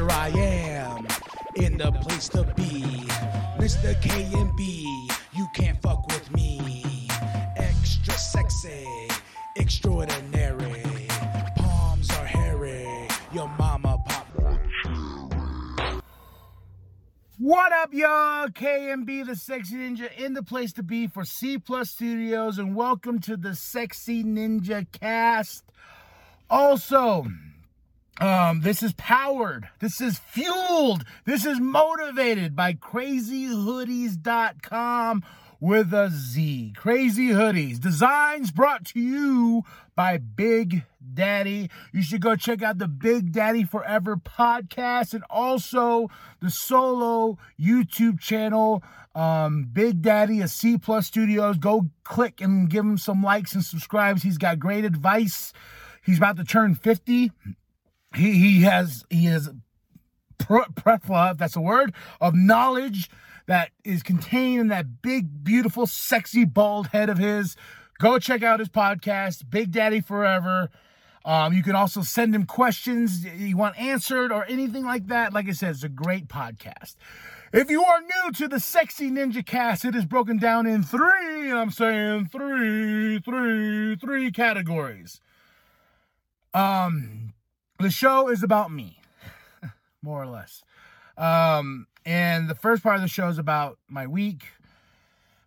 here I am in the place to be. Mr. K and B, you can't fuck with me. Extra sexy, extraordinary. Palms are hairy, your mama pop. What up, y'all? KMB, the Sexy Ninja, in the place to be for C Plus Studios, and welcome to the Sexy Ninja Cast. Also, um, this is powered, this is fueled, this is motivated by crazyhoodiez.com with a Z. Crazy Hoodiez. Designs brought to you by Big Daddy. You should go check out the Big Daddy Forever podcast and also the solo YouTube channel, um, Big Daddy, of C Plus Studios. Go click and give him some likes and subscribes. He's got great advice. He's about to turn 50. He, he has, he has plethora, if that's a word, of knowledge that is contained in that big, beautiful, sexy, bald head of his. Go check out his podcast, Big Daddy Forever. Um, you can also send him questions you want answered or anything like that. Like I said, it's a great podcast. If you are new to the Sexy Ninja Cast, it is broken down in three, I'm saying three, three, three categories. Um, the show is about me, more or less. Um, and the first part of the show is about my week,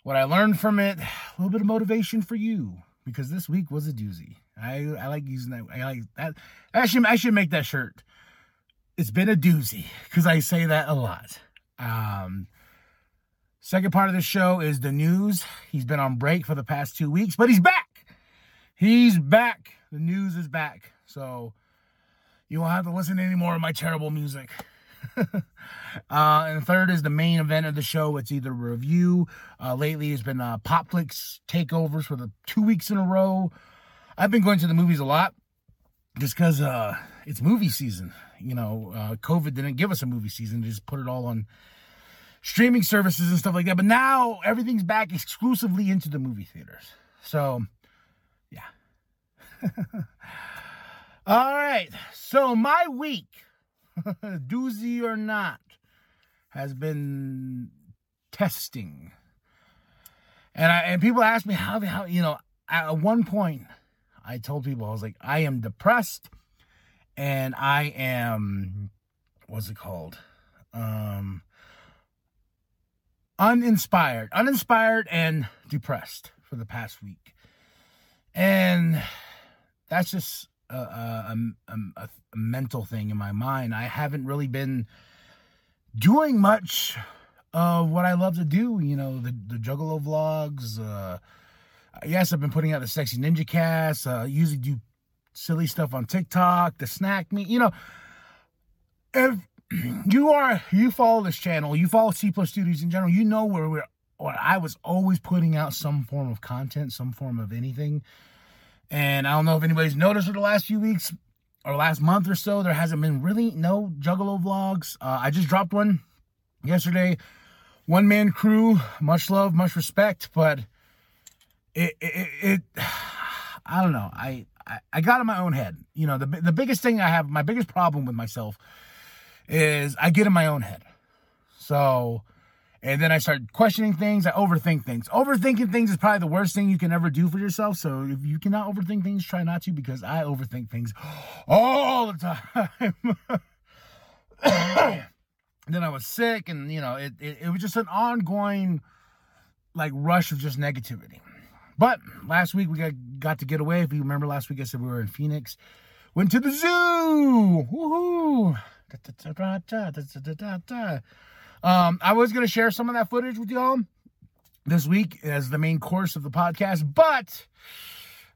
what I learned from it, a little bit of motivation for you because this week was a doozy. I, I like using that. I like that. I should I should make that shirt. It's been a doozy because I say that a lot. Um, second part of the show is the news. He's been on break for the past two weeks, but he's back. He's back. The news is back. So you won't have to listen to any more of my terrible music. uh, and third is the main event of the show. It's either review. Uh, lately, it's been uh, Popflix takeovers for the two weeks in a row. I've been going to the movies a lot just because uh, it's movie season. You know, uh, COVID didn't give us a movie season; they just put it all on streaming services and stuff like that. But now everything's back exclusively into the movie theaters. So, yeah. all right. So my week doozy or not, has been testing. And I and people ask me how how you know at one point I told people I was like I am depressed and I am what's it called um uninspired uninspired and depressed for the past week and that's just a, a, a, a, mental thing in my mind. I haven't really been doing much of what I love to do. You know, the the Juggalo vlogs. Uh, yes, I've been putting out the Sexy Ninja Cast. Uh, usually do silly stuff on TikTok. The snack me. You know, if you are you follow this channel, you follow C Plus Studios in general, you know where we're. Or I was always putting out some form of content, some form of anything. And I don't know if anybody's noticed for the last few weeks or last month or so, there hasn't been really no Juggalo vlogs. Uh, I just dropped one yesterday. One man crew, much love, much respect, but it, it, it I don't know. I, I, I got in my own head. You know, the, the biggest thing I have, my biggest problem with myself is I get in my own head. So, and then I start questioning things. I overthink things. Overthinking things is probably the worst thing you can ever do for yourself. So if you cannot overthink things, try not to because I overthink things all the time. then I was sick, and you know, it, it, it was just an ongoing like rush of just negativity. But last week we got got to get away. If you remember last week, I said we were in Phoenix. Went to the zoo. Woohoo! Um, I was going to share some of that footage with y'all this week as the main course of the podcast, but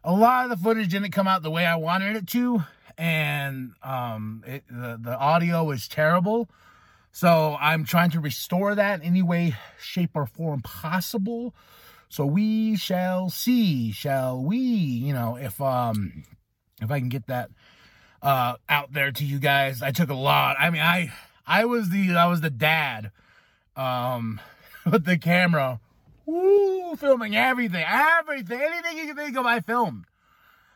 a lot of the footage didn't come out the way I wanted it to, and um, it, the the audio was terrible. So I'm trying to restore that in any way, shape, or form possible. So we shall see, shall we? You know, if um if I can get that uh out there to you guys. I took a lot. I mean, I I was the I was the dad um with the camera. Filming everything, everything, anything you can think of, I filmed.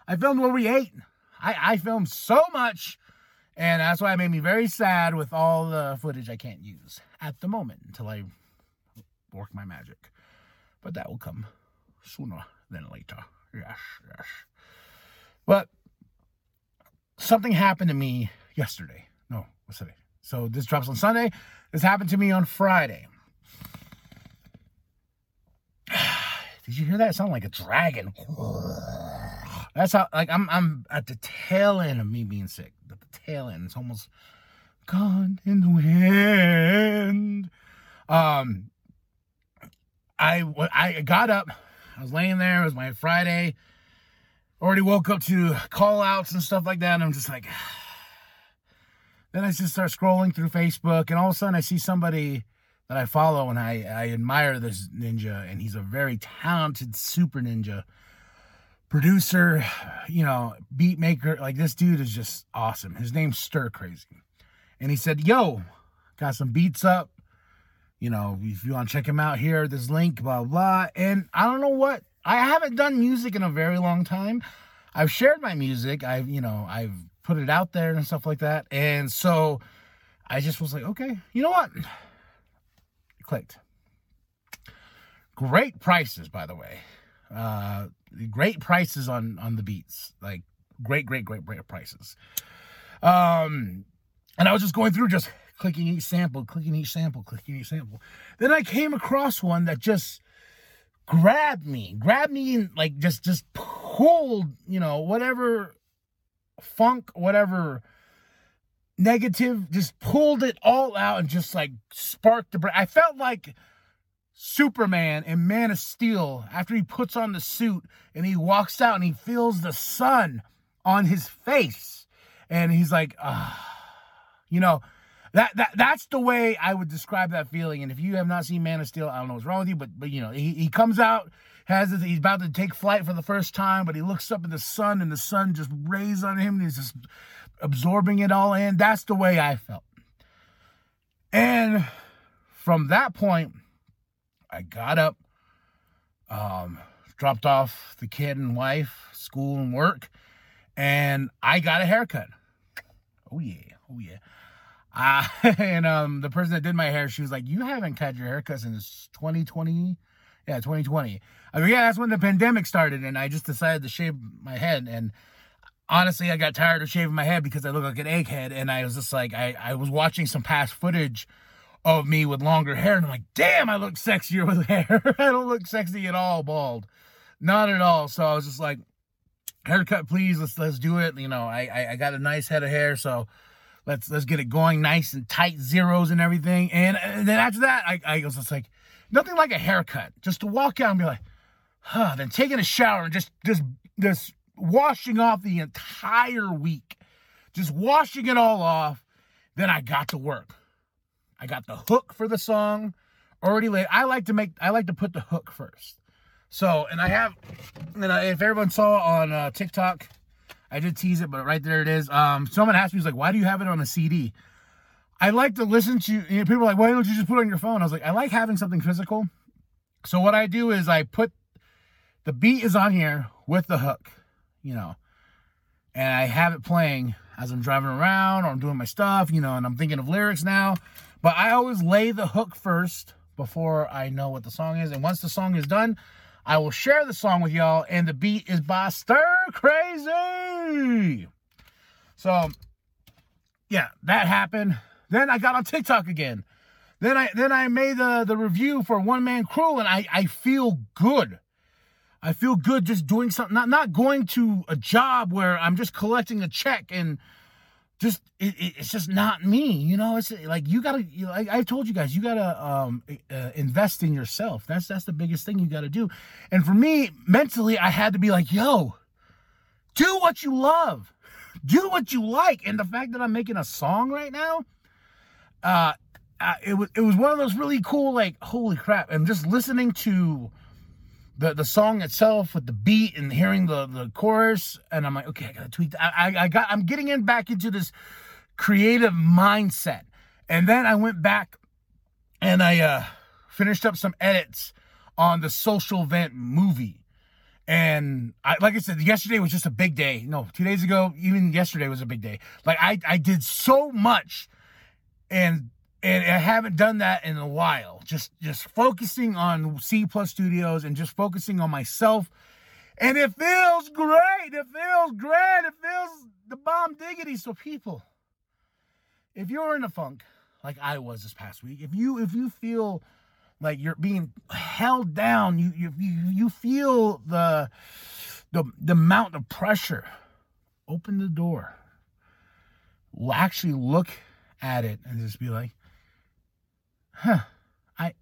I filmed where we ate. I, I filmed so much And that's why it made me very sad with all the footage I can't use at the moment until I work my magic. But that will come sooner than later. Yes, yes. But something happened to me yesterday. No, what's today? So this drops on Sunday. This happened to me on Friday. Did you hear that? It sounded like a dragon. That's how like I'm I'm at the tail end of me being sick. The tail end. It's almost gone in the wind. Um I I got up. I was laying there. It was my Friday. Already woke up to call outs and stuff like that. And I'm just like then I just start scrolling through Facebook and all of a sudden I see somebody that I follow and I, I admire this ninja and he's a very talented super ninja producer, you know, beat maker. Like this dude is just awesome. His name's Stir Crazy. And he said, Yo, got some beats up. You know, if you want to check him out here, this link, blah, blah. And I don't know what, I haven't done music in a very long time. I've shared my music. I've, you know, I've put it out there and stuff like that. And so I just was like, okay, you know what? clicked. Great prices, by the way. Uh, great prices on on the beats. Like great, great, great, great prices. Um, and I was just going through just clicking each sample, clicking each sample, clicking each sample. Then I came across one that just grabbed me, grabbed me and like just just pulled, you know, whatever funk, whatever negative, just pulled it all out and just like sparked the brain. I felt like Superman in Man of Steel after he puts on the suit and he walks out and he feels the sun on his face. And he's like, ah, you know, that, that that's the way I would describe that feeling. And if you have not seen Man of Steel, I don't know what's wrong with you, but but you know, he, he comes out, has this, he's about to take flight for the first time, but he looks up at the sun and the sun just rays on him and he's just absorbing it all in. That's the way I felt. And from that point, I got up, um, dropped off the kid and wife, school and work, and I got a haircut. Oh yeah, oh yeah. Uh, and um, the person that did my hair, she was like, "You haven't cut your haircut since 2020." Yeah, 2020. I go, yeah, that's when the pandemic started, and I just decided to shave my head. And honestly, I got tired of shaving my head because I look like an egghead. And I was just like, I, I was watching some past footage of me with longer hair. And I'm like, damn, I look sexier with hair. I don't look sexy at all bald. Not at all. So I was just like, haircut, please. Let's, let's do it. You know, I, I, I got a nice head of hair. So let's, let's get it going nice and tight zeros and everything. And, and then after that, I, I was just like, nothing like a haircut. Just to walk out and be like, huh, then taking a shower and just, just, just washing off the entire week, just washing it all off. Then I got to work. I got the hook for the song already laid. I like to make, I like to put the hook first. So, and I have, and I, if everyone saw on uh, TikTok, I did tease it, but right there it is. Um, someone asked me, "Was like, why do you have it on a CD?" I like to listen to. You know, people are like, "Why don't you just put it on your phone?" I was like, I like having something physical. So what I do is I put the beat is on here with the hook you know, and I have it playing as I'm driving around or I'm doing my stuff, you know, and I'm thinking of lyrics now. But I always lay the hook first before I know what the song is. And once the song is done, I will share the song with y'all. And the beat is by Stir Crazy. So, yeah, that happened. Then I got on TikTok again. Then I then I made the the review for One Man Crew, and I I feel good. I feel good just doing something, not not going to a job where I'm just collecting a check and just it, it, it's just not me. You know, it's like you gotta. You know, I, I've told you guys, you gotta um, uh, invest in yourself. That's that's the biggest thing you gotta do. And for me, mentally, I had to be like, yo, do what you love, do what you like. And the fact that I'm making a song right now, uh, uh it was it was one of those really cool, like, holy crap! And just listening to the the song itself with the beat and hearing the the chorus, and I'm like, okay, I gotta tweak. That. I I got I'm getting in back into this creative mindset, and then I went back and I uh, finished up some edits on the Social Vent movie, And I, like I said, yesterday was just a big day. No, two days ago, even yesterday was a big day. Like I, I did so much, and and I haven't done that in a while. Just just focusing on C Plus Studios and just focusing on myself, and it feels great. It feels great. It feels the bomb diggity. So people, if you're in a funk like I was this past week, if you if you feel like you're being held down, you you you, feel the the the amount of pressure. Open the door. Actually look at it and just be like, huh, I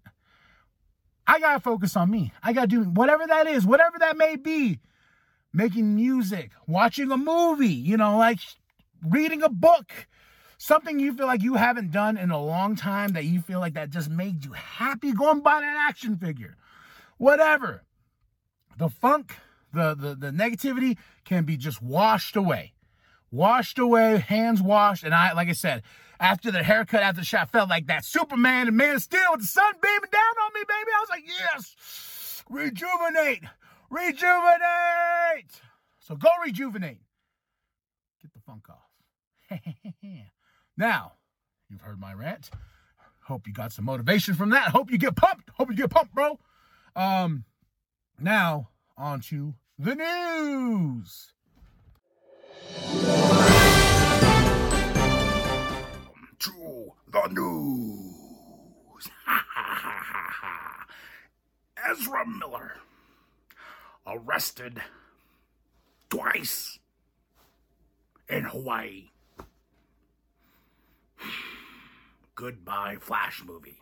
I gotta focus on me. I gotta do whatever that is, whatever that may be. Making music, watching a movie, you know, like reading a book, something you feel like you haven't done in a long time that you feel like that just made you happy. Go and buy an action figure, whatever. The funk, the the, the negativity can be just washed away, washed away, hands washed. And I, like I said, after the haircut, after the shot, felt like that Superman and Man of Steel with the sun beaming down on me, baby. I was like, yes, rejuvenate, rejuvenate. So go rejuvenate. Get the funk off. now, you've heard my rant. Hope you got some motivation from that. Hope you get pumped. Hope you get pumped, bro. Um, now on to the news. To the news. Ezra Miller arrested twice in Hawaii. Goodbye, Flash movie.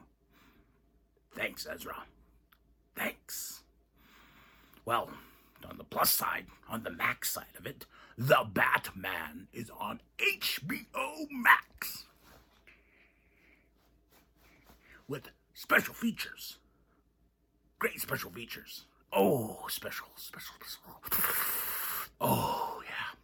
Thanks, Ezra. Thanks. Well, on the plus side, on the Max side of it, The Batman is on HBO Max with special features. Great special features. Oh, special, special, special. Oh, yeah.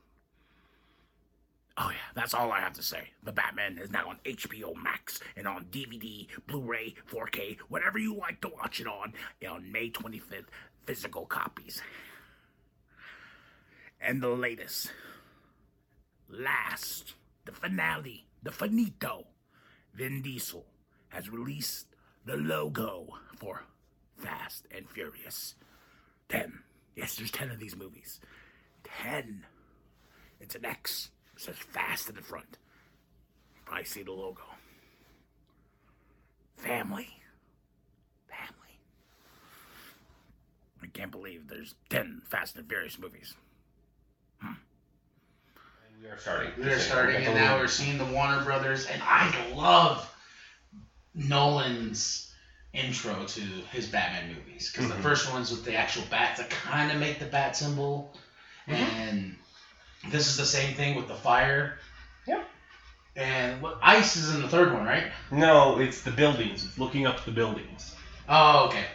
Oh, yeah, that's all I have to say. The Batman is now on HBO Max and on DVD, Blu ray, 4K, whatever you like to watch it on, on May 25th, physical copies. And the latest, last, the finale, the finito, Vin Diesel has released the logo for Fast and Furious. 10. Yes, there's 10 of these movies. 10. It's an X. It says fast in the front. I see the logo. Family. Family. I can't believe there's 10 Fast and Furious movies. We are starting. They're starting, and now we're seeing the Warner Brothers, and I love Nolan's intro to his Batman movies because Mhm. the first ones with the actual bats that kind of make the bat symbol, Mhm. and this is the same thing with the fire. Yep. And what ice is in the third one, right? No, it's the buildings. It's looking up the buildings. Oh, okay.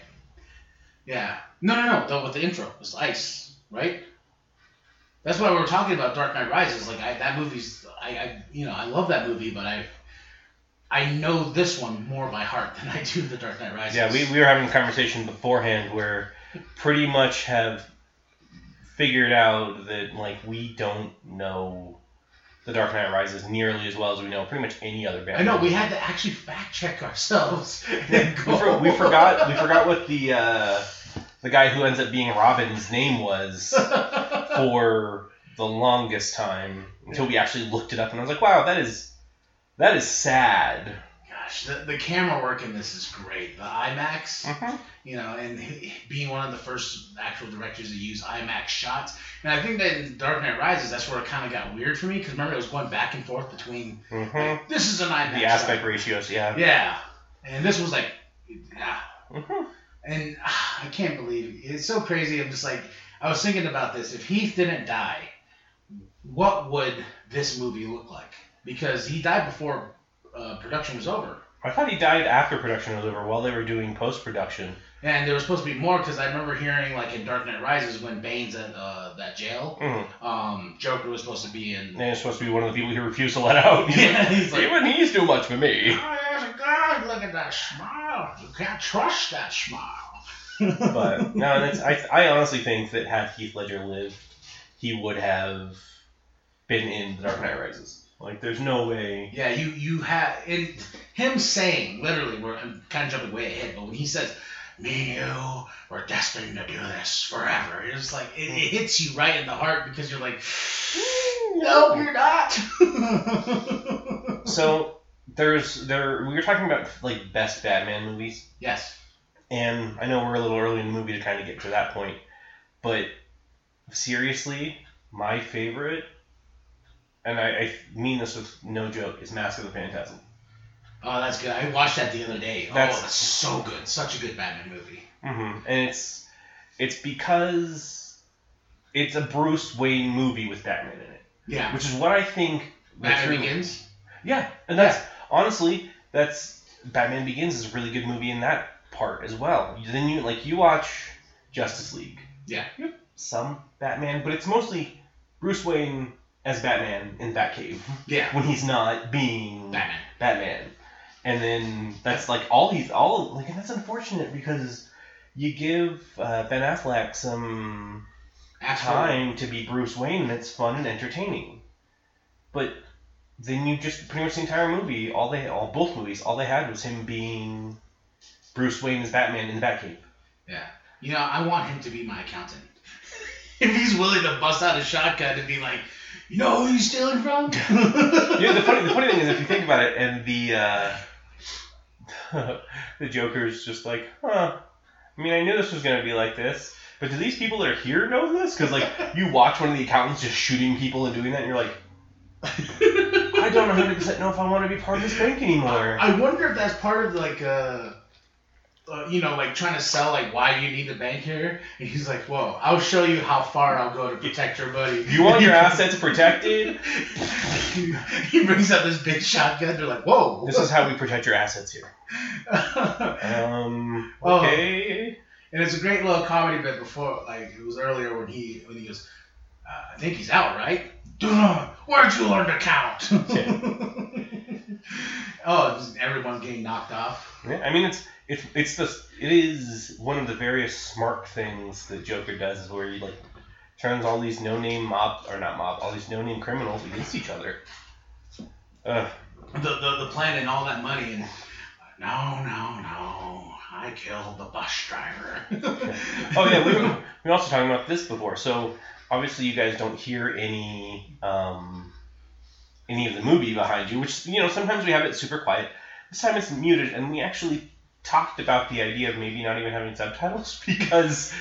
Yeah. No, no, no. The, with the intro, it's ice, right? That's why we were talking about Dark Knight Rises. Like I, that movie's, I, I, you know, I love that movie, but I, I know this one more by heart than I do the Dark Knight Rises. Yeah, we, we were having a conversation beforehand where pretty much have figured out that like we don't know the Dark Knight Rises nearly as well as we know pretty much any other Batman. I know we had to actually fact check ourselves. we, for, we forgot we forgot what the uh, the guy who ends up being Robin's name was for the longest time until we actually looked it up and I was like, wow, that is that is sad. Gosh, the, the camera work in this is great. The IMAX, Mm-hmm. you know, and being one of the first actual directors to use IMAX shots. And I think that in Dark Knight Rises, that's where it kind of got weird for me because remember it was going back and forth between Mm-hmm. like, this is an IMAX. The aspect shot. ratios, yeah. Yeah, and this was like, yeah, hmm and ah, I can't believe it. it's so crazy. I'm just like, I was thinking about this. If Heath didn't die, what would this movie look like? Because he died before uh, production was over. I thought he died after production was over while they were doing post production. And there was supposed to be more because I remember hearing like in Dark Knight Rises when Bane's at uh, that jail, Mm-hmm. um, Joker was supposed to be in. And it's supposed to be one of the people he refused to let out. He's Yeah, like, he's like- even he's too much for me. Oh, a guy. Look at that smile. You can't trust that smile. But no, and it's, I, I honestly think that had Heath Ledger lived, he would have been in The Dark Knight Rises. Like, there's no way. Yeah, you you have in him saying literally. We're I'm kind of jumping way ahead, but when he says, "Me and you, we're destined to do this forever," it's like it, it hits you right in the heart because you're like, mm. "No, you're not." So there's there we were talking about like best Batman movies, yes, and I know we're a little early in the movie to kind of get to that point, but seriously, my favorite, and I, I mean this with no joke, is Mask of the Phantasm. oh, that's good. I watched that the other day. That's- oh, that's so good. Such a good Batman movie. Mm-hmm. And it's it's because it's a Bruce Wayne movie with Batman in it, Yeah, which is what I think. Batman true- Begins. Yeah, and that's honestly that's Batman Begins is a really good movie in that part as well. Then you like you watch Justice League. Yeah. You some Batman, but it's mostly Bruce Wayne as Batman in Batcave Yeah, when he's not being Batman. Batman. And then that's like all he's all like and that's unfortunate because you give uh, Ben Affleck some Absolutely. time to be Bruce Wayne and it's fun and entertaining. But then you just pretty much the entire movie, all they all both movies, all they had was him being Bruce Wayne is Batman in the Batcave. Yeah. You know, I want him to be my accountant. if he's willing to bust out a shotgun and be like, you know who he's stealing from? You know, the funny the funny thing is if you think about it and the uh, the Joker's just like, huh. I mean, I knew this was gonna be like this, but do these people that are here know this? Because like you watch one of the accountants just shooting people and doing that, and you're like, I don't 100 percent know if I want to be part of this bank anymore. I wonder if that's part of like uh, uh, you know, like trying to sell like why you need the bank here. And he's like, "Whoa, I'll show you how far I'll go to protect your money." You want your assets protected? he brings out this big shotgun. They're like, "Whoa!" This is how we protect your assets here. Um. Oh. Okay. And it's a great little comedy bit before, like it was earlier when he when he goes, uh, I think he's out, right? Where'd you learn to count? oh, just everyone getting knocked off. Yeah, I mean, it's it's it's the it is one of the various smart things that Joker does is where he like turns all these no name mob or not mob all these no name criminals against each other. Uh, The, the the plan and all that money and no no no, I killed the bus driver. oh yeah, we were, we were also talking about this before. So obviously you guys don't hear any um, any of the movie behind you, which you know sometimes we have it super quiet. This time it's muted, and we actually talked about the idea of maybe not even having subtitles because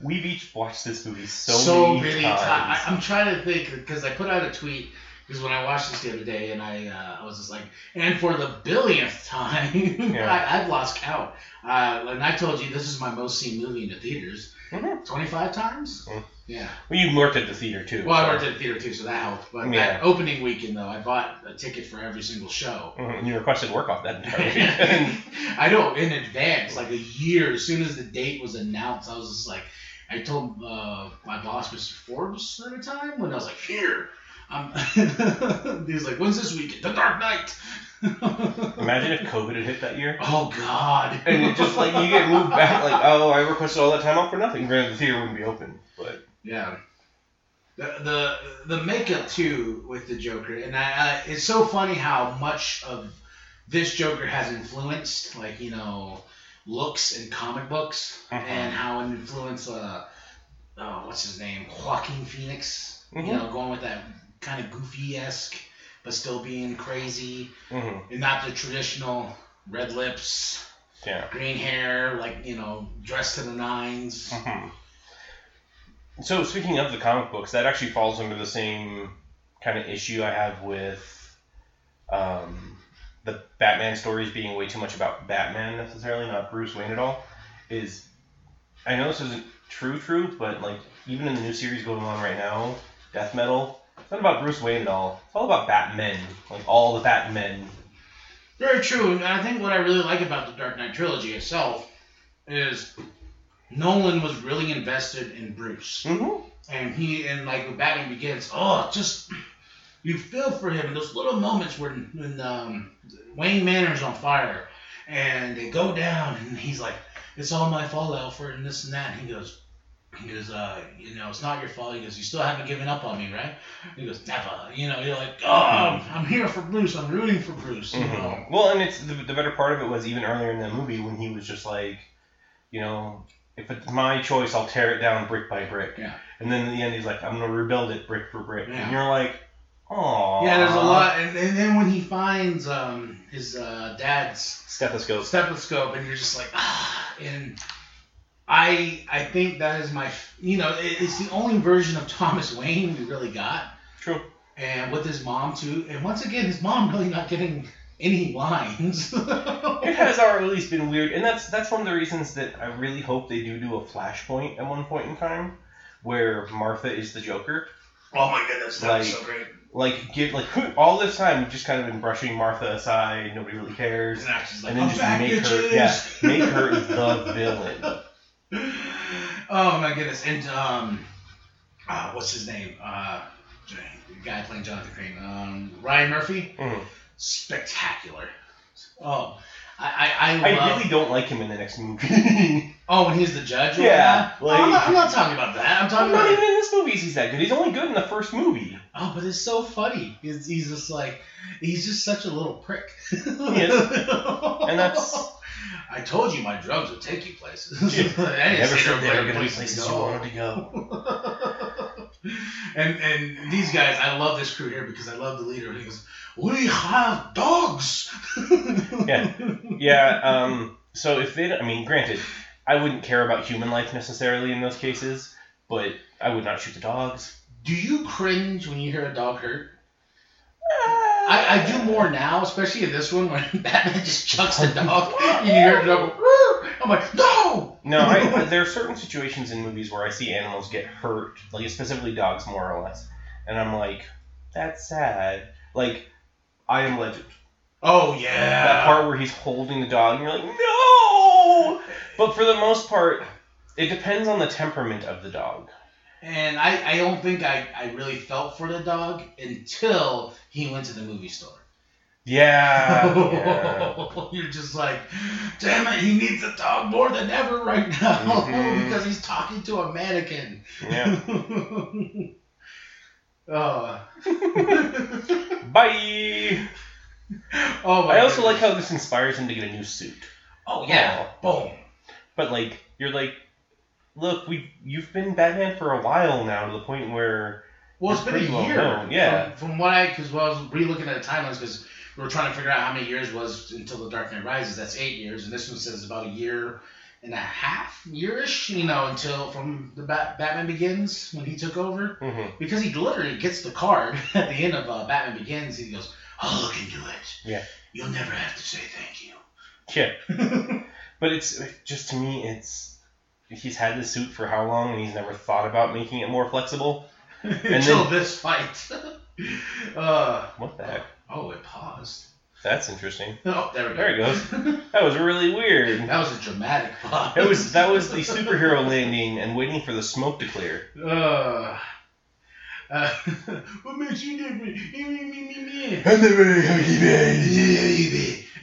we've each watched this movie so, many, times. I, I'm trying to think because I put out a tweet because when I watched this the other day and I uh, I was just like, and for the billionth time, Yeah. I, I've lost count. Uh, and I told you this is my most seen movie in the theaters. Mhm. 25 times? Mm. Yeah. Well, you worked at the theater too. Well, I worked at the theater too, so that helped. But Yeah. that opening weekend, though, I bought a ticket for every single show. Mhm, And you requested work off that entire weekend. I know in advance, like a year, as soon as the date was announced, I was just like, I told uh, my boss, Mr. Forbes, at the time, when I was like, here. Um, he was like, when's this weekend? The Dark Knight. Imagine if COVID had hit that year. Oh God. And it just like you get moved back, like oh, I requested all that time off for nothing. Granted, the theater wouldn't be open, but Yeah. The, the the makeup too with the Joker, and I, I, it's so funny how much of this Joker has influenced, like you know, looks in comic books, Mhm. and how it influenced uh, oh, what's his name, Joaquin Phoenix. Mhm. You know, going with that kind of goofy esque, but still being crazy, mhm, and not the traditional red lips, yeah. green hair, like you know, dressed to the nines. Mhm. So speaking of the comic books, that actually falls under the same kind of issue I have with um, the Batman stories being way too much about Batman necessarily, not Bruce Wayne at all. Is I know this isn't true, true, but like even in the new series going on right now, Death Metal, it's not about Bruce Wayne at all. It's all about Batmen, like all the Batmen. Very true, and I think what I really like about the Dark Knight trilogy itself is Nolan was really invested in Bruce, Mm-hmm. and he and like Batman Begins, oh, just you feel for him. In those little moments when when um, Wayne Manor's on fire, and they go down, and he's like, it's all my fault, Alfred, and this and that. And he goes, he goes, uh, you know, it's not your fault. He goes, you still haven't given up on me, right? He goes, never. You know, you're like, oh, I'm, I'm here for Bruce. I'm rooting for Bruce. You know. Well, and it's the, the better part of it was even earlier in the movie when he was just like, you know, if it's my choice, I'll tear it down brick by brick. Yeah. And then in the end, he's like, I'm gonna rebuild it brick for brick. Yeah. And you're like, oh. Yeah, there's a lot, and, and then when he finds um, his uh, dad's Stethoscope. stethoscope, and you're just like, ah, and I I think that is my, you know, it, it's the only version of Thomas Wayne we really got, True. and with his mom too, and once again, his mom really not getting any lines. It has always been weird, and that's that's one of the reasons that I really hope they do do a flashpoint at one point in time, where Martha is the Joker. oh my goodness, that was Like- so great. Like, give like all this time we've just kind of been brushing Martha aside. Nobody really cares. And like, And then just back, make her, yeah, make her the villain. oh my goodness, and um, uh, what's his name? Uh, the guy playing Jonathan Crane, um, Ryan Murphy, Mhm. Spectacular. Oh, I I, I, I love. really don't like him in the next movie. oh, when he's the judge. Yeah, whatnot? Oh, I'm, not, I'm not talking about that. I'm I'm talking not about. even in this movie. He's that good. He's only good in the first movie. Oh, but it's so funny. He's, he's just like, he's just such a little prick. And that's- I told you my drugs would take you places. Yeah. I Never said they were were gonna be places places you wanted to go. and and these guys, I love this crew here because I love the leader. He goes, "We have dogs." Yeah. Yeah. Um. So if they, I mean, granted, I wouldn't care about human life necessarily in those cases, but I would not shoot the dogs. Do you cringe when you hear a dog hurt? I, I do more now, especially in this one when Batman just chucks the dog. and you hear the dog go, I'm like, no! No, I, there are certain situations in movies where I see animals get hurt, like specifically dogs, more or less, and I'm like, that's sad. Like, I Am Legend. Oh, yeah. That part where he's holding the dog, and you're like, no. But for the most part, it depends on the temperament of the dog. And I, I don't think I, I really felt for the dog until he went to the movie store. Yeah. yeah. You're just like, damn it, he needs a dog more than ever right now Mhm. because he's talking to a mannequin. yeah. oh. Bye. oh my I also like how this inspires him to get a new suit. Oh yeah, oh. boom. But like, you're like, look, we you've been Batman for a while now, to the point where Well, it's It's been a well year. known, yeah. From, from what I, because I was re-looking at the timelines, because we were trying to figure out how many years was until The Dark Knight Rises. That's eight years, and this one says about a year and a half, yearish, you know, until from the Bat- Batman Begins when he took over. Mhm. Because he literally gets the card at the end of uh, Batman Begins. He goes, "I'll look into it. Yeah. You'll never have to say thank you." yeah. But it's just to me, it's he's had the suit for how long, and he's never thought about making it more flexible. until then- this fight. uh, What the heck? oh, it paused. That's interesting. Oh, there we go. There it goes. That was really weird. That was a dramatic pause. That was that was the superhero landing and waiting for the smoke to clear. Uh, uh, what makes you different? Me, me, me, me, me. I'm the very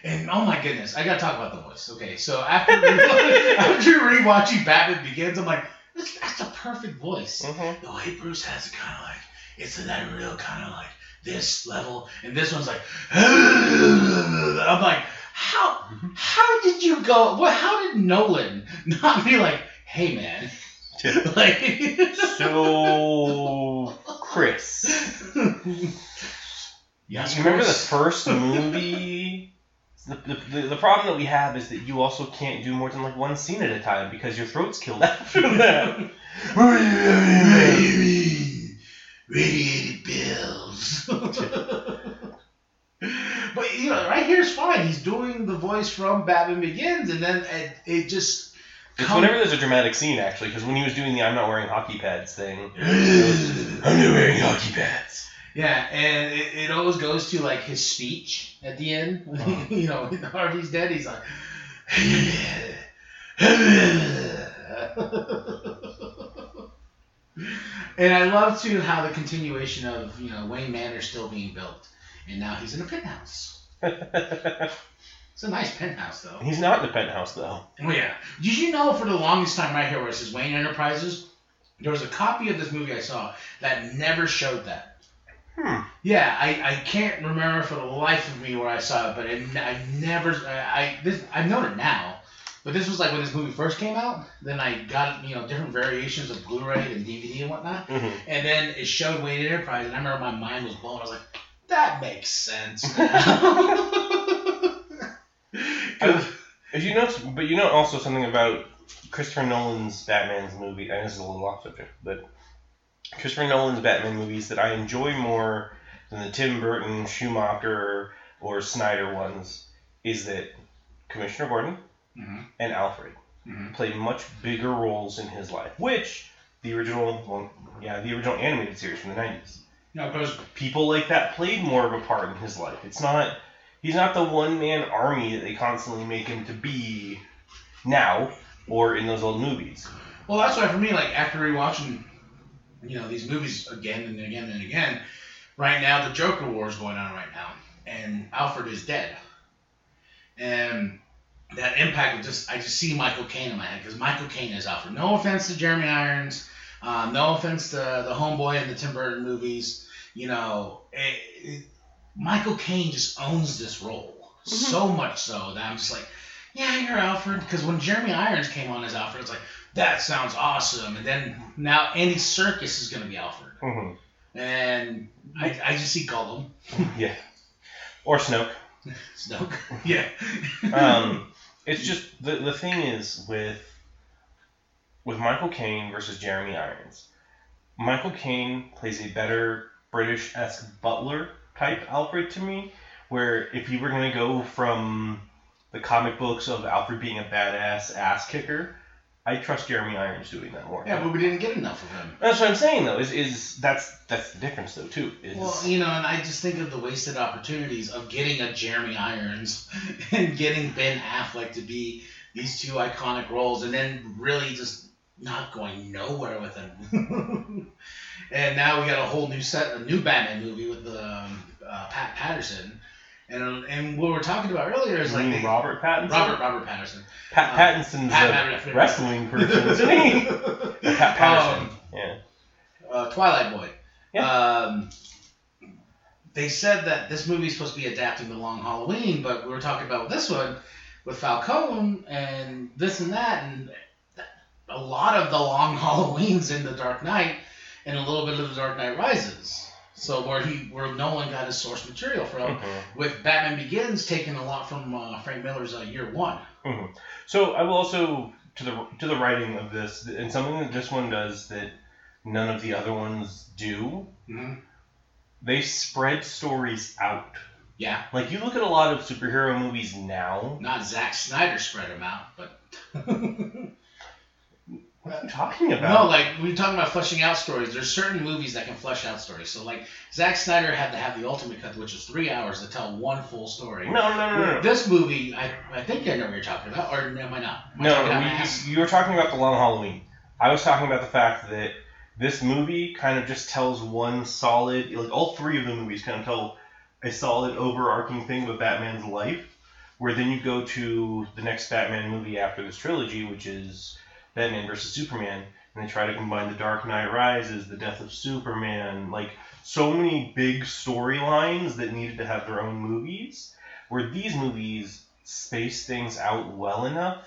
And oh my goodness, I gotta talk about the voice. Okay, so after re- after rewatching Batman Begins, I'm like, that's, that's a perfect voice. Mhm. The way Bruce has it, kind of like it's in that real kind of like this level, and this one's like, I'm like, how how did you go? What? How did Nolan not be like, hey man, like So, Chris, Yes, you remember the first movie? The, the, the, the problem that we have is that you also can't do more than like one scene at a time because your throat's killed after that. Radiated bills. but you know, right here is fine. He's doing the voice from Batman Begins, and then it, it just. It's comes- whenever there's a dramatic scene actually, because when he was doing the "I'm not wearing hockey pads" thing, I'm not wearing hockey pads. Yeah, and it, it always goes to like his speech at the end. Uh-huh. you know, when Harvey's dead, he's like. and I love too how the continuation of you know Wayne Manor still being built, and now he's in a penthouse. It's a nice penthouse though. He's not in the penthouse though. Oh yeah. Did you know for the longest time right here where it says Wayne Enterprises, there was a copy of this movie I saw that never showed that. Hmm. Yeah, I, I can't remember for the life of me where I saw it, but it, I never I, I this I've known it now, but this was like when this movie first came out. Then I got you know different variations of Blu-ray and DVD and whatnot, hmm and then it showed Wayne Enterprise, and I remember my mind was blown. I was like, that makes sense. now." 'Cause- If you know, but you know also something about Christopher Nolan's Batman's movie. And this is a little off subject, but Christopher Nolan's Batman movies that I enjoy more than the Tim Burton, Schumacher, or Snyder ones is that Commissioner Gordon Mhm, and Alfred mhm. played much bigger roles in his life, which the original, well, yeah, the original animated series from the '90s. No, because people like that played more of a part in his life. It's not he's not the one man army that they constantly make him to be now or in those old movies. Well, that's why for me, like after rewatching, you know, these movies again and again and again, right now the Joker War is going on right now, and Alfred is dead, and that impact of just I just see Michael Caine in my head because Michael Caine is Alfred. No offense to Jeremy Irons, uh, no offense to the Homeboy in the Tim Burton movies, you know, it, it, Michael Caine just owns this role so much so that I'm just like. Yeah, you're Alfred. Because when Jeremy Irons came on as Alfred, it's like, that sounds awesome. And then now Andy Serkis is going to be Alfred. hmm And I, I just see Gollum. Yeah. Or Snoke. Snoke. yeah. Um, it's just the the thing is with with Michael Caine versus Jeremy Irons. Michael Caine plays a better British esque butler type Alfred to me, where if you were gonna go from the comic books of Alfred being a badass ass kicker, I trust Jeremy Irons doing that more. yeah, but we didn't get enough of him. That's what I'm saying though. Is is that's that's the difference though too. Is Well, you know, and I just think of the wasted opportunities of getting a Jeremy Irons and getting Ben Affleck to be these two iconic roles, and then really just not going nowhere with them. and now we got a whole new set, a new Batman movie with um, uh, Pat Patterson, and and what we we're talking about earlier is like they- Robert Pattinson. Robert Robert Patterson. Pat uh, Pattinson's Pat a wrestling person, isn't he? Pat Patterson. Um, yeah. uh, Twilight Boy. Yeah. Um, they said that this movie is supposed to be adapting the Long Halloween, but we were talking about this one with Falcone and this and that, and a lot of the Long Halloweens in The Dark Knight and a little bit of The Dark Knight Rises. So where he where Nolan got his source material from, Mhm. with Batman Begins taking a lot from uh, Frank Miller's uh, Year One. So I will also to the to the writing of this, and something that this one does that none of the other ones do. Mhm. They spread stories out. Yeah, Like you look at a lot of superhero movies now. not Zack Snyder spread them out, but. What are you talking about? No, like we're talking about fleshing out stories. There's certain movies that can flesh out stories. So like Zack Snyder had to have the ultimate cut, which is three hours to tell one full story. no, no, no, no. no. This movie, I, I think I know what you're talking about, or am I not? Am No, talking out my ass? we, you were talking about the Long Halloween. I was talking about the fact that this movie kind of just tells one solid, like all three of the movies kind of tell a solid overarching thing of Batman's life. Where then you go to the next Batman movie after this trilogy, which is Batman versus Superman, and they try to combine the Dark Knight Rises, the death of Superman, like so many big storylines that needed to have their own movies. Where these movies space things out well enough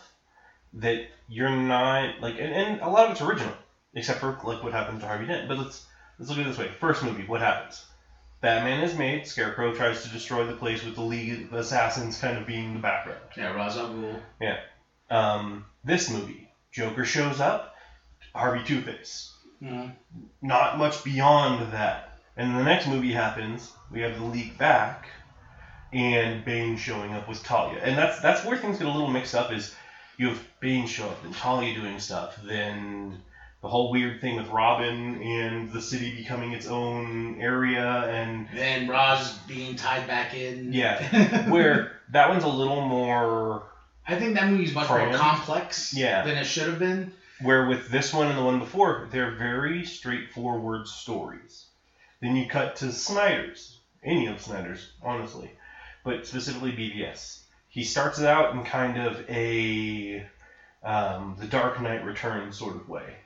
that you're not like, and, and a lot of it's original, except for like what happened to Harvey Dent. But let's let's look at it this way: first movie, what happens? Batman is made. Scarecrow tries to destroy the place with the League of Assassins kind of being the background. Yeah, Ra's al Ghul. Um, this movie, Joker shows up, Harvey Two Face. Mhm. Not much beyond that. And the next movie happens. We have the League back, and Bane showing up with Talia. And that's that's where things get a little mixed up. Is you have Bane show up and Talia doing stuff, then the whole weird thing with Robin and the city becoming its own area, and Then Ra's being tied back in. Yeah, where that one's a little more I think that movie's much more complex Yeah. than it should have been. Where with this one and the one before, they're very straightforward stories. Then you cut to Snyder's, any of Snyder's, honestly, but specifically BVS. he starts it out in kind of a um, the Dark Knight Returns sort of way,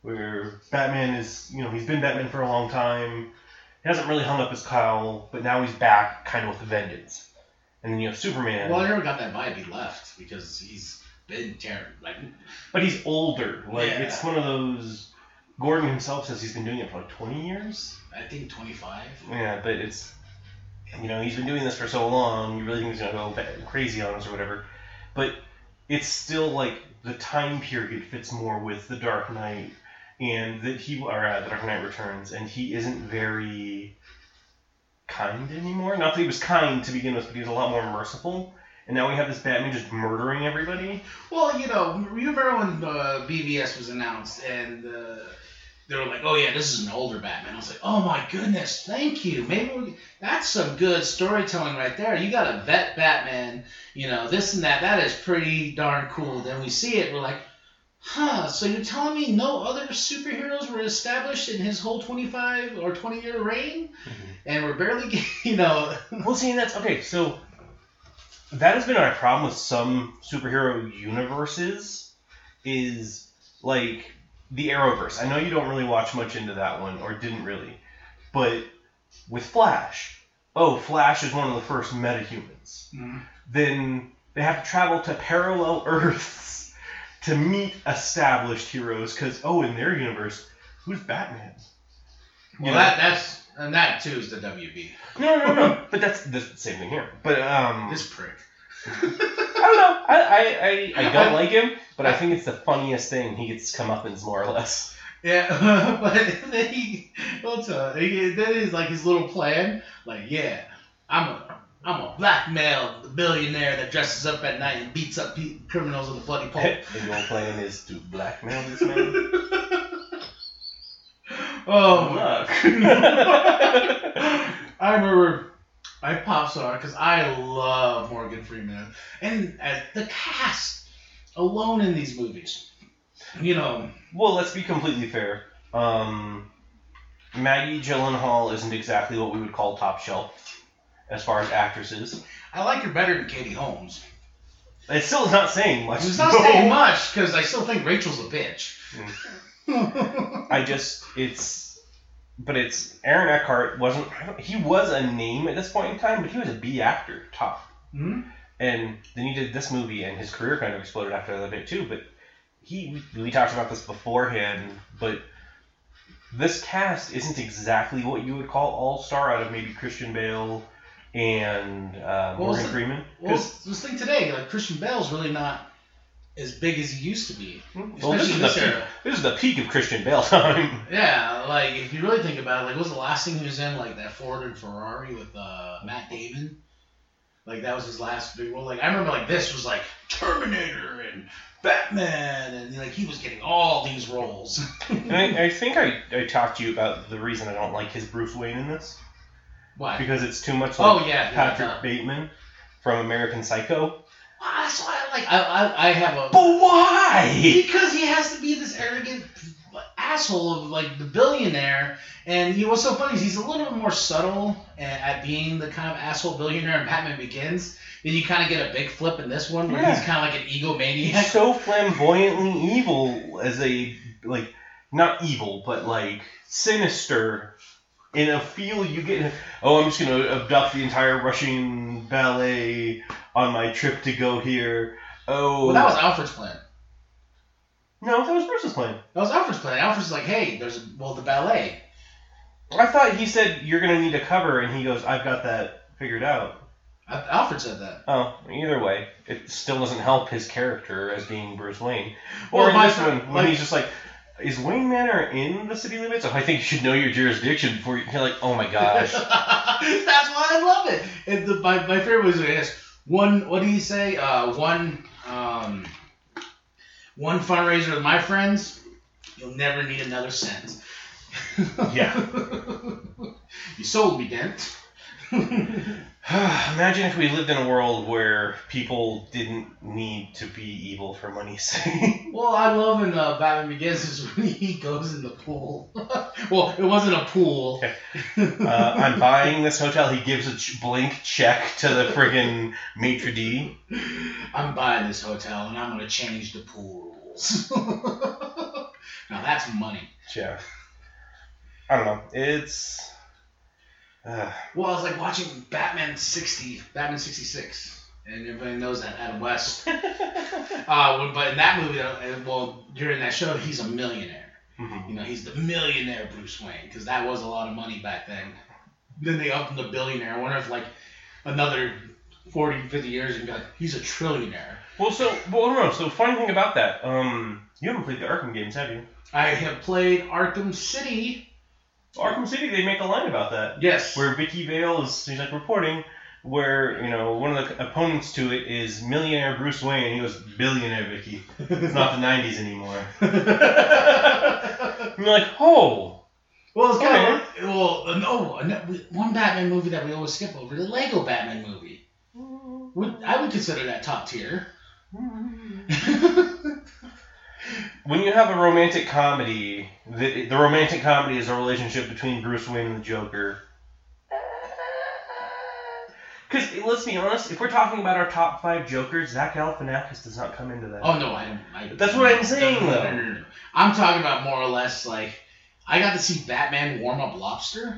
where Batman is, you know, he's been Batman for a long time. He hasn't really hung up his cowl, but now he's back, kind of with a vengeance. And then you have Superman, Well, I never got that vibe he left because he's been terrible. Like, but he's older. Like Yeah. it's one of those. Gordon himself says he's been doing it for like 20 years. I think 25. Yeah, but it's you know he's been doing this for so long. You really think he's gonna go crazy on us or whatever, but it's still like the time period fits more with the Dark Knight and that he or uh, the Dark Knight Returns, and he isn't very kind anymore. Not that he was kind to begin with, but he was a lot more merciful. And now we have this Batman just murdering everybody. Well, you know, remember when uh, BVS was announced and uh, they were like, "Oh yeah, this is an older Batman." I was like, "Oh my goodness, thank you. Maybe we, that's some good storytelling right there. You got a vet Batman, you know, this and that. That is pretty darn cool." Then we see it, we're like, "Huh? So you're telling me no other superheroes were established in his whole 25 or 20 year reign, and we're barely, get- you know." Well, see, that's okay. So that has been our problem with some superhero universes. Is like the Arrowverse. I know you don't really watch much into that one, or didn't really, but with Flash, oh, Flash is one of the first metahumans. Mhm. Then they have to travel to parallel Earths to meet established heroes. Because oh, in their universe, who's Batman? You Well, know? that that's and that too is the WB. No, no, no. but that's the same thing here. But um, This prick. I don't know. I, I, I, I don't like him, but I think it's the funniest thing. He gets come up comeuppance more or less. Yeah, but then he, uh, he, then he's like his little plan, like yeah, I'm a, I'm a black blackmail billionaire that dresses up at night and beats up pe- criminals with a bloody pole. and your plan is to blackmail this man. oh, Look. I remember I pop star because I love Morgan Freeman and uh, the cast alone in these movies. You know, well, let's be completely fair. Um, Maggie Gyllenhaal isn't exactly what we would call top shelf as far as actresses. I like her better than Katie Holmes. It still is not saying much. It's not though. saying much because I still think Rachel's a bitch. I just it's, but it's Aaron Eckhart wasn't. He was a name at this point in time, but he was a B actor top. Hmm? And then he did this movie, and his career kind of exploded after that bit too. But he, we, we talked about this beforehand, but this cast isn't exactly what you would call all star out of maybe Christian Bale and uh, Well, Morgan Freeman. Well, this thing today, like Christian Bale's really not as big as he used to be. well, this is, this the peak, this is the peak of Christian Bale time. Yeah, like if you really think about it, like what was the last thing he was in? Like that Ford and Ferrari with uh, Matt Damon. Like that was his last big role. Like I remember, like this was like Terminator and Batman, and like he was getting all these roles. and I, I think I, I talked to you about the reason I don't like his Bruce Wayne in this. Why? because it's too much like Oh yeah, Patrick yeah, Bateman from American Psycho. Ah, That's why I like. I, I, I have a But why? Because he has to be this arrogant asshole of like the billionaire, and you know what's so funny is he's a little bit more subtle at, at being the kind of asshole billionaire in Batman Begins. Then you kind of get a big flip in this one where Yeah. he's kind of like an egomaniac. He's so flamboyantly evil as a like not evil but like sinister in a feel you get. Oh, I'm just gonna abduct the entire Russian ballet on my trip to go here. Oh, Well, that was Alfred's plan. no, that was Bruce's plan. That was Alfred's plan. Alfred's like, hey, there's a, well the ballet. I thought he said you're gonna need a cover, and he goes, "I've got that figured out." Alfred said that. Oh, either way, it still doesn't help his character as being Bruce Wayne. Well, Or in my this one, when like- he's just like, "Is Wayne Manor in the city limits?" Oh, I think you should know your jurisdiction before you. You're like, "Oh my gosh." That's why I love it. And the, my, my favorite was this one. What do you say? Uh, one um, one fundraiser with my friends. You'll never need another cent. Yeah. you sold me, Dent. Imagine if we lived in a world where people didn't need to be evil for money's sake. well, I love in uh, Batman Begins is when he goes in the pool. well, it wasn't a pool. uh, I'm buying this hotel. He gives a ch- blank check to the friggin' maitre d'. I'm buying this hotel and I'm gonna change the pool rules. now that's money. Yeah. I don't know. It's. Uh, Well, I was like watching Batman 60, Batman 66, and everybody knows that Adam West. Uh, but in that movie, well, during that show, he's a millionaire. mhm. You know, he's the millionaire Bruce Wayne because that was a lot of money back then. Then they upped him to billionaire. I wonder if like another 40, 50 years and be like, he's a trillionaire. Well, so well, no. So funny thing about that, um, you haven't played the Arkham games, have you? I have played Arkham City. Arkham City, they make a line about that, Yes. where Vicky Vale is she's like reporting, where you know one of the opponents to it is millionaire Bruce Wayne, and he goes billionaire Vicky. It's not the '90s anymore. you're like, oh, Well, it's kind of well, uh, no, no, one Batman movie that we always skip over the Lego Batman movie. Would I would consider that top tier. when you have a romantic comedy, the, the romantic comedy is a relationship between Bruce Wayne and the Joker. Because let's be honest, if we're talking about our top five Jokers, Zach Galifianakis does not come into that. Oh no, I don't. I, That's what I'm saying, no, though. no, no, no. I'm talking about more or less like I got to see Batman warm up lobster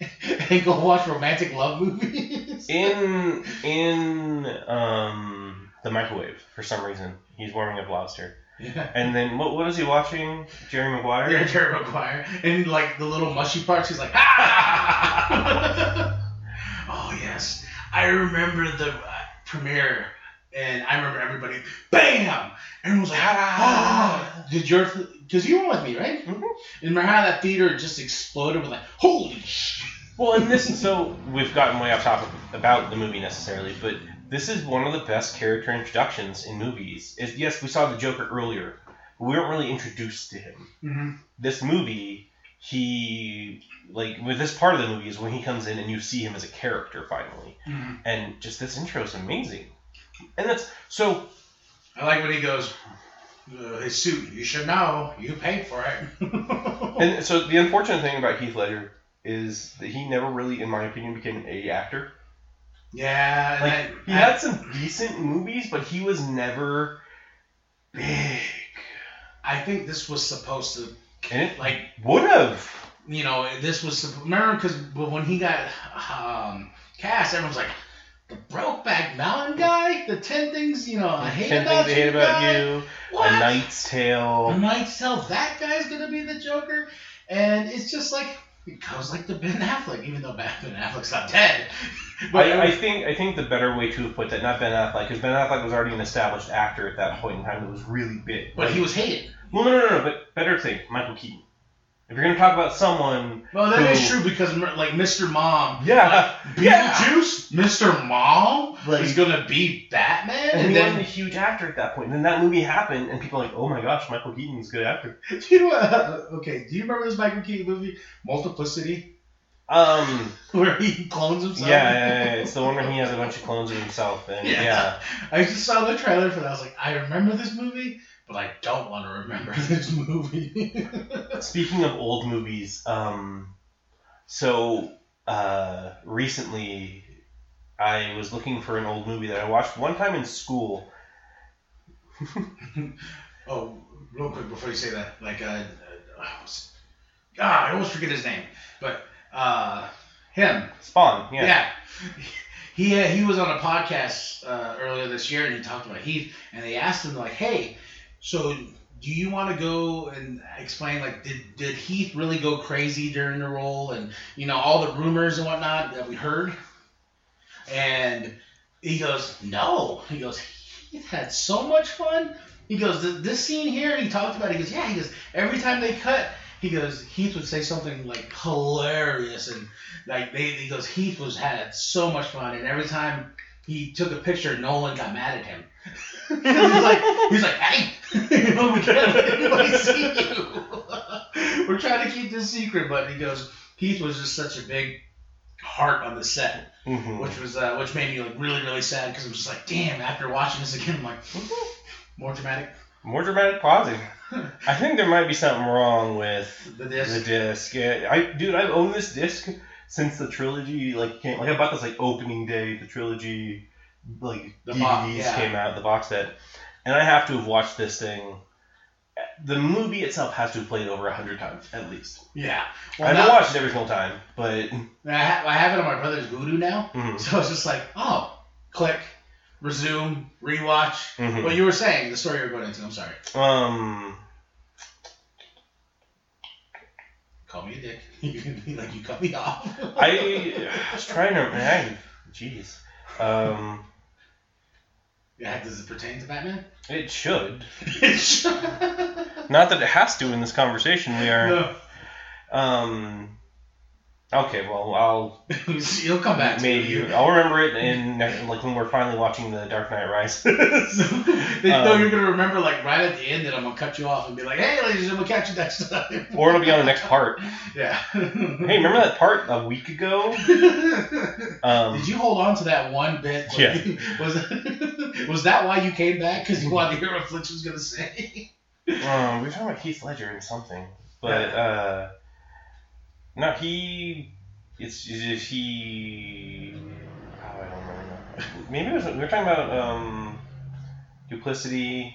and go watch romantic love movies. In in um the microwave for some reason, he's warming up lobster. Yeah. And then what what is he watching? Jerry Maguire. Yeah, Jerry Maguire. And like the little mushy parts, he's like, ah! oh, yes. I remember the uh, premiere, and I remember everybody, bam! Everyone was like, ah! Did your, because you were with me, right? Mm-hmm. And remember how that theater just exploded with like, holy sh! Well, and this so we've gotten way off topic about the movie necessarily, but this is one of the best character introductions in movies. Is yes, we saw the Joker earlier, but we weren't really introduced to him. Mm-hmm. This movie, he like with this part of the movie is when he comes in and you see him as a character finally, Mm-hmm. and just this intro is amazing. And that's so I like when he goes, uh, his suit, you should know, you paid for it. and so the unfortunate thing about Heath Ledger is that he never really, in my opinion, became a actor. Yeah, Like I- he I- had some decent movies, but he was never big. I think this was supposed to, And it like, would have. you know, this was remember because when he got um, cast, everyone was like, the Brokeback Mountain guy, the ten things you know I hate Ten about things I hate you about you. What? A Knight's Tale, A. Knight's Tale, that guy's gonna be the Joker, and it's just like it goes like the Ben Affleck, even though Ben Affleck's not dead. I, I think I think the better way to have put that, not Ben Affleck, because Ben Affleck was already an established actor at that point in time that was really big. but he was hated. Well, no, no, no, no, but better thing, Michael Keaton. If you're gonna talk about someone, Well, that is Who- true because like Mr. Mom, yeah, like, yeah. Beetlejuice, Mr. Mom Like- is gonna be Batman, and and, he then wasn't a huge actor at that point. And then that movie happened, and people are like, oh my gosh, Michael Keaton's a good actor. Do you know what? Okay, do you remember this Michael Keaton movie, Multiplicity, Um, where he clones himself? yeah, yeah, yeah, it's the one where he has a bunch of clones of himself, and Yeah. yeah. I just saw the trailer for that. I was like, I remember this movie, but I don't want to remember this movie. Speaking of old movies, um, so uh, recently I was looking for an old movie that I watched one time in school. oh, real quick before you say that, like, uh, uh, what's- God, I always forget his name, but uh, him, Spawn, yeah. yeah. He, uh, he was on a podcast uh, earlier this year and he talked about Heath and they asked him like, hey, so do you want to go and explain like did, did Heath really go crazy during the role and you know all the rumors and whatnot that we heard? And he goes, no. He goes, Heath had so much fun. He goes, this scene here, he talked about. It. He goes, yeah. He goes, every time they cut, he goes, Heath would say something like hilarious and like they, he goes, Heath was had so much fun, and every time he took a picture, Nolan got mad at him. he's like, he's like, hey, you know, we can't let anybody see you. We're trying to keep this secret, but he goes, Heath was just such a big heart on the set, Mhm. which was uh, which made me like really really sad because I'm just like, damn. After watching this again, I'm like, more dramatic. More dramatic pausing. I think there might be something wrong with The disc. the disc. Yeah, I dude, I've owned this disc since the trilogy like came. Like I bought this like opening day. The trilogy like The DVDs bo- yeah. came out, the box set, and I have to have watched this thing. The movie itself has to have played over a hundred times at least. Yeah. I Well, haven't now, watched it every single time, but I, ha- I have it on my brother's Vudu now, mhm, so it's just like, oh, click, resume, rewatch. mhm. What you were saying, the story you were going into. I'm sorry. um, Call me a dick. You can be like you cut me off. I was trying to. Man, jeez. Um, yeah. Does it pertain to Batman? it should. no. Not that it has to in this conversation. We are. Um. Okay, well, I'll You'll come back. to maybe. I'll remember it in like when we're finally watching the Dark Knight Rises. They- no, Um, you're gonna remember like right at the end that I'm gonna cut you off and be like, "Hey, ladies and gentlemen, catch you next time." or it'll be on the next part. Yeah. Hey, remember that part a week ago? Um, Did you hold on to that one bit? Yeah. Was was that why you came back? Because you wanted to hear what Flitch was gonna say? um, we were talking about Heath Ledger and something, but uh, no, he. It's if he. Oh, I don't remember. now. Maybe it was, we were talking about um, duplicity.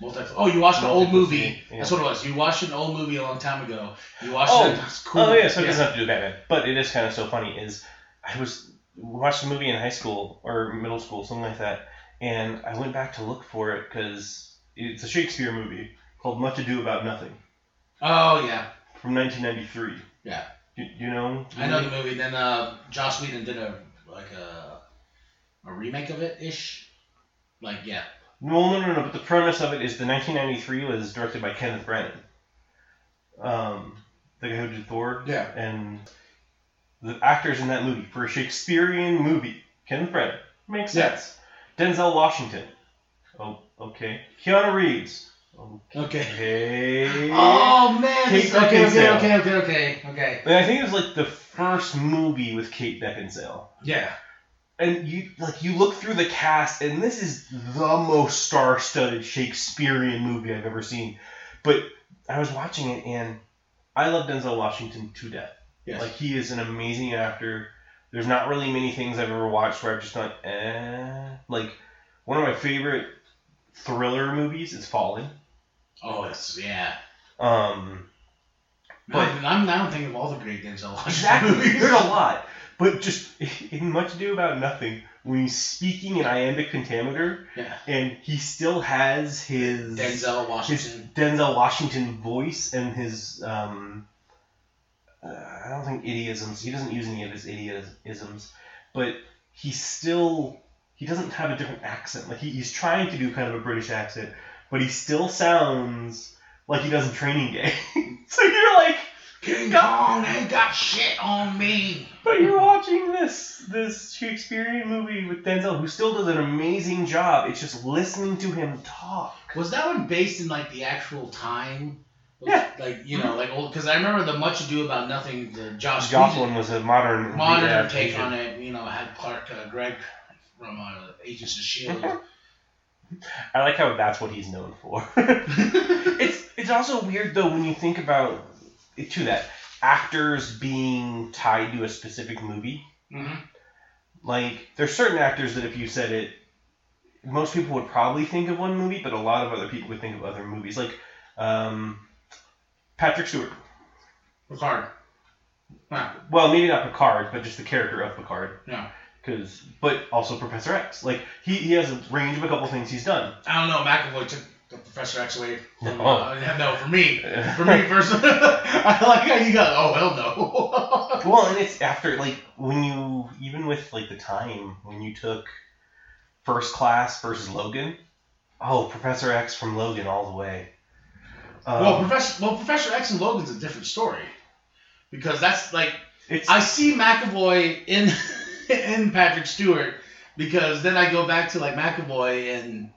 Multi- oh, you watched an old movie. Yeah. That's what it was. You watched an old movie a long time ago. You watched Oh. it. Was cool. Oh yeah, so it doesn't have to do with Batman, but it is kind of so funny. Is I was watched a movie in high school or middle school, something like that, and I went back to look for it because it's a Shakespeare movie called Much Ado About Nothing Oh yeah, from 1993. Yeah. You, you know? I know the movie. Then uh, Joss Whedon did a like a a remake of it ish. Like yeah. No, no, no, no. But the premise of it is the 1993 was directed by Kenneth Branagh, um, the guy who did Thor, Yeah. and the actors in that movie for a Shakespearean movie. Kenneth Branagh makes Yeah. sense. Denzel Washington. Oh, okay. Keanu Reeves. Okay. Okay. Oh man. Kate this- okay, okay, okay, okay, okay, okay. And I think it was like the first movie with Kate Beckinsale. Yeah. and you like you look through the cast and this is the most star-studded shakespearean movie i've ever seen but i was watching it and i love denzel washington to death Yes. like he is an amazing actor there's not really many things i've ever watched where i've just gone eh like one of my favorite thriller movies is Fallen oh, it's yeah. um But I'm now thinking of all the great Denzel Washington Exactly. movies. There's a lot. But just in Much Ado About Nothing, when he's speaking in iambic pentameter, Yeah. and he still has his Denzel his Washington. Denzel Washington voice and his um, uh, I don't think idiosms. He doesn't use any of his idiosms, but he still he doesn't have a different accent. Like he, he's trying to do kind of a British accent, but he still sounds like he does in Training Day. so you're like. King Kong ain't got shit on me. But you're watching this this Shakespearean movie with Denzel, who still does an amazing job. It's just listening to him talk. Was that one based in like the actual time? Yeah. Like you know, like old because I remember the Much Ado About Nothing, the Josh Jocelyn was a modern modern take on it. You know, had Clark uh, Gregg from uh, Agents of Shield. I like how that's what he's known for. it's it's also weird though when you think about it to that actors being tied to a specific movie. hmm Like there's certain actors that if you said it, most people would probably think of one movie, but a lot of other people would think of other movies. Like um, Patrick Stewart. Picard. Wow. Well, maybe not Picard, but just the character of Picard. Yeah. Because, but also Professor X. Like he, he has a range of a couple things he's done. I don't know. McAvoy took the Professor X away. From, No. uh, no, for me. For me personally, I like how you got. Oh hell no. Well, and it's after like when you even with like the time when you took First Class versus Logan. Oh, Professor X from Logan all the way. Um, well, Professor. Well, Professor X and Logan's a different story, because that's like it's I see McAvoy in in Patrick Stewart because then I go back to like McAvoy in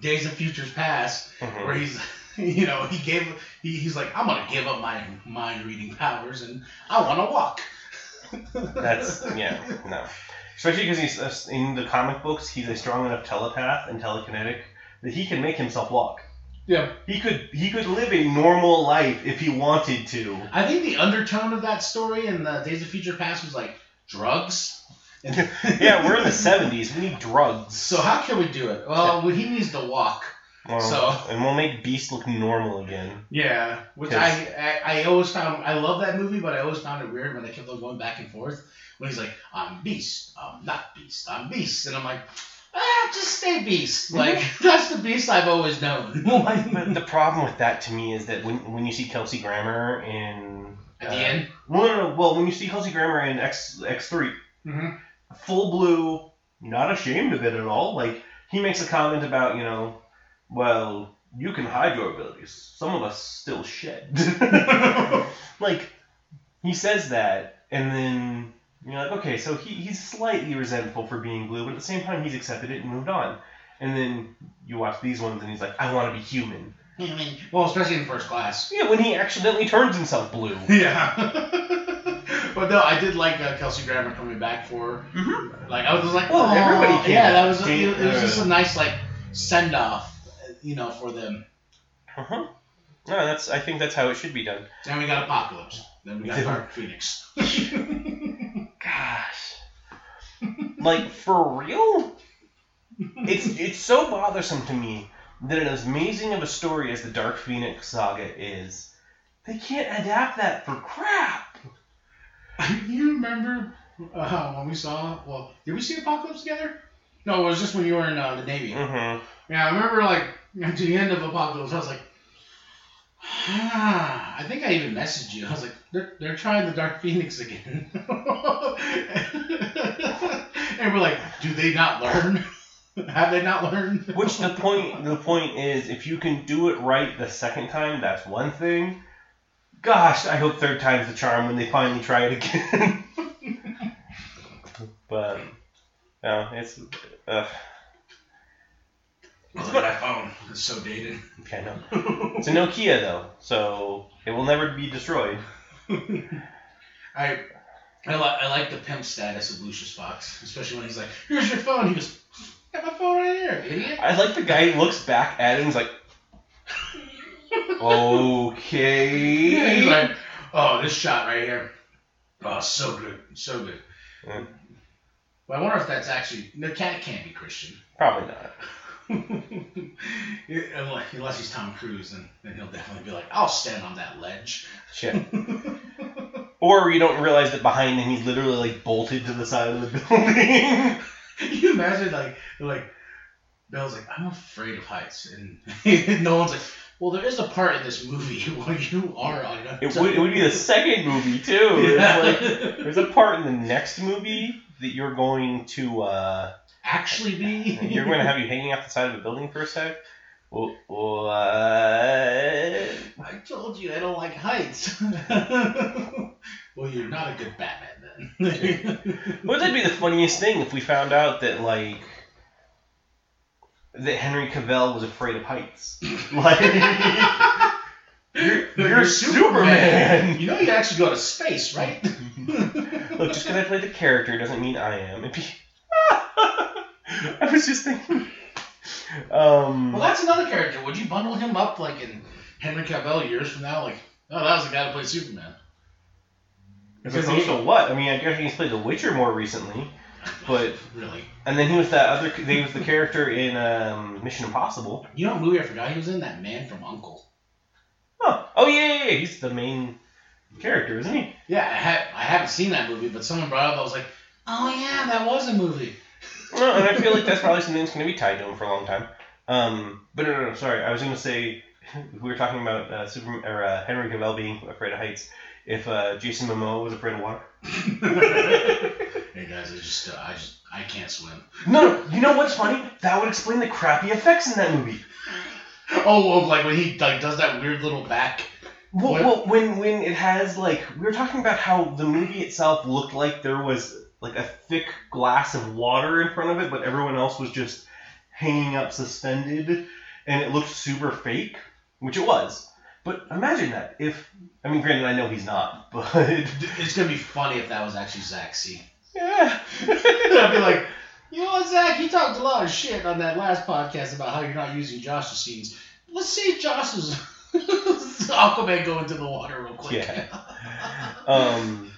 Days of Futures Past Mhm. where he's you know he gave he, he's like I'm gonna give up my mind reading powers and I want to walk. That's yeah, no. Especially because he's uh, in the comic books, he's a strong enough telepath and telekinetic that he can make himself walk. Yeah. He could he could live a normal life if he wanted to. I think the undertone of that story in the Days of Future Past was like drugs. Yeah, we're in the '70s. We need drugs. So how can we do it? Well, he needs to walk. Well, so- and we'll make Beast look normal again. Yeah, which I, I I always found I love that movie, but I always found it weird when they kept on going back and forth. When he's like, "I'm Beast, I'm not Beast, I'm Beast," and I'm like, "Ah, just stay Beast." Like that's the Beast I've always known. But the problem with that to me is that when when you see Kelsey Grammer in at the uh, end. no, no, no, well, when you see Kelsey Grammer in X X three, hmm full blue, not ashamed of it at all. Like he makes a comment about you know, well, you can hide your abilities. Some of us still shed. like he says that, and then you're like, okay, so he, he's slightly resentful for being blue, but at the same time he's accepted it and moved on. And then you watch these ones, and he's like, I want to be human. Well, especially in first class. Yeah, when he accidentally turns himself blue. Yeah. but no, I did like uh, Kelsey Grammer coming back for. Mm-hmm. Like I was like, "Aw." everybody came Yeah, that was it, it was just uh, a nice like send off, you know, for them. Uh huh. No, that's. I think that's how it should be done. Then we got Apocalypse. Then we got Dark Phoenix. Gosh. like for real? It's it's so bothersome to me that as amazing of a story as the Dark Phoenix saga is, they can't adapt that for crap. you remember uh, when we saw? Well, did we see Apocalypse together? No, it was just when you were in uh, the Navy. Mm-hmm. Yeah, I remember like to the end of Apocalypse, I was like, ah, I think I even messaged you. I was like, they're, they're trying the Dark Phoenix again. and we're like, do they not learn? Have they not learned? Which the point the point is, if you can do it right the second time, that's one thing. Gosh, I hope third time's the charm when they finally try it again. but no, it's uh, Look at that phone. It's so dated. okay. No, it's a Nokia though, so it will never be destroyed. I I, li- I like the pimp status of Lucius Fox, especially when he's like, "Here's your phone." He goes, "I got my phone right here, idiot." I like the guy who looks back at him, He's like, okay. Yeah, he's like, "Oh, this shot right here, oh, so good, so good." Yeah. But I wonder if that's actually the cat can't be Christian. Probably not. unless he's Tom Cruise, then, then he'll definitely be like, "I'll stand on that ledge." Shit. Or you don't realize that behind him he's literally like bolted to the side of the building. Can you imagine like like Bill's like, I'm afraid of heights and no one's like, Well there is a part in this movie where you are on a It would, it would be the second movie too. Yeah. Like there's a part in the next movie that you're going to uh, actually be you're going to have you hanging off the side of a building for a sec. What? I told you I don't like heights. well you're not a good Batman then. Wouldn't that be the funniest thing if we found out that like that Henry Cavill was afraid of heights? Like you're, you're Superman. You know you actually go to space, right? Look, just because I play the character doesn't mean I am. Be... I was just thinking. Um, Well, that's another character. Would you bundle him up like in Henry Cavill years from now? Like, oh, that was the guy who played Superman. as opposed to what? I mean, I guess he's played The Witcher more recently, but Really? and then he was that other. He was the character in um, Mission Impossible. You know what movie I forgot he was in? That Man from Uncle. Oh, oh yeah, yeah, yeah. He's the main character, isn't he? Yeah, I, ha- I haven't seen that movie, but someone brought it up. I was like, oh yeah, that was a movie. Well, and I feel like that's probably something that's going to be tied to him for a long time. Um, but no, no, no, sorry. I was going to say we were talking about uh, Superman or uh, Henry Cavill being afraid of heights. If uh, Jason Momoa was afraid of water. Hey guys, I just, uh, I just, I can't swim. No, no you know what's funny? That would explain the crappy effects in that movie. Oh, well, like when he like does that weird little back. Well, What? well, when when it has like we were talking about how the movie itself looked like there was like a thick glass of water in front of it, but everyone else was just hanging up suspended, and it looked super fake, which it was. But imagine that if I mean, granted, I know he's not, but It's gonna be funny if that was actually Zach C. yeah. I'd be like, you know what, Zach? You talked a lot of shit on that last podcast about how you're not using Josh's scenes. Let's see Josh's Aquaman go into the water real quick. Yeah. um,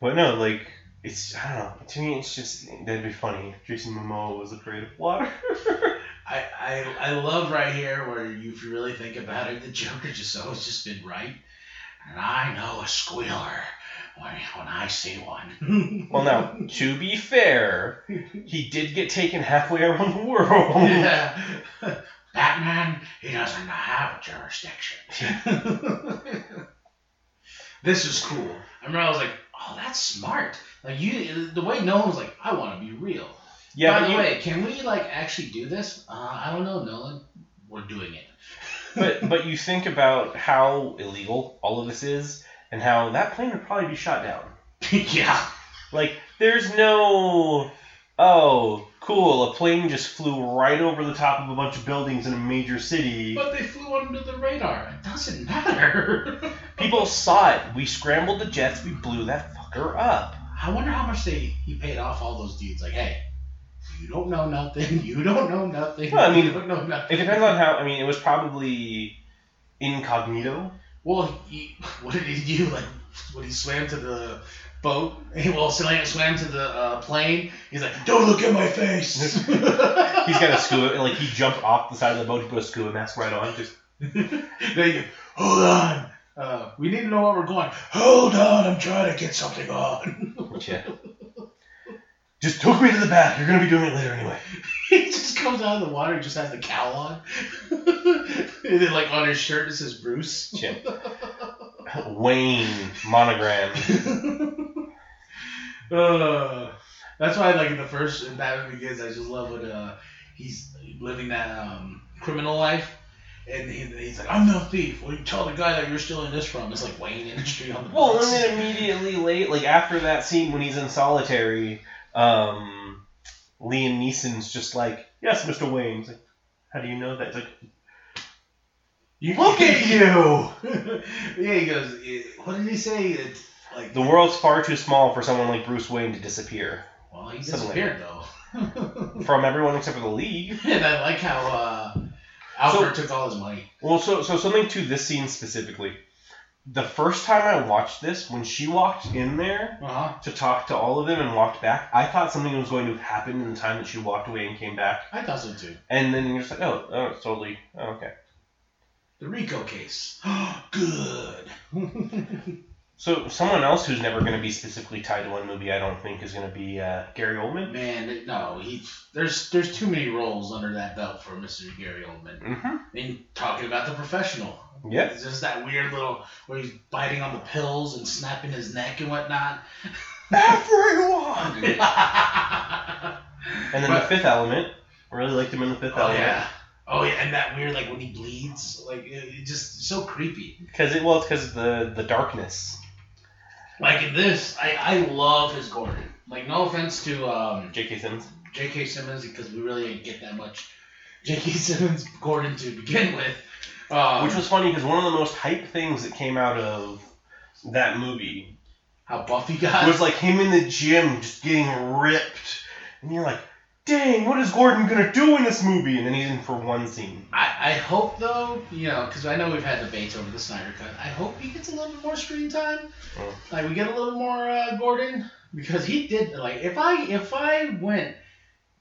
but no, like it's I don't know. To me, it's just that'd be funny. if Jason Momoa was afraid of water. I, I I love right here where you, if you really think about it, the Joker just always just been right. And I know a squealer when, when I see one. well, now to be fair, he did get taken halfway around the world. Yeah. Batman, he doesn't have jurisdiction. this is cool. I remember I was like, oh, that's smart. Like you, the way Nolan was like, I want to be real. Yeah, By the you, way, can we like actually do this? Uh, I don't know, Nolan. We're doing it. but but you think about how illegal all of this is, and how that plane would probably be shot down. yeah. Like, there's no, oh, cool, a plane just flew right over the top of a bunch of buildings in a major city. But they flew under the radar. It doesn't matter. People saw it. We scrambled the jets. We blew that fucker up. I wonder how much they he paid off all those dudes. Like, hey, you don't know nothing. You don't know nothing. Well, I mean, you don't know nothing. It depends on how. I mean, it was probably incognito. Well, he, what did he do? Like when he swam to the boat, he well swam, swam to the uh, plane. He's like, "Don't look at my face." He's got a scuba. Like he jumped off the side of the boat. He put a scuba mask right on. Just there you. Hold on. Uh, we need to know where we're going. Hold on, I'm trying to get something on. yeah. Just took me to the back. You're gonna be doing it later anyway. he just comes out of the water. He just has the cowl on, and then like on his shirt it says Bruce. Yeah. Wayne monogram. uh, that's why, like in the first Batman Begins, I just love when uh, he's living that um, criminal life, and he, he's like, "I'm no thief." Well, you tell the guy that you're stealing this from. It's like Wayne Industry on the Well, box. and then immediately late, like after that scene when he's in solitary, um, Liam Neeson's just like, "Yes, Mr. Wayne." He's like, "How do you know that?" It's like, You- "Look at you." yeah, he goes. What did he say? It's like The world's far too small for someone like Bruce Wayne to disappear well, he like disappeared though. from everyone except for the League. and I like how uh, Alfred took all his money. Well, so so something to this scene specifically. The first time I watched this, when she walked in there Uh huh. to talk to all of them and walked back, I thought something was going to happen in the time that she walked away and came back. I thought so too. And then you're just like, oh, oh, it's totally, oh, okay. The RICO case. Good. So someone else who's never going to be specifically tied to one movie, I don't think, is going to be uh, Gary Oldman. Man, no, he there's there's too many roles under that belt for Mr. Gary Oldman. Mm-hmm. And talking about the professional, Yep. it's just that weird little where he's biting on the pills and snapping his neck and whatnot. Everyone. and then the Fifth Element. I really liked him in the Fifth oh Element. yeah, oh yeah, and that weird like when he bleeds, like it, it just so creepy. Because it well, it's because of the the darkness. Like in this, I I love his Gordon. Like no offense to um, J.K. Simmons. J.K. Simmons because we really didn't get that much J.K. Simmons Gordon to begin with. Um, Which was funny because one of the most hype things that came out of that movie how Buffy got. was like him in the gym just getting ripped, and you're like, "Dang, what is Gordon gonna do in this movie?" And then he's in for one scene. I, I hope though, you know, because I know we've had debates over the Snyder Cut. I hope he gets a little bit more screen time. Oh. Like we get a little more uh, Gordon because he did like if I if I went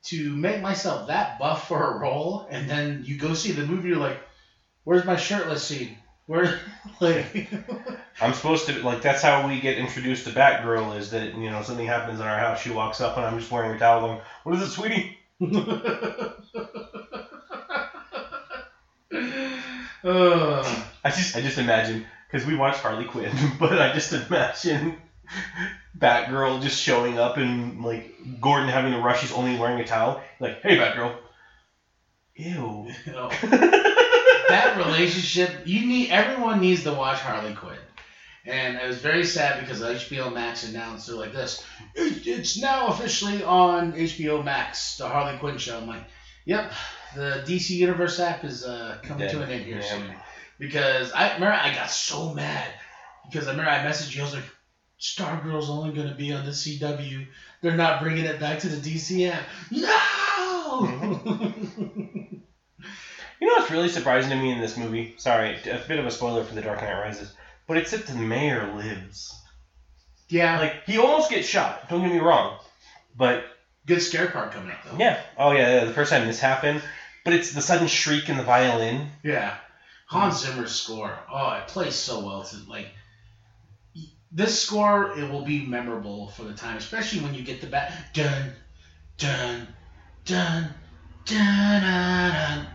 to make myself that buff for a role and then you go see the movie, you're like, where's my shirtless scene? Where like I'm supposed to like that's how we get introduced to Batgirl is that you know something happens in our house. She walks up and I'm just wearing a towel. Going, what is it, sweetie? uh, I just I just imagine because we watched Harley Quinn, but I just imagine Batgirl just showing up and like Gordon having to rush. He's only wearing a towel. Like, hey, Batgirl. Ew. That relationship you need everyone needs to watch Harley Quinn. And it was very sad because HBO Max announced they're like this. It, it's now officially on HBO Max, the Harley Quinn show. I'm like, yep, the DC Universe app is uh, coming Dead. to an end here Yeah. soon. because I remember I got so mad because I remember I messaged you. I was like, Stargirl's only gonna be on the CW. They're not bringing it back to the DCM. No. You know what's really surprising to me in this movie? Sorry, a bit of a spoiler for The Dark Knight Rises, but it's that the mayor lives. yeah, like he almost gets shot. Don't get me wrong, but good scare part coming up though. yeah, oh yeah, yeah, the first time this happened, but it's the sudden shriek in the violin. Yeah. Hans Zimmer's score. Oh, it plays so well. To like this score, it will be memorable for the time, especially when you get the back dun dun dun dun dun dun. dun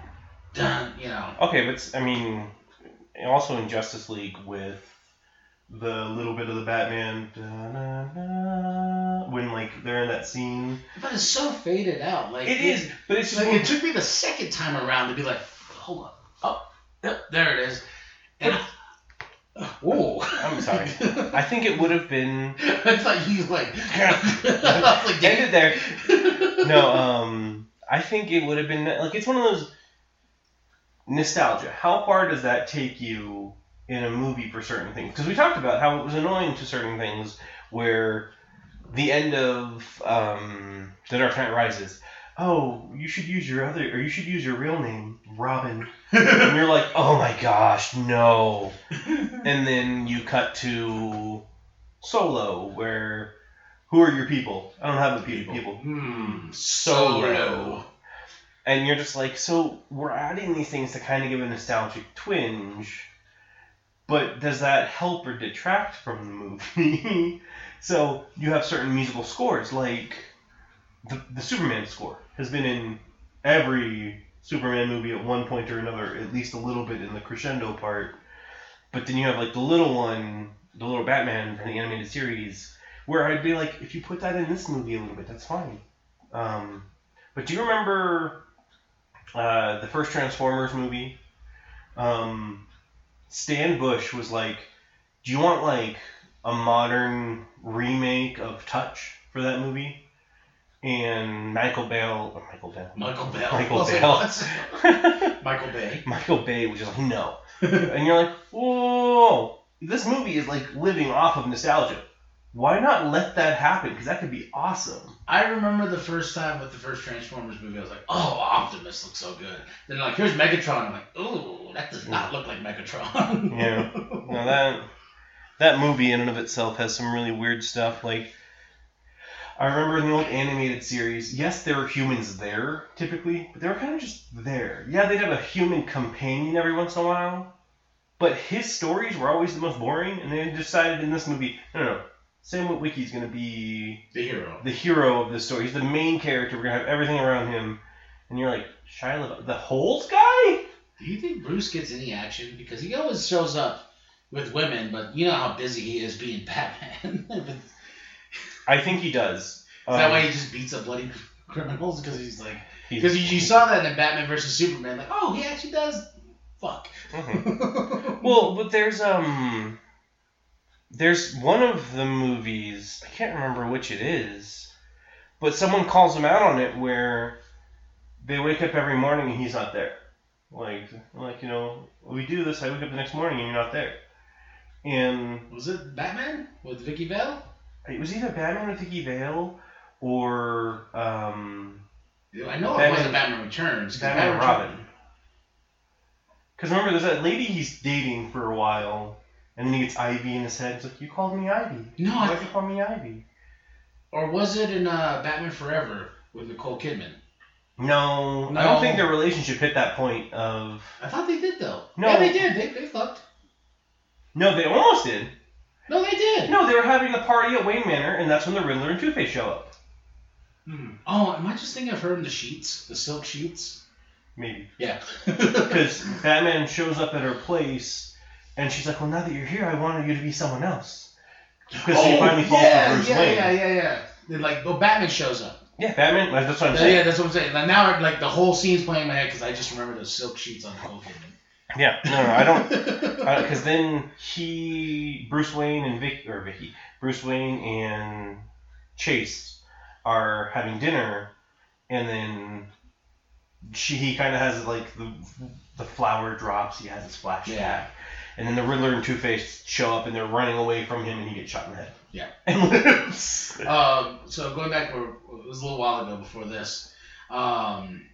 you know. Okay, but I mean, also in Justice League with the little bit of the Batman when like they're in that scene. But it's so faded out. Like It is, but it's just Like, it took me the second time around to be like, hold up, oh, yep, there it is. And whoa. I'm sorry. I think it would have been I thought you like. I was like, ended there. No, um, I think it would have been like it's one of those nostalgia. How far does that take you in a movie for certain things? Because we talked about how it was annoying to certain things where the end of um, The Dark Knight Rises. Oh, you should use your other, or you should use your real name, Robin. And you're like, oh my gosh, no. And then you cut to Solo, where who are your people? I don't have the people. people. Hmm. Solo. And you're just like, so we're adding these things to kind of give a nostalgic twinge, but does that help or detract from the movie? so you have certain musical scores, like the, the Superman score has been in every Superman movie at one point or another, at least a little bit in the crescendo part. But then you have like the little one, the little Batman from the animated series, where I'd be like, if you put that in this movie a little bit, that's fine. Um, but do you remember uh, the first Transformers movie? Um, Stan Bush was like, "Do you want like a modern remake of Touch for that movie?" And Michael Bale, or Michael Bale, Michael Bell. Michael Bale. Michael Bay. Michael Bay was just like, "No," and you're like, "Whoa, this movie is like living off of nostalgia. Why not let that happen? Because that could be awesome." I remember the first time with the first Transformers movie, I was like, "Oh, Optimus looks so good." Then like, here's Megatron. I'm like, "Ooh, that does not look like Megatron." Yeah. No, that that movie in and of itself has some really weird stuff. Like, I remember in the old animated series, yes, there were humans there typically, but they were kind of just there. Yeah, they'd have a human companion every once in a while, but his stories were always the most boring. And they decided in this movie, no, no, no. Sam Witwicky's gonna be the hero. the hero of the story. He's the main character. We're gonna have everything around him, and you're like Shia LaBeouf, the Holes guy. Do you think Bruce gets any action? Because he always shows up with women, but you know how busy he is being Batman. I think he does. Is that Um, why he just beats up bloody criminals? Because he's like, because you, saw that in Batman versus Superman. Like, oh, he actually does. Fuck. Mhm. Well, but there's um, there's one of the movies. I can't remember which it is, but someone calls him out on it where they wake up every morning and he's not there. Like, like you know, we do this. I wake up the next morning and you're not there. And was it Batman with Vicky Vale? it was either Batman with Vicky Vale or um, I know it wasn't Batman Returns. Batman and Returns- Robin. Because remember, there's that lady he's dating for a while, and then he gets Ivy in his head. It's like, you called me Ivy. No, Why I you call me Ivy? Or was it in uh, Batman Forever with Nicole Kidman? No, I don't think their relationship hit that point of. I thought they did though. No. Yeah, they did. They, they fucked. No, they almost did. No, they did. No, they were having a party at Wayne Manor, and that's when the Riddler and Two Face show up. Hmm. Oh, am I just thinking of her in the sheets, the silk sheets? Maybe Yeah. because Batman shows up at her place, and she's like, "Well, now that you're here, I wanted you to be someone else." Because she oh, finally falls Oh, yeah, for Bruce yeah, Wayne. yeah, yeah, yeah. Then like, oh, Batman shows up. Yeah, Batman. That's what I'm saying. yeah, that's what I'm saying. Like, now, like the whole scene's playing in my head because I just remember those silk sheets on Nicole Kidman. Yeah, no, no, I don't. Uh, because then he, Bruce Wayne and Vic or Vicky, Bruce Wayne and Chase are having dinner, and then she he kind of has like the the flower drops. He has his flashback, Yeah. And then the Riddler and Two Face show up, and they're running away from him, and he gets shot in the head. Yeah. and lives. Um, so going back, it was a little while ago before this, um,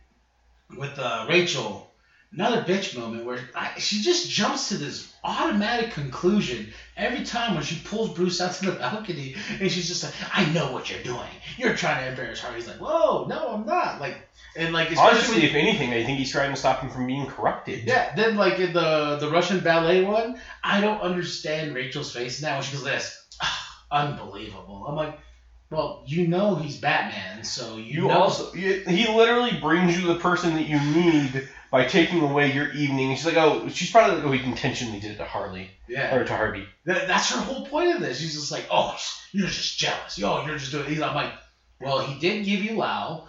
with uh, Rachel, another bitch moment where I, she just jumps to this automatic conclusion every time when she pulls Bruce out to the balcony, and she's just like, "I know what you're doing. You're trying to embarrass her." He's like, "Whoa, no, I'm not." Like, and like Honestly, if anything, I think he's trying to stop him from being corrupted. yeah, then like in the the Russian ballet one, I don't understand Rachel's face now she goes this. Ah, unbelievable. I'm like, well, you know he's Batman, so you, You know. also you, he literally brings you the person that you need by taking away your evening. She's like, oh, she's probably like, oh, he intentionally did it to Harley yeah. or to Harvey. That, that's her whole point of this. She's just like, oh, you're just jealous. Yo, you're just doing. I'm like, well, he did give you Lau.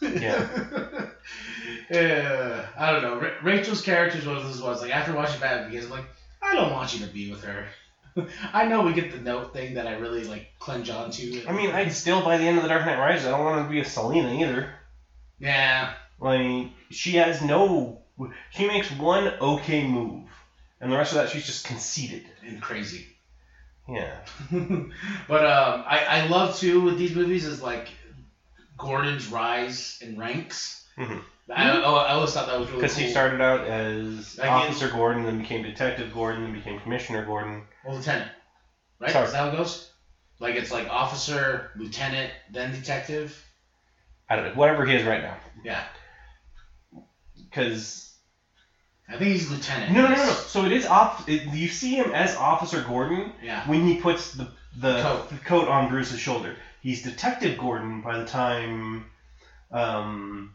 Yeah. Yeah, I don't know. Ra- Rachel's character is one of those ones. Like after watching Batman Begins, I'm like, I don't want you to be with her. I know we get the note thing that I really like clench onto. I mean, I'd still by the end of the Dark Knight Rises, I don't want to be a Selena either. yeah, Like she has no, she makes one okay move, and the rest of that she's just conceited. and crazy. Yeah. but um, I, I love too with these movies is like Gordon's rise in ranks. Mhm. I, I, always thought that was really Because cool. he started out as Like, Officer Gordon, then became Detective Gordon, then became Commissioner Gordon. well, lieutenant, right? Sorry. Is that how it goes? Like it's like officer, lieutenant, then detective. I don't know, whatever he is right now. Yeah, Because I think he's lieutenant. no, no, no, no. So it is off. It, you see him as Officer Gordon Yeah, when he puts the the Coat. the coat on Bruce's shoulder. He's Detective Gordon by the time um,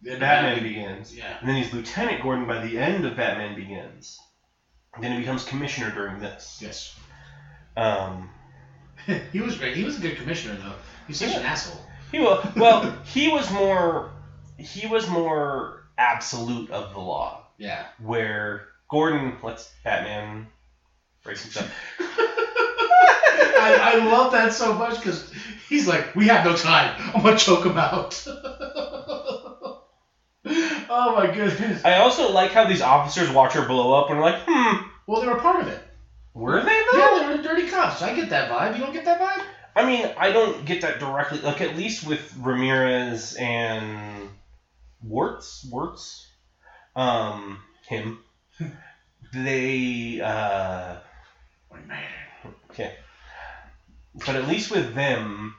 Then Batman begins. Yeah, And then he's Lieutenant Gordon by the end of Batman Begins. Then he becomes Commissioner during this. yes. Um, he was great. He was a good commissioner though. He's such an asshole. he will. Well, he was more. He was more absolute of the law, Yeah. where Gordon lets Batman break some stuff. I, I love that so much because he's like, we have no time. I'm gonna choke him out. oh my goodness. I also like how these officers watch her blow up and are like, hmm, Well, they were part of it. were they though? Yeah, they were the dirty cops. I get that vibe. You don't get that vibe? I mean, I don't get that directly. Like at least with Ramirez and Wuertz, Wuertz, um, him, they, uh, okay. But at least with them,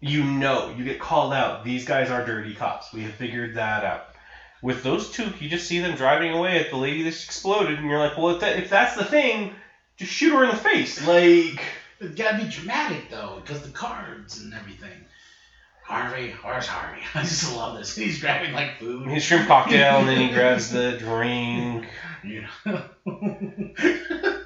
you know, you get called out. These guys are dirty cops. We have figured that out. With those two, you just see them driving away at the lady that's exploded, and you're like, well, if, that, if that's the thing, just shoot her in the face. Like, It's gotta be dramatic though, because the cards and everything. Harvey, where's Harvey? I just love this. He's grabbing like food. his shrimp cocktail, and then he grabs the drink. You know.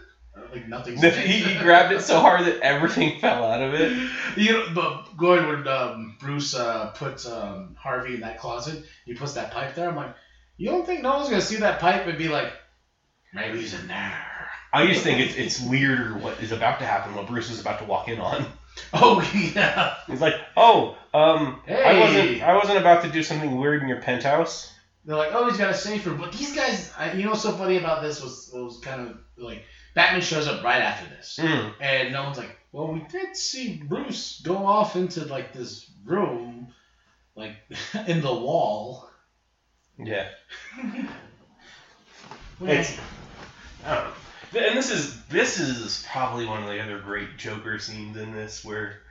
like nothing's The- he, he grabbed it so hard that everything fell out of it. You know, but going when um, Bruce uh, puts um, Harvey in that closet, he puts that pipe there. I'm like, you don't think no one's gonna see that pipe and be like, maybe he's in there. I just think it's it's weirder what is about to happen, what Bruce is about to walk in on. Oh yeah. He's like, oh, um, I wasn't I wasn't about to do something weird in your penthouse. They're like, oh, he's got a safe room. But these guys, I, you know, what's so funny about this was was kind of like Batman shows up right after this, Mm. and no one's like, well, we did see Bruce go off into like this room, like in the wall. Yeah. It's I don't know. And this is this is probably one of the other great Joker scenes in this where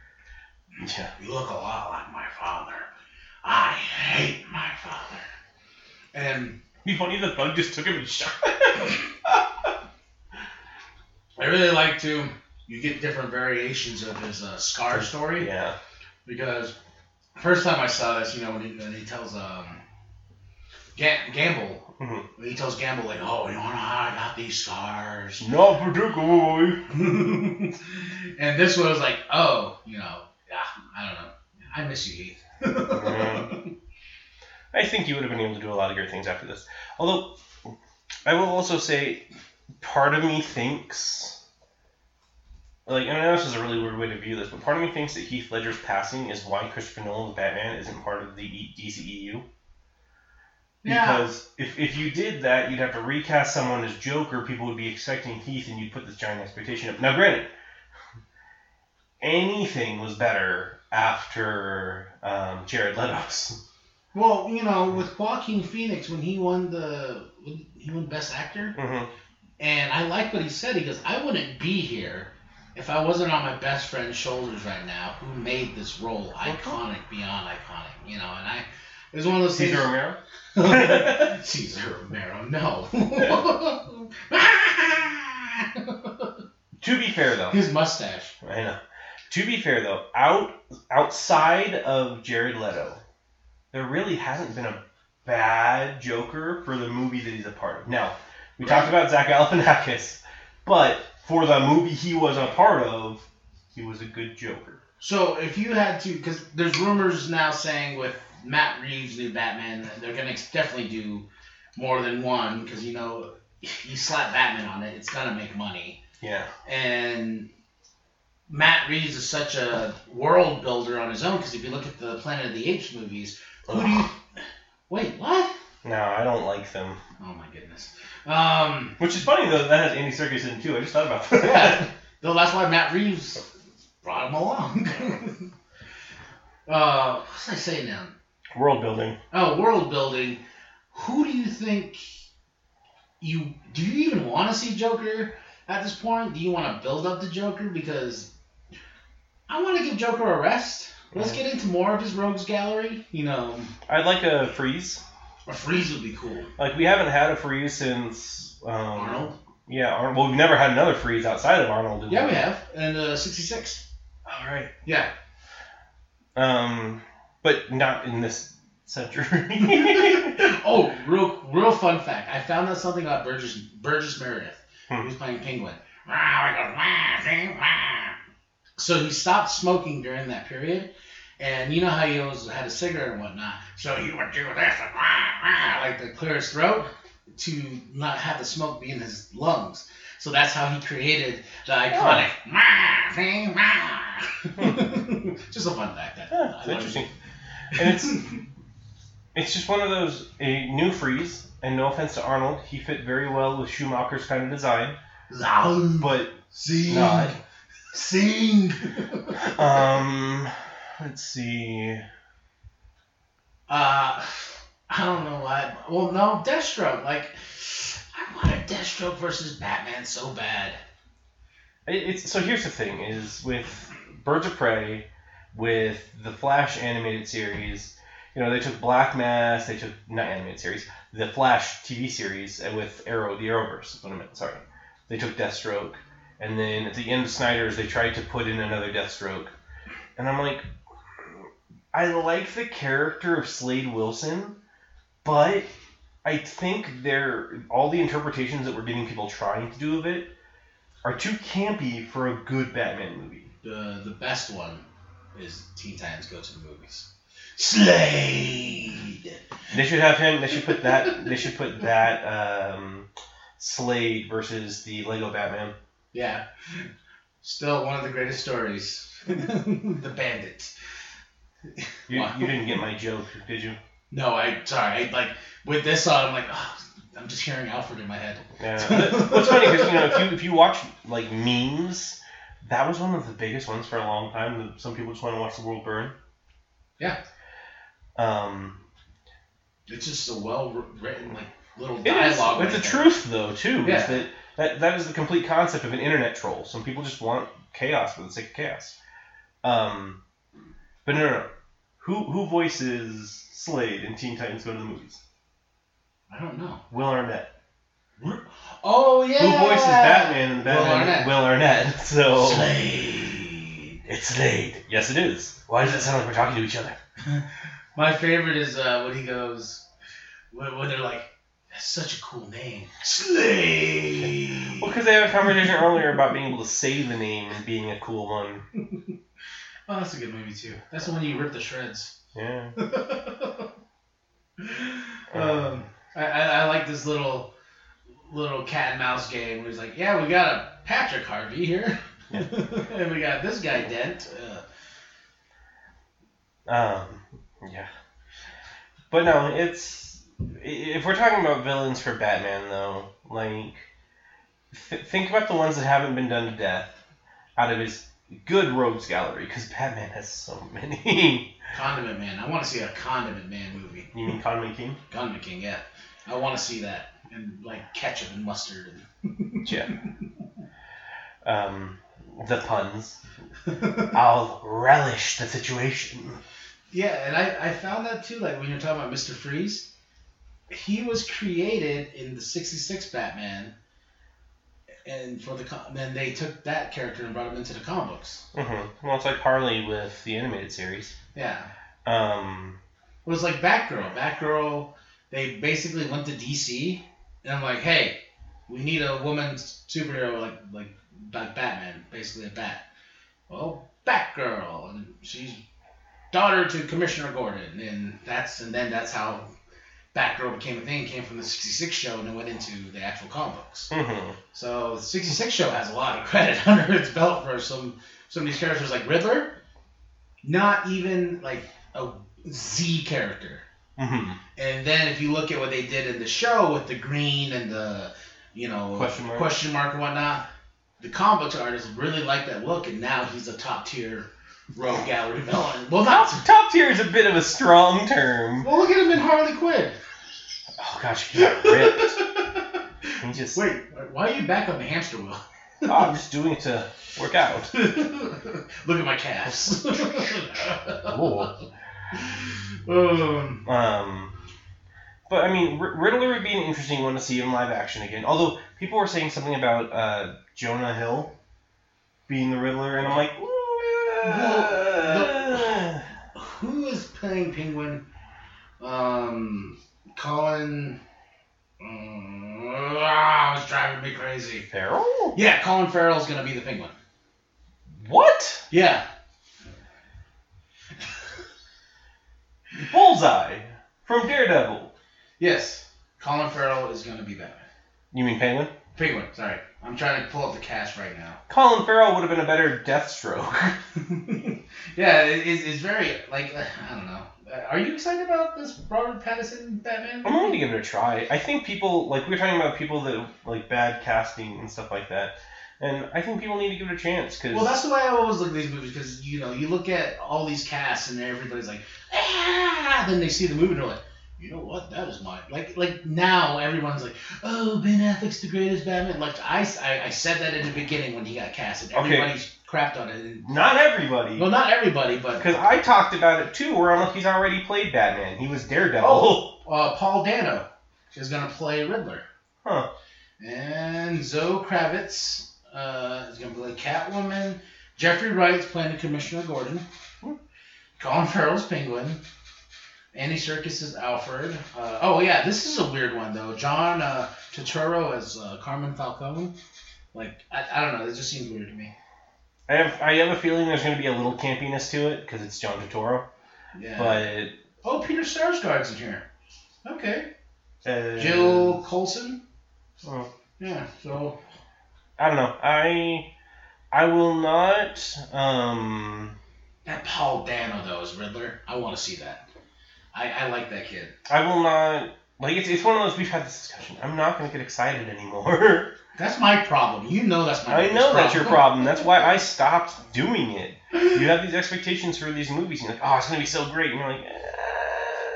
yeah. You look a lot like my father. I hate my father. And be funny the thug just took him and shot I really like to. You get different variations of his uh, scar story Yeah. because first time I saw this, you know, when he, when he tells um, Ga- Gamble, Mhm. he tells Gamble like, "Oh, you don't know how I got these scars," Not particularly. and this was like, "Oh, you know, I don't know, I miss you, Heath." Yeah. I think you would have been able to do a lot of great things after this. Although, I will also say, part of me thinks, like, and I know this is a really weird way to view this, but part of me thinks that Heath Ledger's passing is why Christopher Nolan's Batman isn't part of the E- DCEU. Yeah. Because if, if you did that, you'd have to recast someone as Joker. People would be expecting Heath, and you'd put this giant expectation up. Now, granted, anything was better after um, Jared Leto's. Well, you know, with Joaquin Phoenix when he won the he won Best Actor, hmm and I like what he said. He goes, "I wouldn't be here if I wasn't on my best friend's shoulders right now, who made this role iconic beyond iconic." You know, and I it was one of those Cesar things. Romero. Cesar Romero, no. To be fair, though, His mustache. I know. To be fair, though, out outside of Jared Leto, there really hasn't been a bad Joker for the movie that he's a part of. Now, we talked about Zach Galifianakis, but for the movie he was a part of, he was a good Joker. So if you had to, because there's rumors now saying with Matt Reeves' new Batman, they're gonna definitely do more than one, because you know you slap Batman on it, it's gonna make money. Yeah. And Matt Reeves is such a world builder on his own, because if you look at the Planet of the Apes movies, who do you? Wait, what? No, I don't like them. Oh my goodness. Um, Which is funny though. That has Andy Serkis in too. I just thought about yeah, that. though that's why Matt Reeves brought him along. uh, what was I say now? World building. Oh, world building. Who do you think you do you even want to see Joker at this point? Do you want to build up the Joker because I want to give Joker a rest. Let's get into more of his rogues gallery. You know, I'd like a freeze. a freeze would be cool. Like we haven't had a freeze since um, Arnold. Yeah, Arnold. Well, we've never had another freeze outside of Arnold. did Yeah, we have. And uh, 66. All right. Yeah. Um, but not in this century. oh, real real fun fact. I found out something about Burgess Burgess Meredith. Hmm. He was playing Penguin. So he stopped smoking during that period. And you know how he always had a cigarette and whatnot. So he would do this and like to clear his throat to not have the smoke be in his lungs. So that's how he created the oh. iconic Just a fun fact. That Yeah, it's interesting. And it's it's just one of those a new freeze. And no offense to Arnold, he fit very well with Schumacher's kind of design, but Sing. not. Sing. Um, let's see. Uh, I don't know why. Well, no, Deathstroke. Like, I wanted Deathstroke versus Batman so bad. It- It's so here's the thing: is with Birds of Prey, with the Flash animated series, you know they took Black Mass, they took not animated series, the Flash TV series, and with Arrow, the Arrowverse. is What I meant, sorry, they took Deathstroke, and then at the end of Snyder's, they tried to put in another Deathstroke, and I'm like, I like the character of Slade Wilson, but I think they're all the interpretations that we're getting people trying to do of it are too campy for a good Batman movie. The the best one is Teen Titans Go to the Movies. Slade. They should have him. They should put that. They should put that um, Slade versus the Lego Batman. Yeah. Still one of the greatest stories. the Bandit. You, Wow. you didn't get my joke, did you? No, I sorry. I, like with this on, I'm like, oh, I'm just hearing Alfred in my head. Yeah. What's funny because you know if you if you watch like memes, that was one of the biggest ones for a long time. Some people just want to watch the world burn. Yeah. Um, It's just a well written like little It is. dialogue. It's right the there. truth, though, too. Yeah. Is that, that that is the complete concept of an internet troll. Some people just want chaos for the sake of chaos. Um, but no, no, no. Who who voices Slade in Teen Titans Go to the Movies? I don't know. Will Arnett. Oh yeah. Who voices Batman in Will Batman? Arnett. Will Arnett. So Slade. it's Slade. Yes, it is. Why does it sound like we're talking to each other? My favorite is uh, when he goes, when, when they're like, "That's such a cool name, Slade." Well, because they had a conversation earlier about being able to say the name and being a cool one. Oh, that's a good movie too. That's the one you rip the shreds. Yeah. um, I, I, like this little little cat and mouse game where he's like, "Yeah, we got a Patrick Harvey here, Yeah. and we got this guy Dent." Uh, Um, yeah. But no, it's if we're talking about villains for Batman, though, like th- think about the ones that haven't been done to death out of his good rogues gallery, because Batman has so many. Condiment Man. I want to see a Condiment Man movie. you mean Condiment King? Condiment King, yeah. I want to see that. And like ketchup and mustard And... Yeah. Um, the puns. I'll relish the situation. Yeah, and I, I found that too. Like when you're talking about Mister Freeze, he was created in the '66 Batman, and for the then they took that character and brought him into the comic books. hmm Well, it's like Harley with the animated series. Yeah, Um, it was like Batgirl. Batgirl, they basically went to DC, and I'm like, hey, we need a woman superhero like like like Batman, basically a bat. Well, Batgirl, and she's daughter to Commissioner Gordon, and that's and then that's how Batgirl became a thing. Came from the '66 show and it went into the actual comic books. mhm. So the '66 show has a lot of credit under its belt for some some of these characters like Riddler, not even like a Z character. Mhm. And then if you look at what they did in the show with the green and the you know Question mark. question mark and whatnot, the comic book artists really like that look, and now he's a top tier rogue gallery villain. Well, not. Top, top tier is a bit of a strong term. Well, look at him in Harley Quinn. Oh gosh, he got ripped. He just. Wait, why are you back on the hamster wheel? Oh, I'm just doing it to work out. look at my calves. Cool. um, Um, but I mean, R- Riddler would be an interesting one to see in live action again. Although people were saying something about uh, Jonah Hill being the Riddler, and I'm like, Well, who is playing Penguin? Um, Colin. Um, ah, it's driving me crazy. Farrell? Yeah, Colin Farrell's gonna be the Penguin. What? Yeah, Bullseye from Daredevil. yes, Colin Farrell is gonna be Batman. You mean Penguin? Penguin. Sorry, I'm trying to pull up the cast right now. Colin Farrell would have been a better Deathstroke. yeah, it, it's, it's very like uh, I don't know. Uh, Are you excited about this Robert Pattinson Batman? I'm willing to give it a try. I think people like we were talking about people that like bad casting and stuff like that, and I think people need to give it a chance because Well, that's the way I always look at these movies because you know you look at all these casts and everybody's like, ah, then they see the movie and they're like, you know what, that is my like like now everyone's like, oh Ben Affleck's the greatest Batman. Like I, I, I said that in the beginning when he got casted. Okay. Everybody's crapped on it. Not everybody. well, not everybody, but Because I talked about it too, where I'm like, he's already played Batman. He was Daredevil. Oh. uh, Paul Dano is gonna play Riddler. Huh. And Zoe Kravitz uh, is going to play Catwoman. Jeffrey Wright's playing the Commissioner Gordon. Colin Farrell's Penguin. Andy Serkis is Alfred. Uh, oh yeah, this is a weird one though. John uh, Turturro as uh, Carmine Falcone. Like I, I don't know, it just seems weird to me. I have I have a feeling there's going to be a little campiness to it because it's John Turturro. Yeah. But oh, Peter Sarsgaard's in here. Okay. uh, Gil Colson. oh, Yeah. So I don't know. I I will not. Um, that Paul Dano though is Riddler. I want to see that. I, I like that kid. I will not. Like it's, it's one of those we've had this discussion. I'm not going to get excited anymore. That's my problem. You know that's my. I know that's your problem. That's why I stopped doing it. You have these expectations for these movies. And you're like, oh, it's going to be so great. And you're like, eh.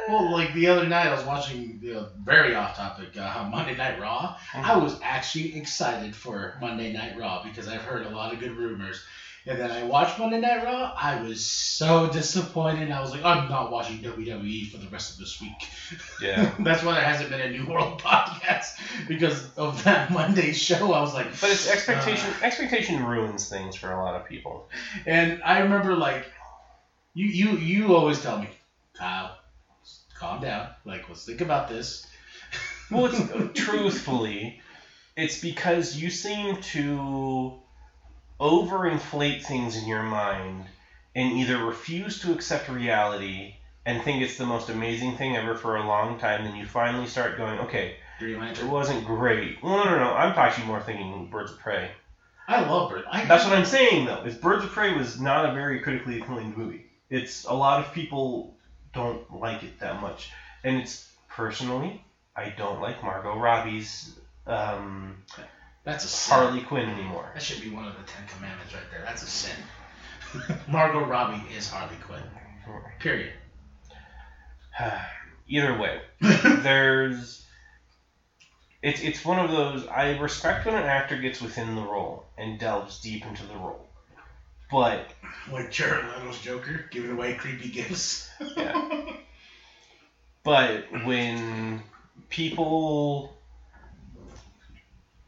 Well, like the other night, I was watching uh, very off topic uh, Monday Night Raw. I was actually excited for Monday Night Raw because I've heard a lot of good rumors. And then I watched Monday Night Raw. I was so disappointed. I was like, I'm not watching WWE for the rest of this week. yeah. That's why there hasn't been a New World podcast because of that Monday show. I was like, But it's expectation. expectation ruins things for a lot of people. And I remember like you you you always tell me, Kyle, calm down. Like let's think about this. Well, it's, truthfully, it's because you seem to overinflate things in your mind and either refuse to accept reality and think it's the most amazing thing ever for a long time. Then you finally start going, okay, it wasn't great. Well, no, no, no. I'm actually more thinking Birds of Prey. I love Birds. I, That's what I'm saying, though. Is Birds of Prey was not a very critically acclaimed movie. It's a lot of people don't like it that much, and it's personally, I don't like Margot Robbie's um, That's a sin. Harley Quinn anymore. That should be one of the Ten Commandments right there. That's a sin. Margot Robbie is Harley Quinn. Period. Either way, there's it's it's one of those I respect when an actor gets within the role and delves deep into the role. But Like Jared Leto's Joker, giving away creepy gifts. Yeah. but when people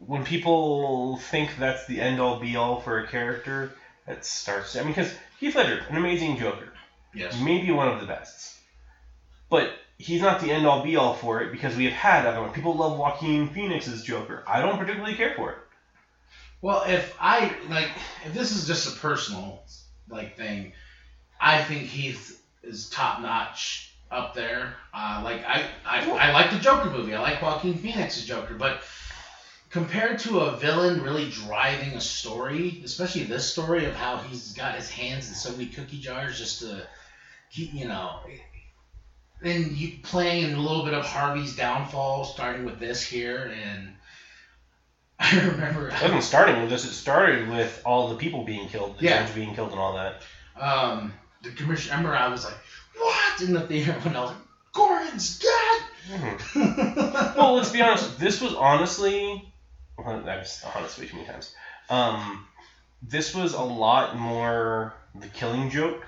when people think that's the end all be all for a character, that starts I mean because Heath Ledger, an amazing Joker. Yes. maybe one of the best. But he's not the end all be all for it because we have had other ones. People love Joaquin Phoenix's Joker. I don't particularly care for it. Well, if I like, if this is just a personal like thing, I think Heath is top notch up there. Uh, like I, I, I like the Joker movie. I like Joaquin Phoenix's Joker, but compared to a villain really driving a story, especially this story of how he's got his hands in so many cookie jars just to keep, you know. And you playing a little bit of Harvey's downfall, starting with this here, and I remember It wasn't starting with this. It started with all the people being killed, the Yeah. judge being killed, and all that. um, the commission. I remember I was like, "What?" in the theater when I was like, "Gordon's dead." Mhm. Well, let's be honest. This was honestly, I've s- honest way too many times. Um, this was a lot more the killing joke,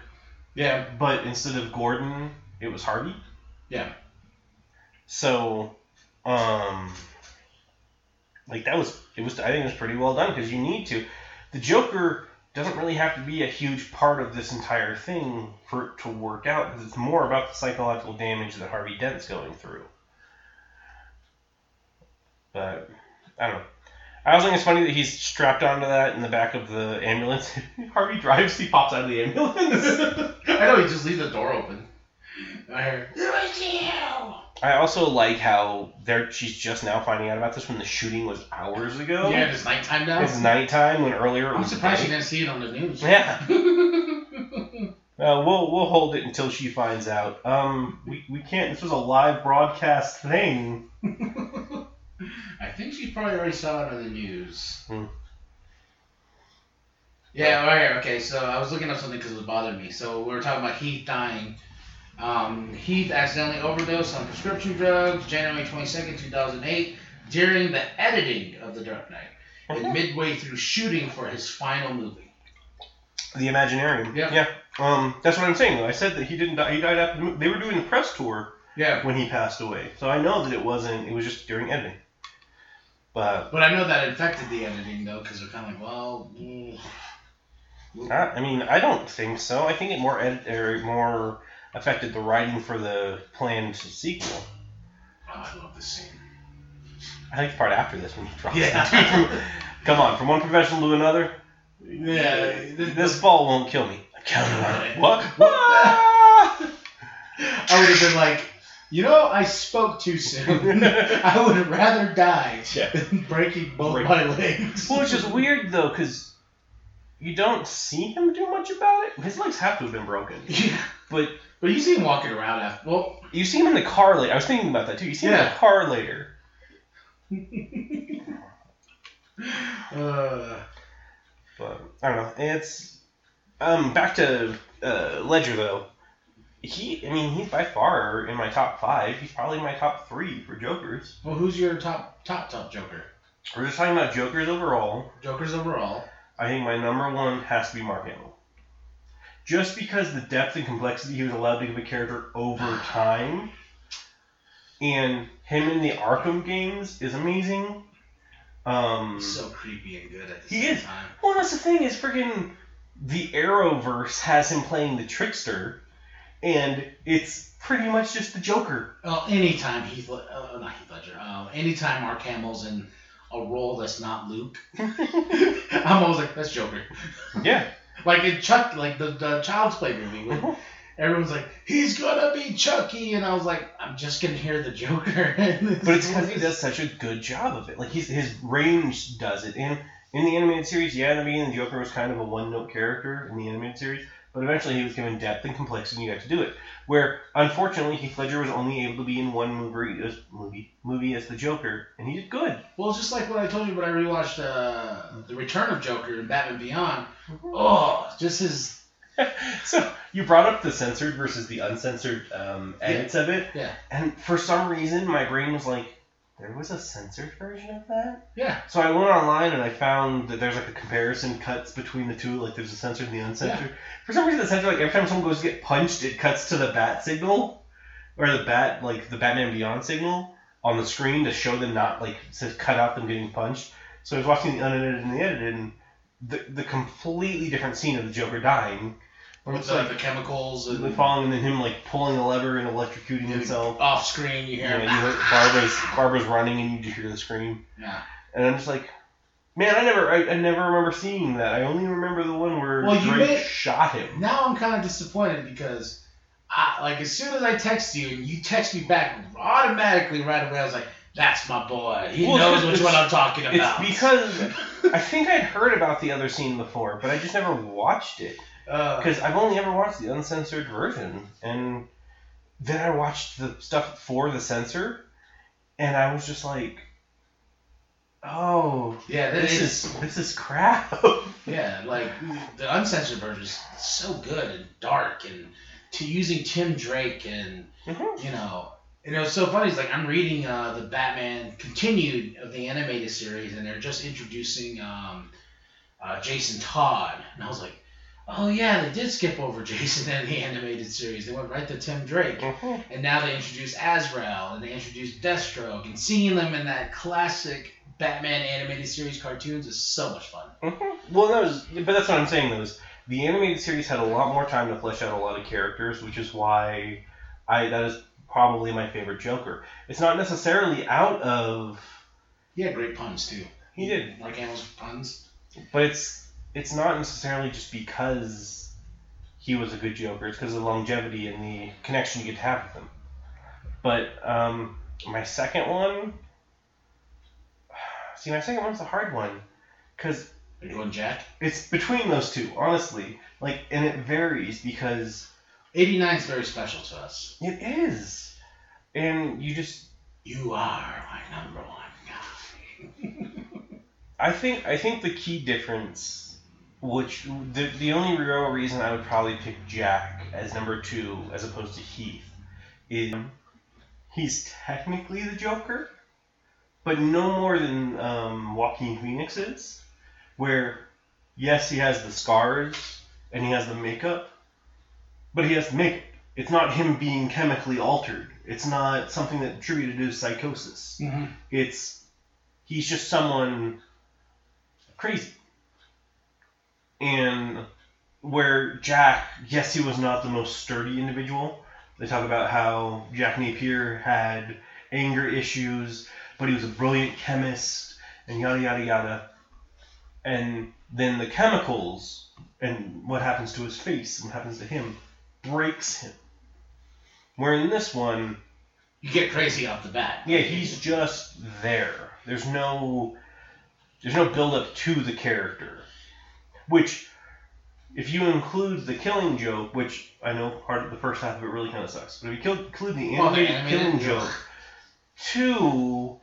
yeah, but instead of Gordon, it was Harvey. Yeah. So, um, like that was it was I think it was pretty well done because you need to. The Joker doesn't really have to be a huge part of this entire thing for it to work out because it's more about the psychological damage that Harvey Dent's going through. But I don't know. I also think it's funny that he's strapped onto that in the back of the ambulance. Harvey drives, he pops out of the ambulance. I know he just leaves the door open. I heard. I also like how there she's just now finding out about this when the shooting was hours ago. Yeah, it's nighttime now. It's nighttime when earlier it I'm was surprised she day. didn't see it on the news. Yeah. Uh, we'll we'll hold it until she finds out. Um, we, we can't. This was a live broadcast thing. I think she probably already saw it on the news. Hmm. Yeah, right here. Okay, so I was looking up something because it was bothering me. So we were talking about Heath dying. Um, Heath accidentally overdosed on prescription drugs January 22nd, 2008, during the editing of The Dark Knight, and midway through shooting for his final movie. The Imaginarium. Yeah. Yeah. Um, that's what I'm saying though. I said that he didn't die. He died after the movie. They were doing the press tour Yeah. when he passed away, so I know that it wasn't. It was just during editing. But But I know that infected the editing, though, because they're kind of like, well, mm, I, I mean, I don't think so. I think it more edit or more affected the writing for the planned sequel. oh, I love this scene. I think the part after this when he drops Yeah. the dude from- Come on, from one professional to another. Yeah, This ball won't kill me. I'm counting on it. What? I would have been like, you know, I spoke too soon. I would rather die Yeah. than breaking both Break- my legs. well, it's just weird though, because you don't see him do much about it. His legs have to have been broken, Yeah. but But you see him walking around after. Well, you see him in the car later. I was thinking about that too. You see him in Yeah. the car later. uh, But I don't know. It's um back to uh, Ledger though. He, I mean, he's by far in my top five. He's probably my top three for Jokers. well, who's your top, top, top Joker? We're just talking about Jokers overall. Jokers overall. I think my number one has to be Mark Hamill. Just because the depth and complexity he was allowed to give a character over time, and him in the Arkham games is amazing. Um, So creepy and good at the He same is. time. well, that's the thing is freaking the Arrowverse has him playing the trickster, and it's pretty much just the Joker. Well, anytime Heath, uh, not Heath Ledger, uh, anytime Mark Hamill's in a role that's not Luke, I'm always like, that's Joker. Yeah, Like in Chuck, like the, the Child's Play movie, when everyone's like, he's gonna be Chucky, and I was like, I'm just gonna hear the Joker. but it's because he does such a good job of it. Like he's his range does it. In in the animated series, yeah, the beginning, the Joker was kind of a one note character in the animated series. But eventually he was given depth and complexity and he got to do it. Where unfortunately Heath Ledger was only able to be in one movie as movie movie as the Joker, and he did good. Well, just like what I told you when I rewatched uh, The Return of Joker and Batman Beyond. Oh, just his. so you brought up the censored versus the uncensored um, edits of it, Yeah. and for some reason my brain was like, there was a censored version of that. Yeah. So I went online and I found that there's like a comparison cuts between the two, like there's a censored and the uncensored. Yeah. For some reason, the censored, like every time someone goes to get punched, it cuts to the bat signal, or the bat, like the Batman Beyond signal on the screen to show them not like says cut out them getting punched. So I was watching the unedited and the edited, and the the completely different scene of the Joker dying, where With it's the, like the chemicals and like falling and then him like pulling a lever and electrocuting himself. off screen, you hear. know, you hear Barbara's Barbara's running and you just hear the scream. Yeah. And I'm just like, man, I never, I, I never remember seeing that. I only remember the one where Well, you Drake shot him. Now I'm kind of disappointed because, I, like, as soon as I text you and you text me back automatically right away, I was like, "That's my boy. He Well, knows which one I'm talking about." It's about." because I think I'd heard about the other scene before, but I just never watched it because I've only ever watched the uncensored version, and then I watched the stuff for the censor, and I was just like, oh, yeah, this is, is this is crap. yeah, like the uncensored version is so good and dark and to using Tim Drake and Mhm. you know. And it was so funny. It's like I'm reading uh, the Batman continued of the animated series, and they're just introducing um, uh, Jason Todd, and I was like, "Oh yeah, they did skip over Jason in the animated series. They went right to Tim Drake, Mhm. and now they introduced Azrael, and they introduced Deathstroke, and seeing them in that classic Batman animated series cartoons is so much fun. Mhm. Well, that was, but that's what I'm saying. Though, is the animated series had a lot more time to flesh out a lot of characters, which is why I that is probably my favorite Joker. It's not necessarily out of He had great puns too. he did, Mark Hamill's puns. but it's it's not necessarily just because he was a good Joker. It's because of the longevity and the connection you get to have with him. But um, my second one, see, my second one's a hard one, because you going Jack? It's between those two, honestly. Like, and it varies because 89 is very special to us. it is, and you just. You are my number one guy. I think I think the key difference, which the the only real reason I would probably pick Jack as number two as opposed to Heath, is he's technically the Joker, but no more than um, Joaquin Phoenix is. Where, yes, he has the scars and he has the makeup, but he has the makeup. It's not him being chemically altered. It's not something that attributed to psychosis. Mm-hmm. It's he's just someone crazy. And where Jack, yes, he was not the most sturdy individual. They talk about how Jack Napier had anger issues, but he was a brilliant chemist, and yada yada yada. And then the chemicals and what happens to his face and what happens to him breaks him. Where in this one, You get crazy off the bat. yeah, he's just there. There's no there's no build up to the character. Which if you include the killing joke, which I know part of the first half of it really kind of sucks, but if you include the Well, animated animated killing joke. joke to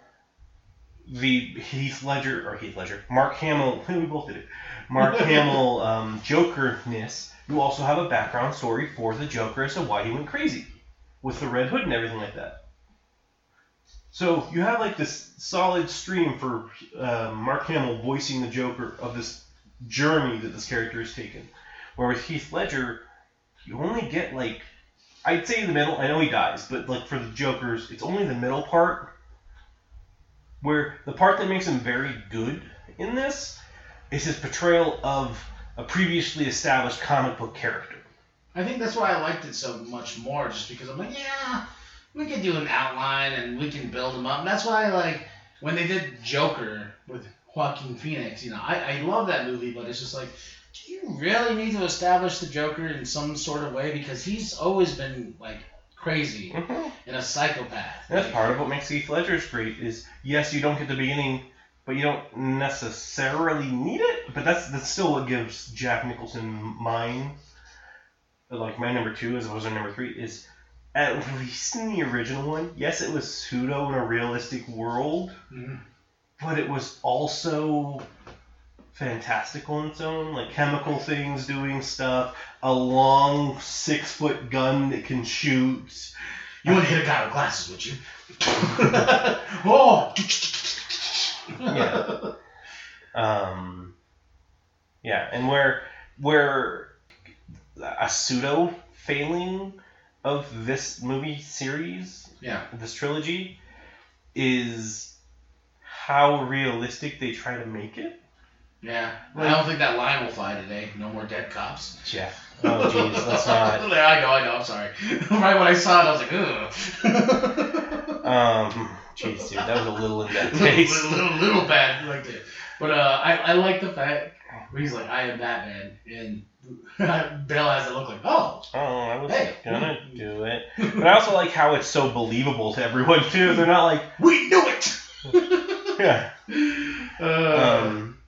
the Heath Ledger or Heath Ledger, Mark Hamill, we both did it. Mark Hamill um, Joker-ness. You also have a background story for the Joker as to why he went crazy with the red hood and everything like that. So you have like this solid stream for uh, Mark Hamill voicing the Joker of this journey that this character has taken. Whereas Heath Ledger, you only get like I'd say the middle. I know he dies, but like for the Joker's, it's only the middle part. Where the part that makes him very good in this is his portrayal of a previously established comic book character. I think that's why I liked it so much more, just because I'm like, yeah, we can do an outline and we can build him up. And that's why, like, when they did Joker with Joaquin Phoenix, you know, I, I love that movie, but it's just like, do you really need to establish the Joker in some sort of way? Because he's always been, like, crazy Mm-hmm. and a psychopath. That's Like, part of what makes Heath Ledger's great. Is yes, you don't get the beginning, but you don't necessarily need it. But that's that's still what gives Jack Nicholson mine. like my number two as opposed to number three is at least in the original one, yes, it was pseudo in a realistic world, Mhm. But it was also fantastical on its own, like chemical things doing stuff, a long six foot gun that can shoot. You wouldn't hit a guy with glasses, would you? oh! Yeah. Um, yeah, and where where a pseudo failing of this movie series, Yeah. this trilogy, is how realistic they try to make it. Yeah. I don't think that line will fly today. No more dead cops. Yeah. Oh jeez, let's not. I know, I know, I'm sorry. right when I saw it, I was like, ugh. Um, jeez, dude, that was a little in that little, case. little, little, little bad like that. But uh, I, I like the fact he's like, I am Batman, and Bale has it look like, oh, Oh, I was Hey. gonna do it, but I also like how it's so believable to everyone too. They're not like, we knew it. Yeah. Uh, um,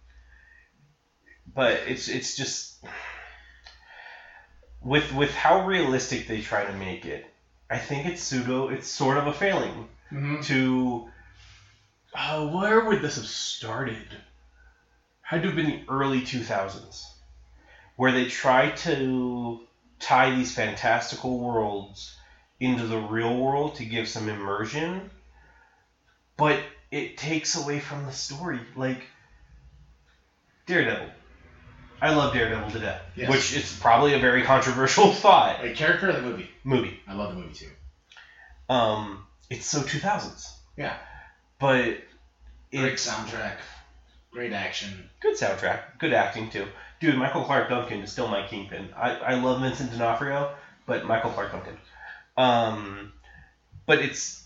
but it's it's just with with how realistic they try to make it. I think it's pseudo. It's sort of a failing mhm. to. Oh, where would this have started? Had to have been the early two thousands, where they try to tie these fantastical worlds into the real world to give some immersion, but it takes away from the story. Like Daredevil. I love Daredevil to death, Yes. which is probably a very controversial thought. Wait, character of the movie? Movie. I love the movie too. Um, it's so 2000s. Yeah. But Great soundtrack, great action. good soundtrack, good acting too. Dude, Michael Clarke Duncan is still my kingpin. I, I love Vincent D'Onofrio, but Michael Clarke Duncan. Um, but it's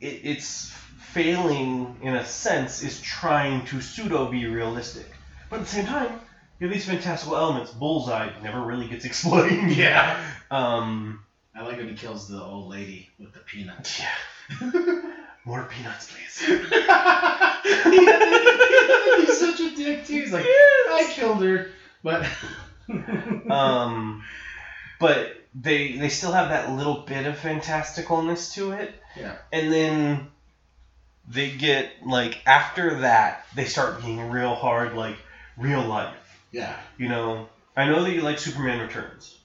it, it's failing in a sense is trying to pseudo be realistic, but at the same time you have these fantastical elements. Bullseye never really gets explained. Yeah. Um. I like when he kills the old lady with the peanuts. Yeah. More peanuts, please. He's such a dick too. He's like, I killed her, but um, but they they still have that little bit of fantasticalness to it. Yeah. And then they get like after that they start being real hard like real life. yeah, You know, I know that you like Superman Returns,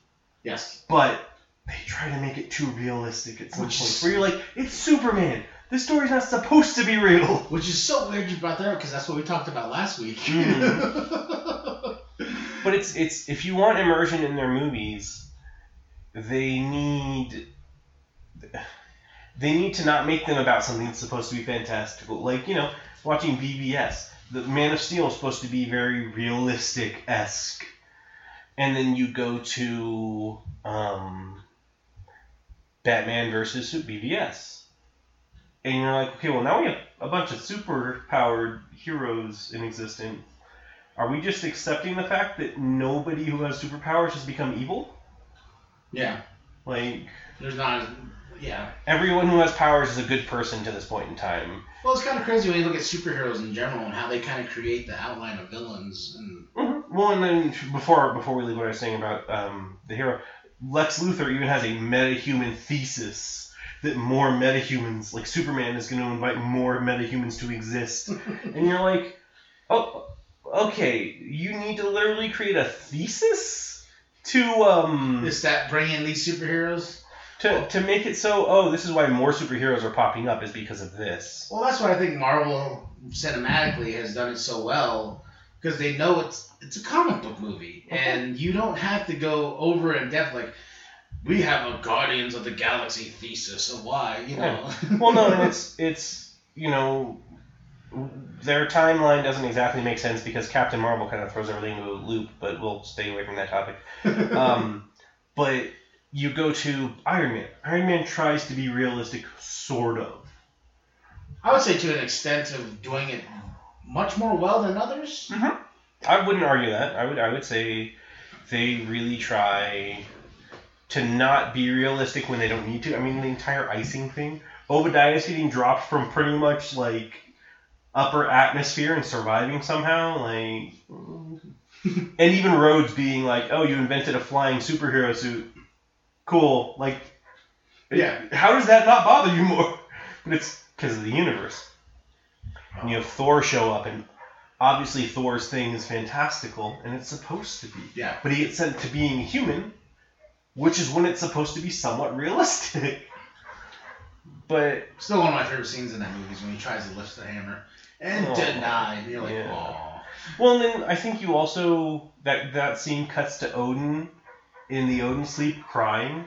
yes, but they try to make it too realistic at some Which Where you're like, it's Superman. This story's not supposed to be real. which is so weird you brought that up because that's what we talked about last week. Mhm. But it's it's if you want immersion in their movies, they need they need to not make them about something that's supposed to be fantastical. Like you know, watching BBS, the Man of Steel is supposed to be very realistic esque, and then you go to um, Batman versus BBS, and you're like, okay, well now we have a bunch of super powered heroes in existence. Are we just accepting the fact that nobody who has superpowers has become evil? yeah, Like there's not. Yeah. everyone who has powers is a good person to this point in time. Well, it's kind of crazy when you look at superheroes in general and how they kind of create the outline of villains and Well, and then before before we leave what I was saying about um, the hero, Lex Luthor even has a metahuman thesis that more metahumans, like Superman, is going to invite more metahumans to exist, and you're like, oh, okay, you need to literally create a thesis to um is that bring in these superheroes? To to make it so oh this is why more superheroes are popping up is because of this. Well, that's why I think Marvel cinematically has done it so well because they know it's it's a comic book movie, and you don't have to go over in depth like we have a Guardians of the Galaxy thesis of why, you know. Well, no, and it's it's you know their timeline doesn't exactly make sense because Captain Marvel kind of throws everything into a loop, but we'll stay away from that topic. Um, but you go to Iron Man. Iron Man tries to be realistic, sort of. I would say to an extent of doing it much more well than others. Mm-hmm. I wouldn't argue that. I would I would say they really try to not be realistic when they don't need to. I mean, the entire icing thing. Obadiah's getting dropped from pretty much like upper atmosphere and surviving somehow. Like, and even Rhodes being like, "Oh, you invented a flying superhero suit. Cool." Like, Yeah. how does that not bother you more? But it's because of the universe. And you have Thor show up, and obviously Thor's thing is fantastical, and it's supposed to be. Yeah. But he gets sent to being human, which is when it's supposed to be somewhat realistic. But Still one of my favorite scenes in that movie is when he tries to lift the hammer and Oh, denied. And you're like, yeah. oh. well, and then I think you also that that scene cuts to Odin in the Odin sleep crying,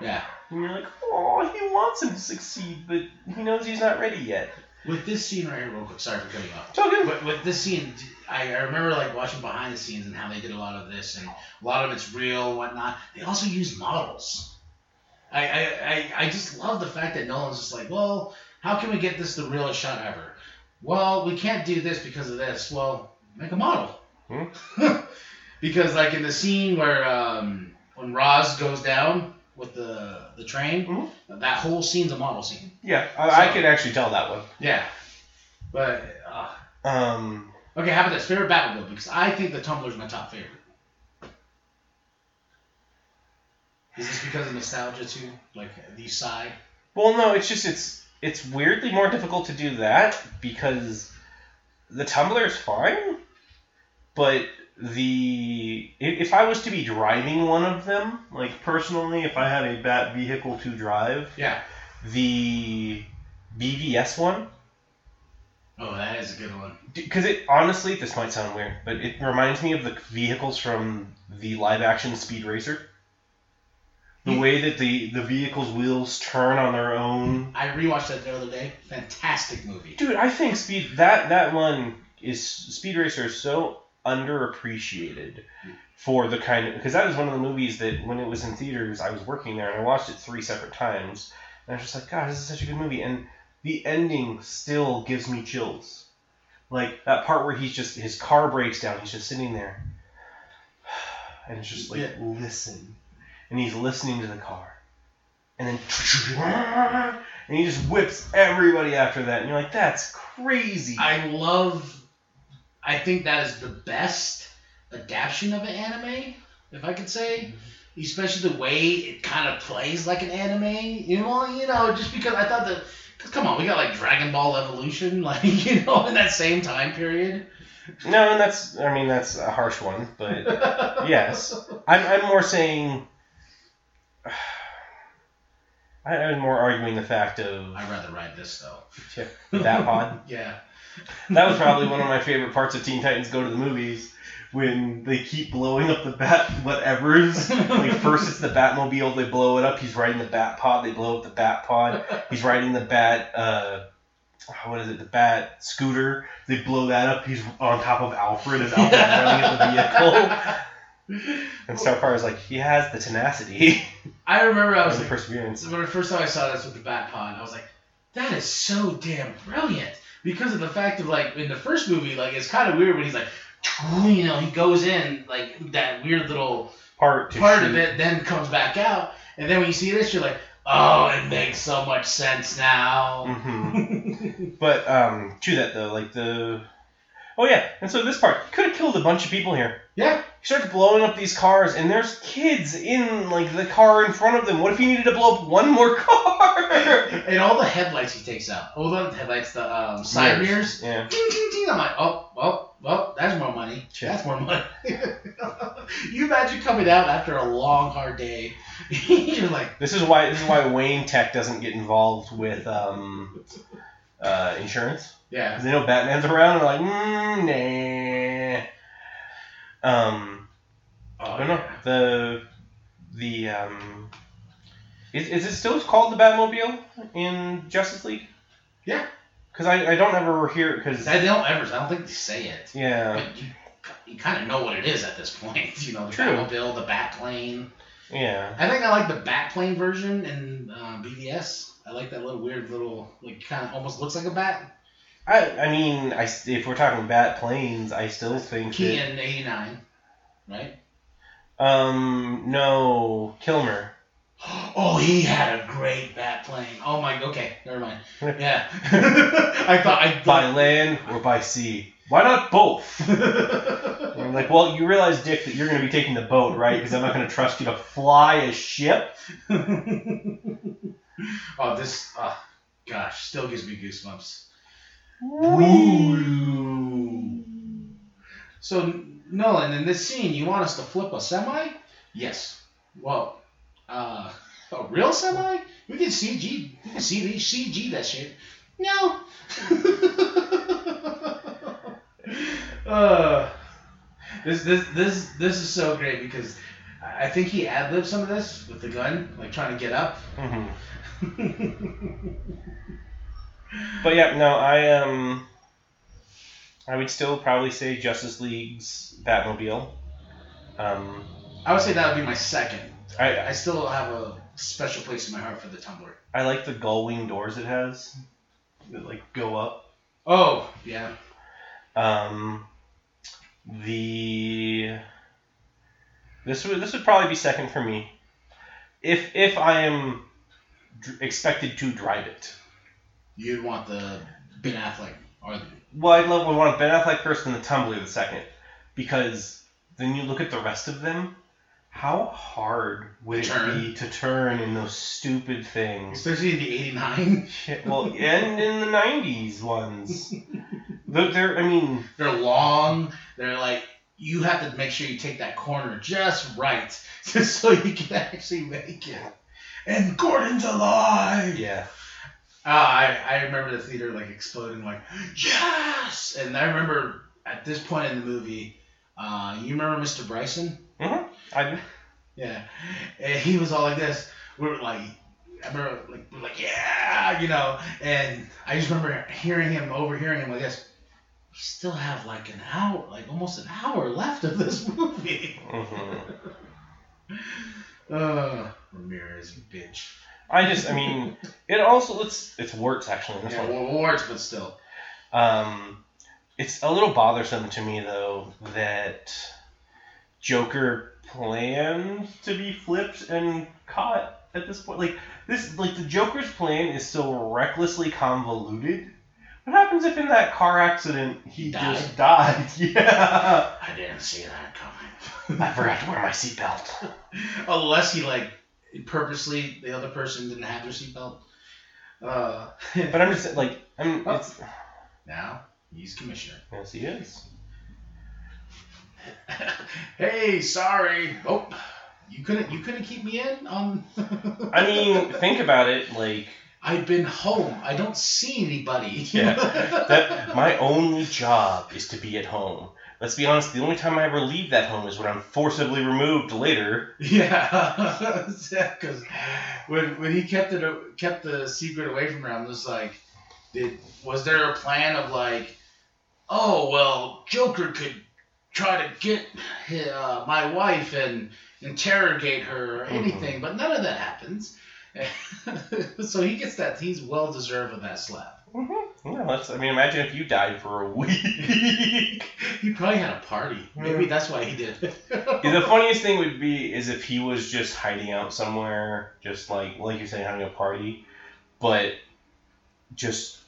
Yeah. and you're like, oh, he wants him to succeed, but he knows he's not ready yet. With this scene right here, real quick. Sorry for cutting off. Talking. But with this scene, I, I remember like watching behind the scenes and how they did a lot of this, and a lot of it's real and whatnot. They also use models. I, I, I, I just love the fact that Nolan's just like, well, how can we get this the realest shot ever? Well, we can't do this because of this. Well, make a model. Hmm. because like in the scene where um, when Ra's goes down with the the train, Mhm. that whole scene's a model scene. Yeah, I, I could actually tell that one. Yeah. But uh, Um, Okay, how about this? Favorite Batmobile? Because I think the Tumbler's my top favorite. Is this because of nostalgia too? Like the sigh? well, no, it's just it's it's weirdly more difficult to do that because the tumbler is fine, but the if, I was to be driving one of them, like personally, if I had a bat vehicle to drive, Yeah. the BVS one, Oh, that is a good one. because it honestly, this might sound weird, but it reminds me of the vehicles from the live action Speed Racer. The Hmm. way that the the vehicle's wheels turn on their own I rewatched that the other day. Fantastic movie. Dude, I think Speed that that one is Speed Racer is so underappreciated for the kind of because that was one of the movies that when it was in theaters I was working there and I watched it three separate times. And I was just like God this is such a good movie. And the ending still gives me chills. Like that part where he's just his car breaks down he's just sitting there and it's just like Yeah. listen. And he's listening to the car. And then and he just whips everybody after that. And you're like that's crazy. I love. I think that is the best adaptation of an anime, if I could say. Mm-hmm. Especially the way it kind of plays like an anime. You know, you know, just because I thought that. Cause come on, we got like Dragon Ball Evolution, like you know, in that same time period. no and that's i mean that's a harsh one but yes i'm, I'm more saying I, i'm more arguing the fact of I'd rather ride this though. Yeah, that pod Yeah. That was probably one of my favorite parts of teen titans go to the movies when they keep blowing up the bat whatever's. Like first it's the batmobile they blow it up he's riding the bat pod they blow up the bat pod. He's riding the bat uh what is it the bat scooter they blow that up he's on top of alfred as alfred running at the vehicle. And starfire is like he has the tenacity. I remember I was the like, perseverance. when the first time I saw this with the Bat Pod, I was like, that is so damn brilliant. Because of the fact of like in the first movie, like it's kind of weird when he's like, you know, he goes in like that weird little part to part shoot. of it, then comes back out, and then when you see this, you're like, oh, it makes so much sense now. hmm But um, to that though, like the oh yeah, and so this part could have killed a bunch of people here. Yeah, He starts blowing up these cars, and there's kids in like the car in front of them. What if he needed to blow up one more car? and all the headlights he takes out, all the headlights, the um, side mirrors. Yeah. Ding, ding, ding. I'm like, oh, well, well, that's more money. Sure. That's more money. you imagine coming out after a long, hard day. You're like, This is why this is why Wayne Tech doesn't get involved with um, uh, insurance. yeah. Because they know Batman's around, and they're like, mm, nah. Um, Oh, I don't know yeah. the the um. Is, is it still called the Batmobile in Justice League? Yeah. Because I, I don't ever hear because I don't ever. I don't think they say it. yeah But you, you kind of know what it is at this point. You know, the True. Batmobile, the Batplane. yeah I think I like the Batplane version in uh, BVS. I like that little weird little, like, kind of almost looks like a bat. I I mean I if we're talking Bat planes I still think that, Keaton '89, right? um no Kilmer Oh, he had a great bat plane. Oh my. Okay, never mind. Yeah. I thought I by land or by sea Why not both? I'm like, well, you realize, Dick, that you're going to be taking the boat, right? Because I'm not going to trust you to fly a ship. oh, this, oh, gosh, still gives me goosebumps. So, Nolan, in this scene, you want us to flip a semi? Yes. Well, uh, a real semi? We can CG, we can CG, CG that shit. No. uh, this, this, this, this is so great because I think he ad libbed some of this with the gun, like trying to get up. hmm But yeah, no, I um, I would still probably say Justice League's Batmobile. Um, I would say that would be my second. I I still have a special place in my heart for the Tumbler. I like the gull wing doors it has that like go up. Oh, yeah. Um, the this would this would probably be second for me, if if I am expected to drive it. You'd want the Ben Affleck or the, Well, I'd love would want Ben Affleck first and the Tumbler the second, because then you look at the rest of them. How hard would it Turn. be to turn in those stupid things? especially in the '89. Shit, well, and in the '90s ones, they're, they're I mean, They're long. They're like you have to make sure you take that corner just right, so you can actually make it. And Gordon's alive. yeah. Ah, I, I remember the theater like exploding like yes, and I remember at this point in the movie, uh, you remember Mr. Bryson? Mhm. I Yeah, and he was all like this. We were like, I remember like we were like yeah, you know, and I just remember hearing him, overhearing him like this. We still have like an hour, like almost an hour left of this movie. mhm. Uh, Ramirez, bitch. I just, I mean, it also it's it's works actually in this Yeah, one. words, but still. Um, it's a little bothersome to me though that Joker planned to be flipped and caught at this point. Like this, like the Joker's plan is so recklessly convoluted. What happens if in that car accident he Died? just died? Yeah, I didn't see that coming. I forgot to wear my seatbelt. Unless he like purposely the other person didn't have their seatbelt. Uh, But I'm just like, I'm. It's now he's commissioner. yes, he is. hey, sorry. Oh, you couldn't you couldn't keep me in on. I mean, think about it. Like I've been home. I don't see anybody. Yeah, that my only job is to be at home. Let's be honest. The only time I ever leave that home is when I'm forcibly removed later. Yeah, because when when he kept it kept the secret away from her, I'm just like, did was there a plan of like, oh well, Joker could try to get uh, my wife and interrogate her or anything, but none of that happens. so he gets that. He's well deserved of that slap. Mm-hmm. Yeah, let's. I mean, imagine if you died for a week. He probably had a party. Maybe Yeah. that's why he did. The funniest thing would be is if he was just hiding out somewhere, just like like you're saying, having a party, but just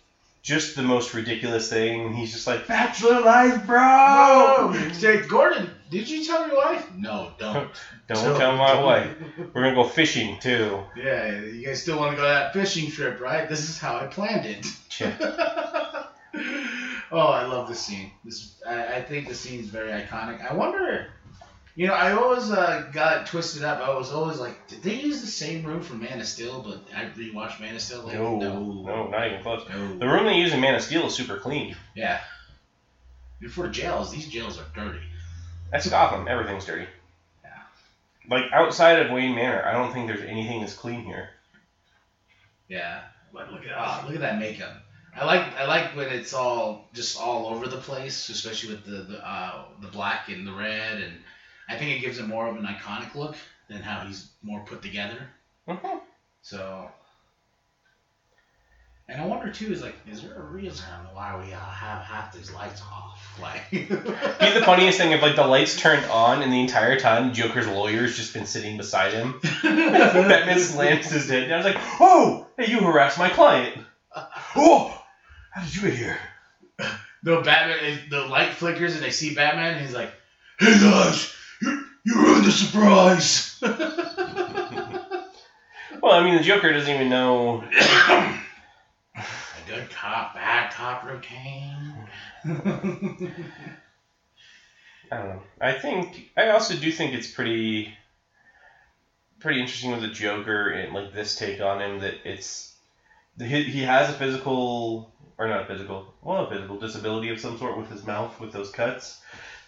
just the most ridiculous thing. He's just like bachelor life, bro. Say, Gordon, did you tell your wife? No, don't. Don't tell my wife. We're gonna go fishing too. Yeah, you guys still want to go on that fishing trip, right? This is how I planned it. Yeah. oh, I love this scene. This, I, I think the scene's very iconic. I wonder, you know, I always uh, got twisted up. I was always like, did they use the same room for Man of Steel? But I rewatched Man of Steel. Like, No, no, no, not even close. no. The room they use in Man of Steel is super clean. Yeah. Before jails, these jails are dirty. That's Gotham. Everything's dirty. Like outside of Wayne Manor, I don't think there's anything that's clean here. Yeah, but look at oh, look at that makeup. I like I like when it's all just all over the place, especially with the the, uh, the black and the red, and I think it gives it more of an iconic look than how he's more put together. Mhm. So, and I wonder too is like, is there a reason why we uh, have half these lights off? Like, Be the funniest thing if like the lights turned on and the entire time Joker's lawyer's just been sitting beside him. Batman slams his head down. I was like, "Oh, hey, you harassed my client." Oh, how did you get here? the Batman, the light flickers and they see Batman, and he's like, "Hey guys, you you ruined the surprise." Well, I mean, the Joker doesn't even know. Good cop, bad cop routine. I don't know. I think I also do think it's pretty pretty interesting with the Joker and like this take on him that it's he, he has a physical or not a physical well a physical disability of some sort with his mouth with those cuts,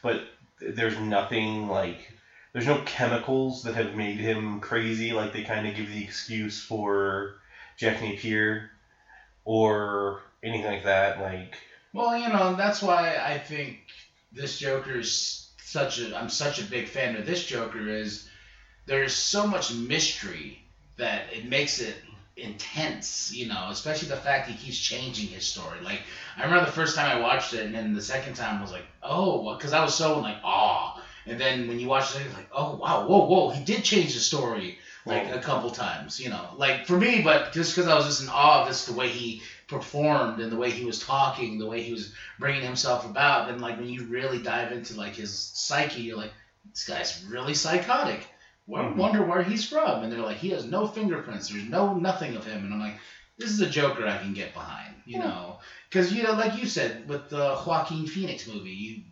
but there's nothing like there's no chemicals that have made him crazy like they kind of give the excuse for Jack Napier or anything like that like Well, you know, that's why I think this Joker is such a I'm such a big fan of this Joker is there's so much mystery that it makes it intense, you know, especially the fact he keeps changing his story. Like I remember the first time I watched it and then the second time I was like, "Oh, cuz I was so like awe." And then when you watch it, it's like, "Oh, wow, whoa, whoa, he did change the story." Like a couple times, you know, like for me, but just because I was just in awe of just the way he performed and the way he was talking, the way he was bringing himself about. And like when you really dive into like his psyche, you're like, this guy's really psychotic. Well, Mhm. wonder where he's from. And they're like, he has no fingerprints. There's no nothing of him. And I'm like, this is a Joker I can get behind, you know? Because you know, like you said with the Joaquin Phoenix movie, you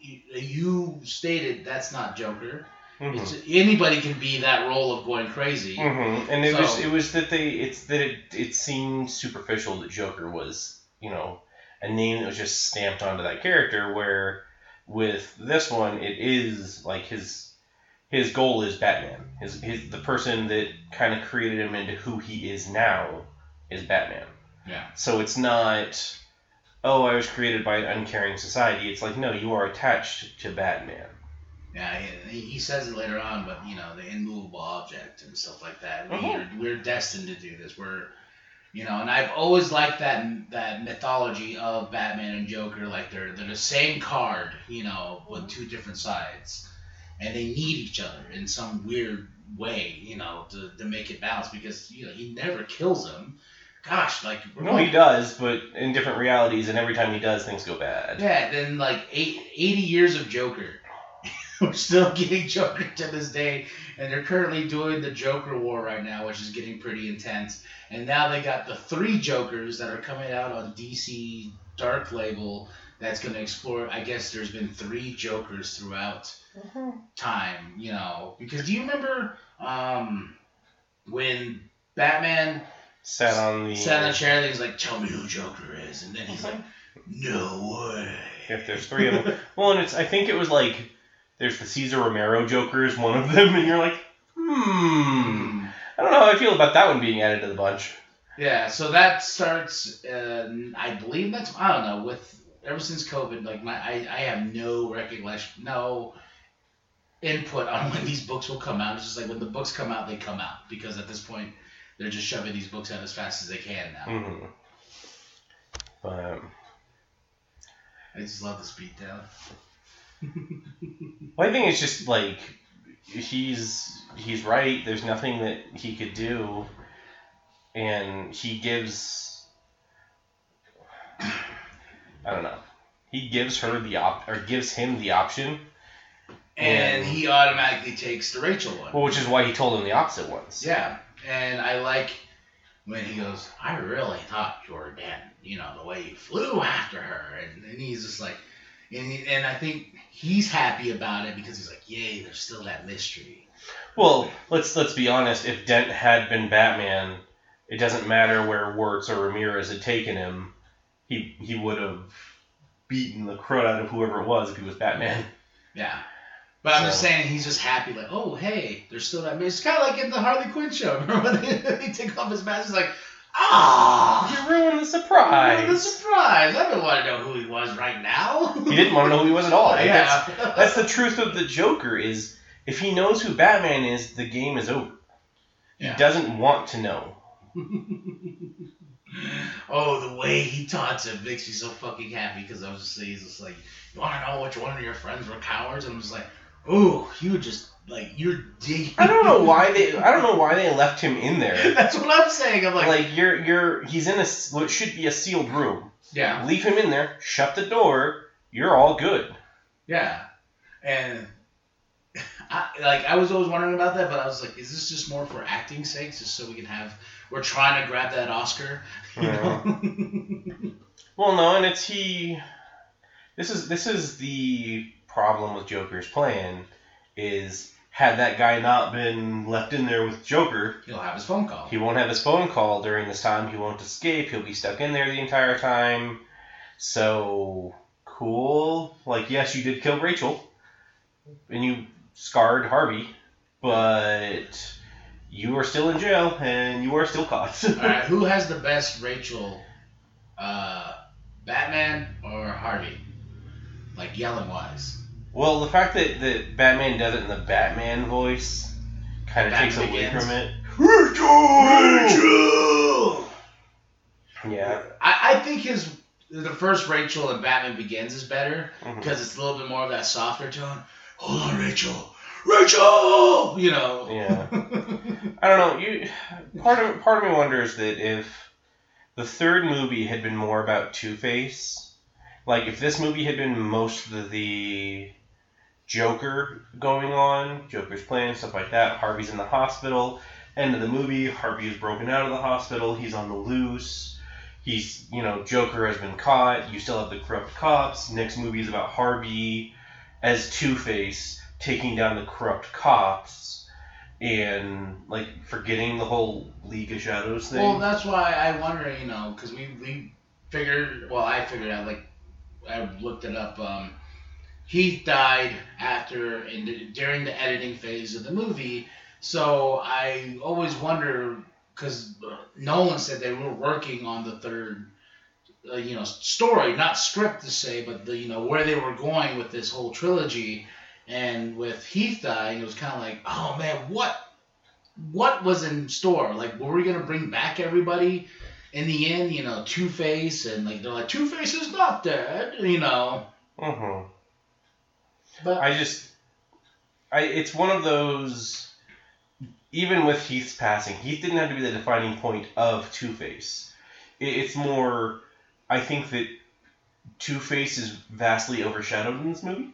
you, you stated that's not Joker. Mhm. It's, anybody can be that role of going crazy. hmm And it was it was that they it's that it it seemed superficial that Joker was you know a name that was just stamped onto that character. Where with this one, it is like his his goal is Batman. His his the person that kind of created him into who he is now is Batman. Yeah. So it's not. Oh, I was created by an uncaring society. It's like, no, you are attached to Batman. Yeah, he, he says it later on, but you know, the immovable object and stuff like that. Mhm. We're, we're destined to do this. We're, you know, and I've always liked that that mythology of Batman and Joker. Like they're they're the same card, you know, with two different sides, and they need each other in some weird way, you know, to, to make it balance. Because you know he never kills him. Gosh, like No, he does, but in different realities, and every time he does, things go bad. Yeah, then like eight, 80 years of Joker. We're still getting Joker to this day, and they're currently doing the Joker War right now, which is getting pretty intense. And now they got the three Jokers that are coming out on DC Dark Label. That's going to explore. I guess there's been three Jokers throughout time, you know. Because do you remember um, when Batman Sat on the. sat on a chair and he's like, "Tell me who Joker is," and then he's like, "No way." If there's three of them. Well, and it's. I think it was like. There's the Cesar Romero Joker is one of them, and you're like, hmm. I don't know how I feel about that one being added to the bunch. Yeah, so that starts. Uh, I believe that's. I don't know. With ever since COVID, like my, I, I have no recognition, no input on when these books will come out. It's just like when the books come out, they come out because at this point, they're just shoving these books out as fast as they can now. hmm But um, I just love the speed down. well, I think it's just like he's he's right. There's nothing that he could do, and he gives. I don't know. He gives her the op or gives him the option, And Yeah. he automatically takes the Rachel one. well, which is why he told him the opposite ones. Yeah, and I like when he goes, I really thought you were dead. You know, the way he flew after her. And, and he's just like, and, he, and I think he's happy about it because he's like, yay, there's still that mystery. Well, let's let's be honest. If Dent had been Batman, it doesn't matter where Wuertz or Ramirez had taken him. He he would have beaten the crud out of whoever it was if he was Batman. Yeah. But I'm just saying he's just happy, like, oh, hey, there's still that mystery. It's kind of like in the Harley Quinn show. Remember when they, they take off his mask? He's like, ah, You ruined the surprise. Ruined the surprise. surprise. I don't want to know who he was right now. He didn't want to know who he was at all. Like, That's, yeah. that's the truth of the Joker. Is if he knows who Batman is, the game is over. Yeah. He doesn't want to know. oh, the way he taunts him makes me so fucking happy because I was just he's just like, you want to know which one of your friends were cowards? And I'm just like, oh, you just like you're digging. I don't know why they. I don't know why they left him in there. That's what I'm saying. I'm like, Like you're you're he's in a what should be a sealed room. Yeah. Leave him in there. Shut the door. You're all good. Yeah, and I like I was always wondering about that, but I was like, is this just more for acting sakes, just so we can have we're trying to grab that Oscar, you know? Well, no, and it's he. This is this is the problem with Joker's plan. Is had that guy not been left in there with Joker, He'll have his phone call. he won't have his phone call during this time. He won't escape. He'll be stuck in there the entire time. So cool. Like, yes, you did kill Rachel, and you scarred Harvey, but you are still in jail and you are still caught. All right, who has the best Rachel, uh, Batman or Harvey? Like yelling wise. Well, the fact that, that Batman does it in the Batman voice kind of takes away Begins. from it. Rachel. Yeah. I, I think his the first Rachel in Batman Begins is better Mhm. because it's a little bit more of that softer tone. Hold on, Rachel. Rachel. You know. Yeah. I don't know. You part of part of me wonders that if the third movie had been more about Two Face, like if this movie had been most of the Joker going on, Joker's plan, stuff like that. Harvey's in the hospital. End of the movie, Harvey is broken out of the hospital. He's on the loose. He's, you know, Joker has been caught. You still have the corrupt cops. Next movie is about Harvey as Two Face taking down the corrupt cops and like forgetting the whole League of Shadows thing. Well, that's why I wonder, you know, because we, we figured, well, I figured out, like, I looked it up. Um, Heath died after, the, during the editing phase of the movie. So I always wonder, because Nolan said they were working on the third, uh, you know, story, not script to say, but the, you know, where they were going with this whole trilogy. And with Heath dying, it was kind of like, oh man, what what was in store? Like, were we gonna bring back everybody? In the end, you know, Two Face and like they're like Two Face is not dead, you know. hmm But I just, I it's one of those. Even with Heath's passing, Heath didn't have to be the defining point of Two Face. It, it's more, I think that Two Face is vastly overshadowed in this movie.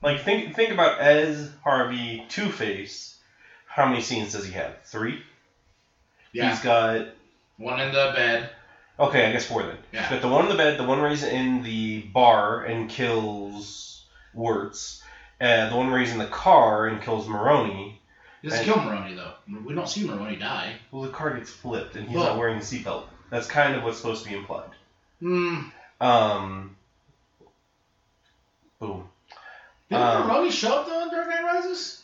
Like think think about as Harvey Two Face. How many scenes does he have? Three. yeah, He's got one in the bed. Okay, I guess four then. Yeah. He's got the one in the bed, the one where he's in the bar and kills Wuertz, uh, the one where he's in the car and kills Maroni. He doesn't And- kill Maroni though. We don't see Maroni die. Well, the car gets flipped and he's Well- not wearing a seatbelt. That's kind of what's supposed to be implied. Hmm. Um. Boom. Did Um, Maroni show up though in Dark Knight Rises?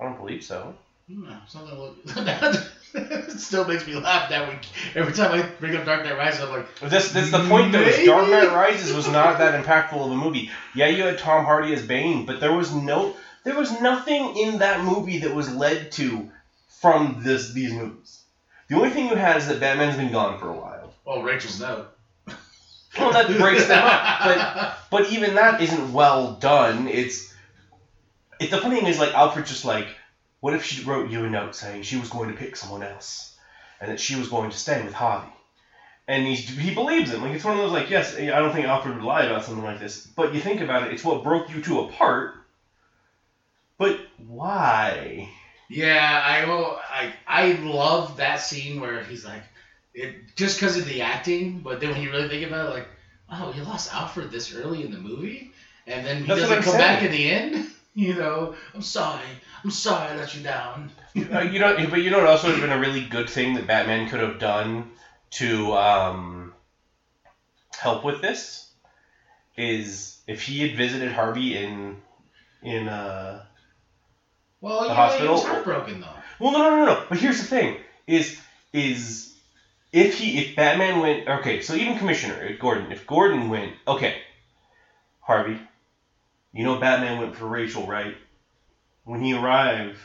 I don't believe so. Hmm, something that still makes me laugh that week. Every time I bring up Dark Knight Rises, I'm like, But That's that's the point though. is Dark Knight Rises was not that impactful of a movie. Yeah, you had Tom Hardy as Bane, but there was no there was nothing in that movie that was led to from this these movies. The only thing you had is that Batman's been gone for a while. oh, Rachel's note. Well, that breaks them up, but but even that isn't well done. It's it's the funny thing is like Alfred's just like, what if she wrote you a note saying she was going to pick someone else, and that she was going to stay with Harvey, and he he believes him. Like it's one of those like yes, I don't think Alfred would lie about something like this, but you think about it, it's what broke you two apart. But why? Yeah, I will. I I love that scene where he's like, it just because of the acting, but then when you really think about it, like, oh, he lost Alfred this early in the movie, and then he That's doesn't come back saying. in the end. You know, I'm sorry, I'm sorry I let you down. Uh, you know, but you know, it also would have been a really good thing that Batman could have done to um, help with this is if he had visited Harvey in in uh. Well, The you know, he was hospital- heartbroken though. Well, no, no, no, no. But here's the thing: is is if he if Batman went okay, so even Commissioner Gordon, if Gordon went okay, Harvey, you know Batman went for Rachel, right? When he arrived,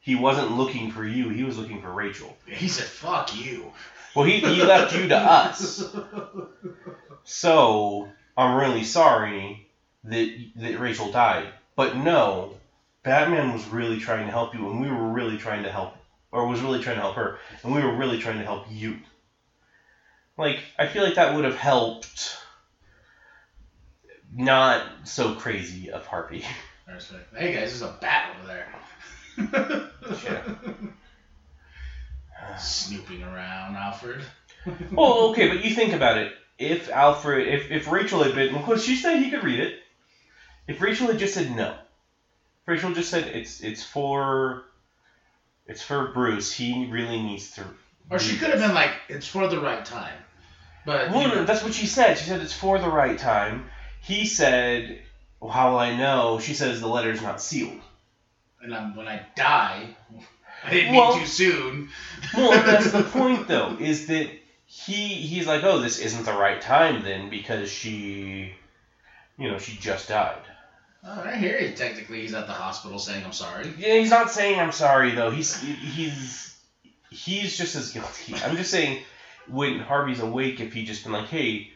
he wasn't looking for you; he was looking for Rachel. He said, "Fuck you." Well, he, he left you to us. So I'm really sorry that that Rachel died. But no, Batman was really trying to help you, and we were really trying to help, or was really trying to help her, and we were really trying to help you. Like, I feel like that would have helped. Not so crazy of Harvey. I was like, hey guys, there's a bat there. Snooping around, Alfred. well, okay, but you think about it. If Alfred, if, if Rachel had been, because she said he could read it. If Rachel had just said no, if Rachel just said it's it's for, it's for Bruce. He really needs to. Or she could have been like, it's for the right time. But Well, you no, know, that's what she said. She said it's for the right time. He said, well, "How will I know?" She says the letter's not sealed. And I'm, when I die, I didn't Well- mean too soon. Well, that's the point, though, is that he he's like, "Oh, this isn't the right time then because she, you know, she just died." Oh, I hear you. Technically, he's at the hospital saying, I'm sorry. Yeah, he's not saying I'm sorry though. He's he's he's just as guilty. I'm just saying when Harvey's awake, if he just been like, "Hey,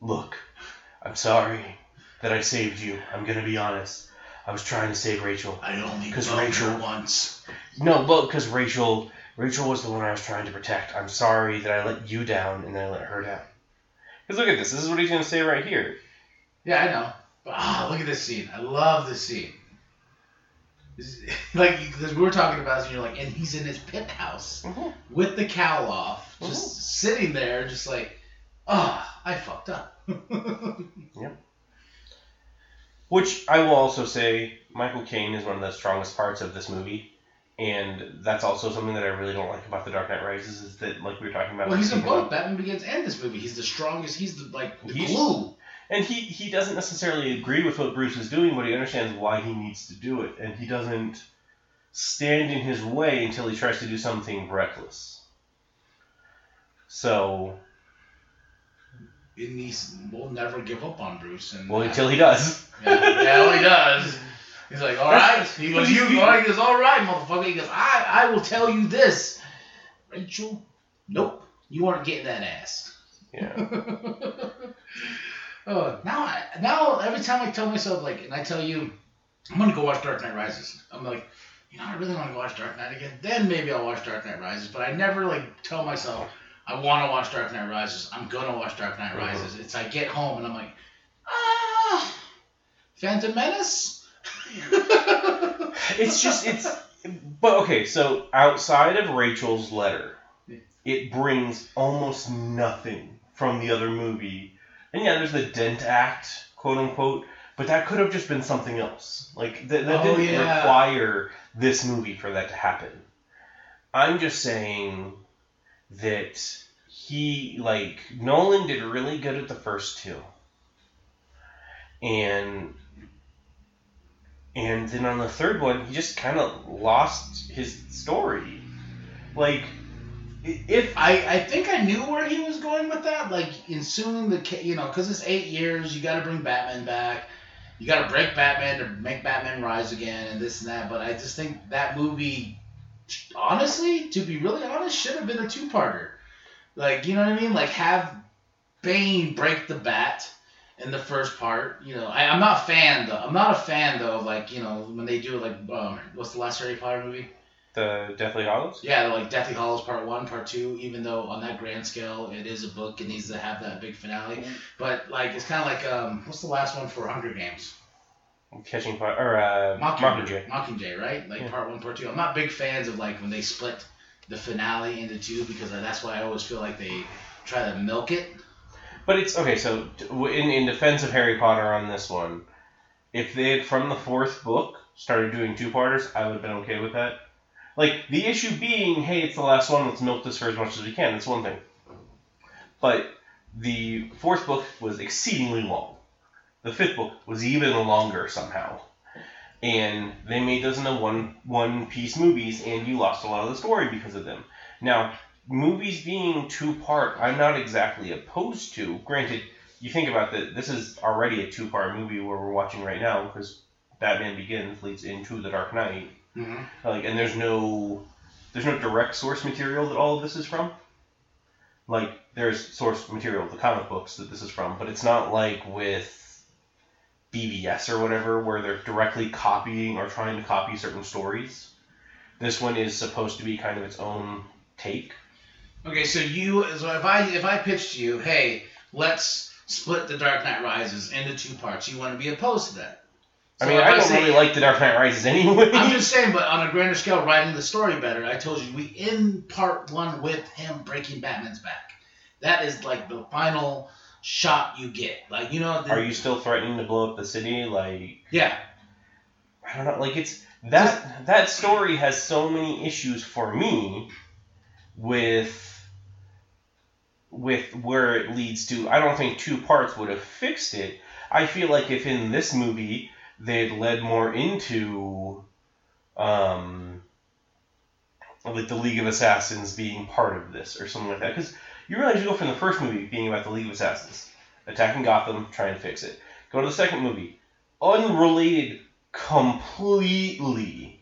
look, I'm sorry that I saved you. I'm gonna be honest. I was trying to save Rachel. I only 'Cause bugged Rachel- her once. No, but because Rachel Rachel was the one I was trying to protect. I'm sorry that I let you down and then I let her down. Because look at this. This is what he's gonna say right here. Yeah, I know. But ah, look at this scene. I love this scene. This is- like, because we were talking about this, and you're like, and he's in his pit house Mhm. with the cowl off, just Mhm. sitting there, just like, ah, I fucked up. Which I will also say, Michael Caine is one of the strongest parts of this movie, and that's also something that I really don't like about The Dark Knight Rises is that, like we were talking about, well, he's in both Batman Begins and this movie. He's the strongest. He's the like the He's- glue. and he he doesn't necessarily agree with what Bruce is doing, but he understands why he needs to do it, and he doesn't stand in his way until he tries to do something reckless. So, And he's will never give up on Bruce. And well, until he does. yeah, yeah, he does. He's like, all right. He goes, you. He goes, all right, motherfucker. He goes, I, I will tell you this, Rachel. Nope, you aren't getting that ass. Yeah. oh, now, I, now every time I tell myself like, and I tell you, I'm gonna go watch Dark Knight Rises. I'm like, you know, I really want to go watch Dark Knight again. Then maybe I'll watch Dark Knight Rises. But I never like tell myself I want to watch Dark Knight Rises. I'm gonna watch Dark Knight Mhm. Rises. It's I get home and I'm like, ah, Phantom Menace. it's just it's but okay so outside of rachel's letter it brings almost nothing from the other movie and yeah there's the dent act quote unquote but that could have just been something else like that, that Oh, didn't yeah. require this movie for that to happen i'm just saying that he like nolan did really good at the first two and and then on the third one, he just kind of lost his story. Like, if I, I think I knew where he was going with that. Like, in soon the you know, because it's eight years, you got to bring Batman back. You got to break Batman to make Batman rise again, and this and that. But I just think that movie, honestly, to be really honest, should have been a two-parter. Like, you know what I mean? Like, have Bane break the bat in the first part. You know, I, I'm not a fan though. I'm not a fan though. Of, like, you know, when they do like, um, what's the last Harry Potter movie? the Deathly Hallows, Yeah, like Deathly Hallows Part One, Part Two. Even though on that grand scale, it is a book, it needs to have that big finale. But like, it's kind of like um, what's the last one for Hunger Games? Catching Fire, or uh, Mockingjay. Mockingjay, right? Like Yeah. Part One, Part Two. I'm not big fans of like when they split the finale into two because that's why I always feel like they try to milk it. But it's okay. So, in in defense of Harry Potter on this one, if they had from the fourth book started doing two parters, I would have been okay with that. Like the issue being, hey, it's the last one. Let's milk this for as much as we can. That's one thing. But the fourth book was exceedingly long. The fifth book was even longer somehow. And they made those into one one piece movies, and you lost a lot of the story because of them. Now, movies being two part, I'm not exactly opposed to. Granted, you think about that, this is already a two part movie where we're watching right now because Batman Begins leads into The Dark Knight. Mm-hmm. Like, and there's no there's no direct source material that all of this is from. Like, there's source material, the comic books that this is from, but it's not like with BVS or whatever where they're directly copying or trying to copy certain stories. This one is supposed to be kind of its own take. Okay, so you so if I if I pitched you, hey, let's split the Dark Knight Rises into two parts, you want to be opposed to that. I mean, if I don't say- really like The Dark Knight Rises anyway. I'm just saying, but on a grander scale, writing the story better, I told you we end part one with him breaking Batman's back. That is like the final shot you get. Like you know, the, Are you still threatening to blow up the city? Like, yeah, I don't know. Like, it's that that story has so many issues for me with with where it leads to. I don't think two parts would have fixed it. I feel like if in this movie they'd led more into um like the League of Assassins being part of this or something like that because you realize you go from the first movie being about the League of Assassins attacking Gotham trying to fix it go to the second movie unrelated completely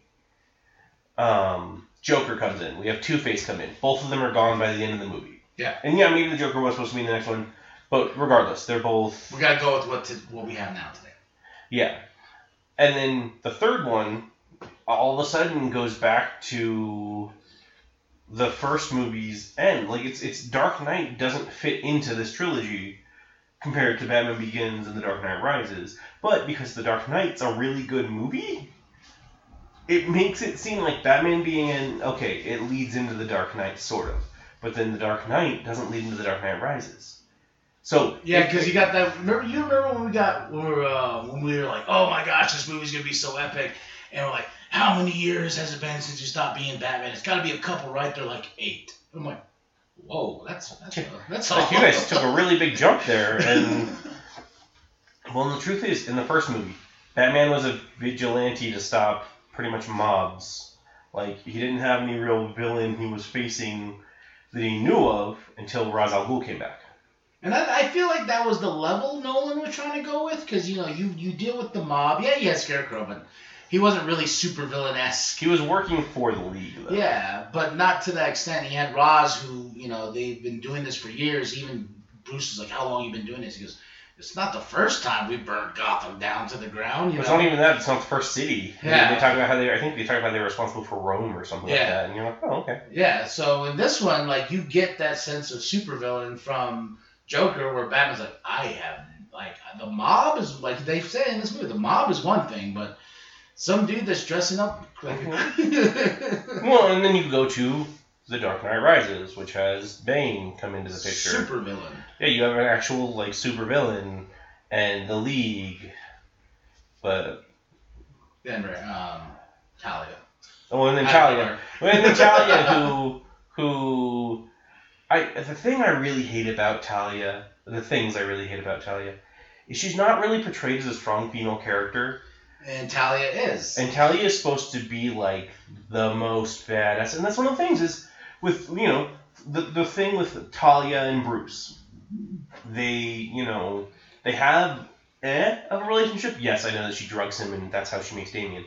um, Joker comes in we have Two Face come in both of them are gone by the end of the movie Yeah. and yeah maybe the Joker was supposed to be in the next one but regardless they're both we gotta go with what to, what we have now today. yeah. And then the third one all of a sudden goes back to the first movie's end. Like it's it's Dark Knight doesn't fit into this trilogy compared to Batman Begins and The Dark Knight Rises. But because The Dark Knight's a really good movie, it makes it seem like Batman being in okay, it leads into The Dark Knight sort of. But then The Dark Knight doesn't lead into The Dark Knight Rises. So Yeah, because you got that. Remember, you remember when we got when we were uh, when we were like, oh my gosh, this movie's gonna be so epic, and we're like, how many years has it been since you stopped being Batman? It's got to be a couple, right? They're like eight. I'm like, whoa, that's that's that's. Like you guys took a really big jump there, and well, the truth is, in the first movie, Batman was a vigilante to stop pretty much mobs. Like he didn't have any real villain he was facing that he knew of until Ra's al Ghul came back. And I, I feel like that was the level Nolan was trying to go with, because you know you you deal with the mob. Yeah, you had Scarecrow, but he wasn't really super villain esque. He was working for the League, though. Yeah, but not to that extent. He had Ra's, who you know they've been doing this for years. Even Bruce is like, "How long you been doing this?" He goes, "It's not the first time we burned Gotham down to the ground." You It's know? not even that. It's not the first city. They- Yeah. They, talk about how they. I think they talk about they're responsible for Rome or something like Yeah. that, and you're like, oh, okay. Yeah, so in this one, like you get that sense of supervillain from Joker, where Batman's like, I have like the mob is like they say in this movie, the mob is one thing, but some dude that's dressing up like Well, and then you go to The Dark Knight Rises, which has Bane come into the picture. supervillain. Yeah, you have an actual like super villain and the League, but Then um, Talia. oh, and then Talia, and then Talia, who who I the thing I really hate about Talia, the things I really hate about Talia, is she's not really portrayed as a strong female character, And Talia is. and Talia is supposed to be like the most badass, and that's one of the things is with you know the the thing with Talia and Bruce, they you know they have eh of a relationship. Yes, I know that she drugs him, and that's how she makes Damian,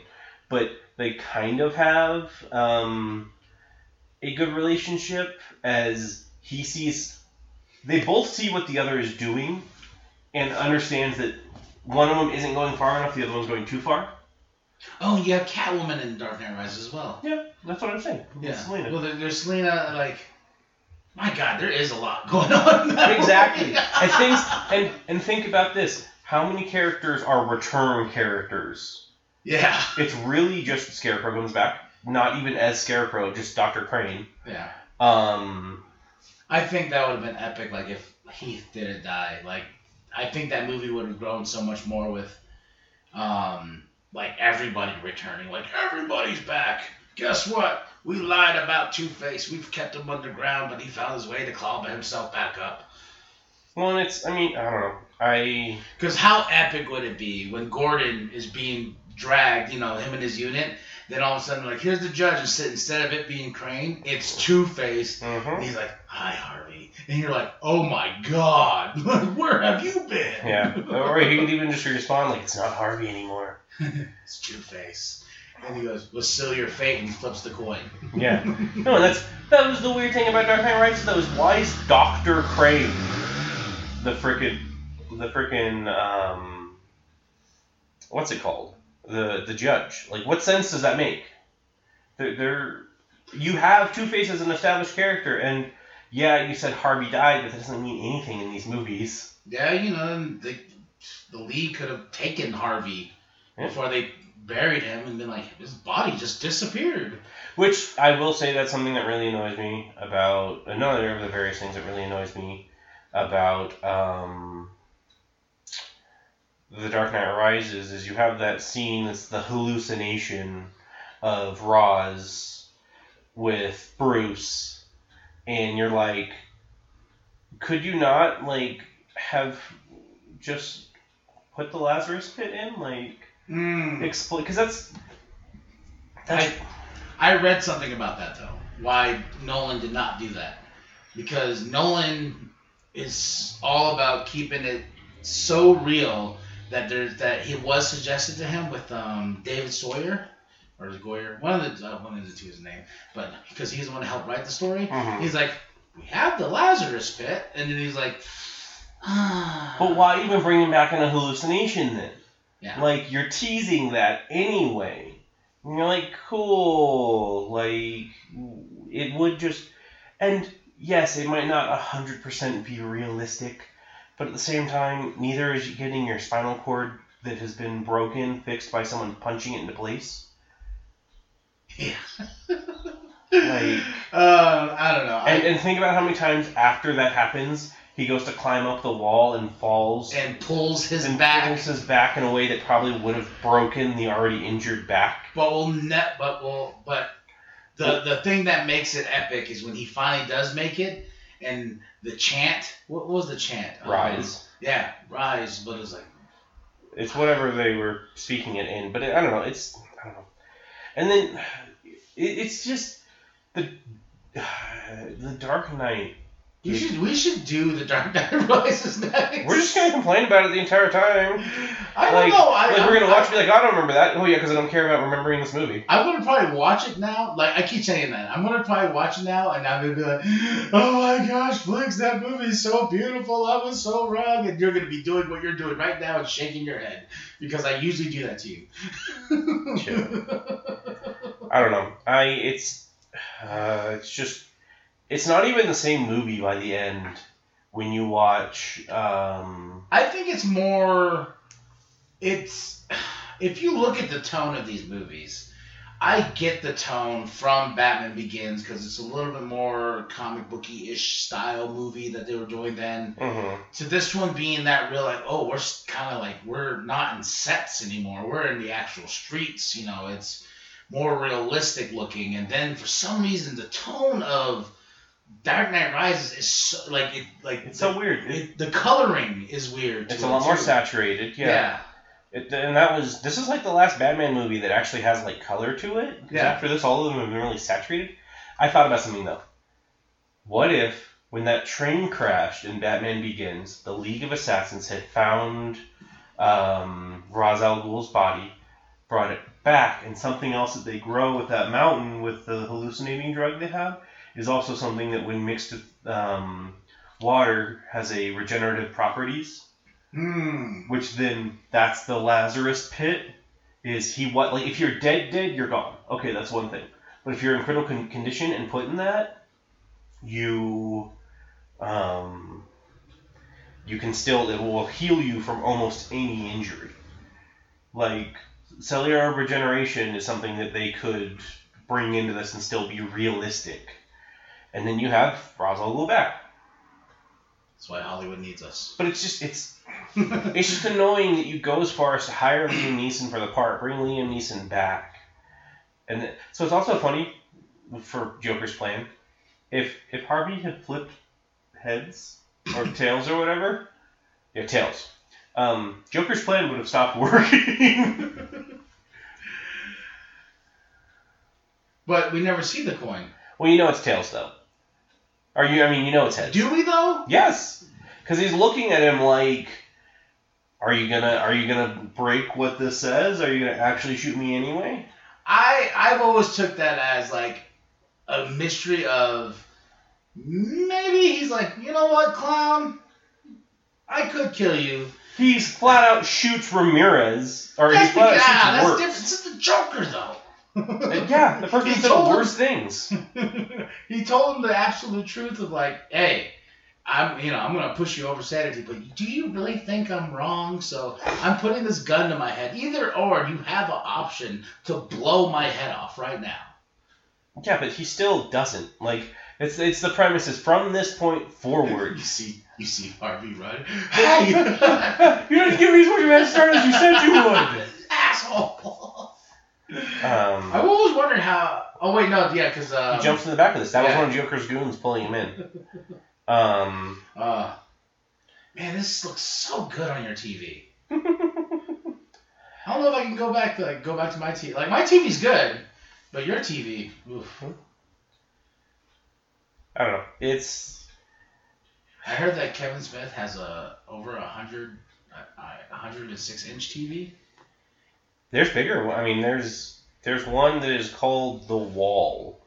but they kind of have um, a good relationship as he sees. They both see what the other is doing, and understands that one of them isn't going far enough, the other one's going too far. oh, you have Catwoman in Dark Knight Rises as well. Yeah, that's what I'm saying. Yeah. Selina. Well, there- there's Selina. Like, my God, there is a lot going on. exactly. and things and and think about this. How many characters are return characters? yeah. It's really just Scarecrow comes back. Not even as Scarecrow, just Doctor Crane. Yeah. Um, I think that would have been epic. Like if Heath didn't die. Like I think that movie would have grown so much more with, um, like everybody returning. Like everybody's back. Guess what? We lied about Two Face. We've kept him underground, but he found his way to claw himself back up. well, and it's. I mean, I don't know. I Because how epic would it be when Gordon is being dragged, you know, him and his unit, then all of a sudden, like, here's the judge, and sit, instead of it being Crane, it's Two Face. And mhm. he's like, hi, Harvey. And you're like, oh my God, where have you been? yeah. Or he could even just respond like, "It's not Harvey anymore." it's Two Face. And he goes, well, seal your fate, and flips the coin. Yeah. No, and that's that was the weird thing about Dark Knight Rises. That was why is Doctor Crane the frickin' the frickin' um what's it called the the judge? Like, what sense does that make? They're, they're you have Two Face as an established character, and yeah, you said Harvey died, but that doesn't mean anything in these movies. Yeah, you know, the the league could have taken Harvey Yeah. before they buried him and been like, his body just disappeared. Which I will say that's something that really annoys me about another of the various things that really annoys me about um, The Dark Knight Rises is you have that scene that's the hallucination of Ra's with Bruce, and you're like, could you not like have just put the Lazarus pit in like Mm. explain because that's that's I read something about that though. Why Nolan did not do that? Because Nolan is all about keeping it so real that there's that he was suggested to him with um, David Sawyer or Goyer, one of the uh, one of the two is his name, but because he's the one to help write the story, Mhm. he's like, we have the Lazarus pit, and then he's like, ah. But why even bring him back in a hallucination then? Yeah. Like you're teasing that anyway. And you're like, cool. Like it would just, and yes, it might not hundred percent be realistic, but at the same time, neither is getting your spinal cord that has been broken fixed by someone punching it into place. Yeah. Like- uh, I don't know. I- And, and think about how many times after that happens, he goes to climb up the wall and falls and pulls his and back. pulls his back in a way that probably would have broken the already injured back. But we'll net. But we'll. But the the thing that makes it epic is when he finally does make it, and the chant. What was the chant? Um, Rise. yeah, rise. But it's like It's whatever they were speaking it in, but it, I don't know. It's I don't know. And then it, it's just the the Dark Knight. you should. We should do the Dark Knight Rises next. We're just gonna complain about it the entire time. I don't like, know. I, like I, we're gonna I, watch, and be like, oh, I don't remember that. Oh yeah, because I don't care about remembering this movie. I'm gonna probably watch it now. Like I keep saying that. I'm gonna probably watch it now, and I'm gonna be like, "Oh my gosh, Flix, that movie is so beautiful. I was so wrong." And you're gonna be doing what you're doing right now and shaking your head because I usually do that to you. I don't know. I it's uh, it's just it's not even the same movie by the end when you watch. Um, I think it's more. It's if you look at the tone of these movies, I get the tone from Batman Begins because it's a little bit more comic booky ish style movie that they were doing then. mhm. to this one being that real like oh we're kind of like we're not in sets anymore we're in the actual streets you know it's more realistic looking and then for some reason the tone of dark knight rises is so, like it like It's the, so weird. It, it, the coloring is weird it's to a it, lot more saturated. yeah, Yeah. It, and that was this is like the last Batman movie that actually has like color to it. Yeah. After this, all of them have been really saturated. I thought about something though. What if when that train crashed in Batman Begins, the League of Assassins had found um, Ra's al Ghul's body, brought it back, and something else that they grow with that mountain with the hallucinating drug they have is also something that when mixed with um, water has a regenerative properties Hmm. which then that's the Lazarus pit. Is he what like if you're dead dead you're gone. Okay, that's one thing. But if you're in critical con- condition and put in that, you um you can still it will heal you from almost any injury. Like cellular regeneration is something that they could bring into this and still be realistic. And then you have Ra's al Ghul back. that's why hollywood needs us But it's just it's it's just annoying that you go as far as to hire Liam Neeson for the part, bring Liam Neeson back, and th- so it's also funny for Joker's plan. If if Harvey had flipped heads or tails or whatever, yeah, tails. Um, Joker's plan would have stopped working. but we never see the coin well, you know it's tails though. Are you, I mean, you know it's heads. do we though Yes, because he's looking at him like, "Are you gonna Are you gonna break what this says? Are you gonna actually shoot me anyway?" I I've always took that as like a mystery of maybe he's like, you know what, clown? I could kill you. He's flat out shoots Ramirez, or That's he's flat because, ah, out that's shoots different. Works. This is the Joker though. And yeah, the person He said the him- worst things. he told him the absolute truth of like, hey, I'm you know I'm gonna push you over sanity, but do you really think I'm wrong? So I'm putting this gun to my head. Either or, you have an option to blow my head off right now. Yeah, but he still doesn't. Like it's it's the premise is from this point forward. You see, you see Harvey, right? Hey! you didn't give me as much of a start as you said you would. asshole. Um, I've always wondered how. Oh wait, no, yeah, because uh, he jumps in the back of this. That yeah. was one of Joker's goons pulling him in. Um, Uh, man, this looks so good on your TV. I don't know if I can go back to like go back to my TV. Like my TV's good, but your TV, oof. I don't know. It's I heard that Kevin Smith has a over a hundred, a hundred and six inch TV. there's bigger. I mean, there's there's one that is called the Wall,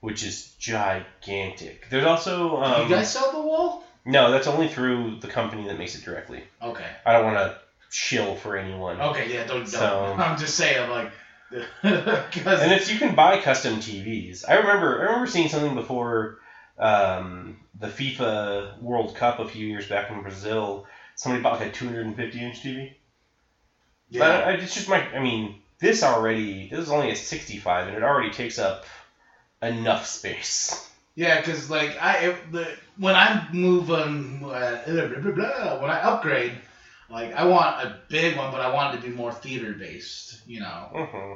which is gigantic. There's also um, you guys sell the wall? no. That's only through the company that makes it directly. Okay. I don't want to shill for anyone. Okay, yeah, don't. don't. So- I'm just saying, I'm like, And it's you can buy custom TVs. I remember I remember seeing something before um, the FIFA World Cup a few years back in Brazil. Somebody bought like a 250 inch TV. But yeah, I, it's just my. I mean, this already. This is only a 65, and it already takes up enough space. yeah, because like I it, the when I move on, uh, blah, blah, blah, when I upgrade, like I want a big one, but I want it to be more theater based. You know. hmm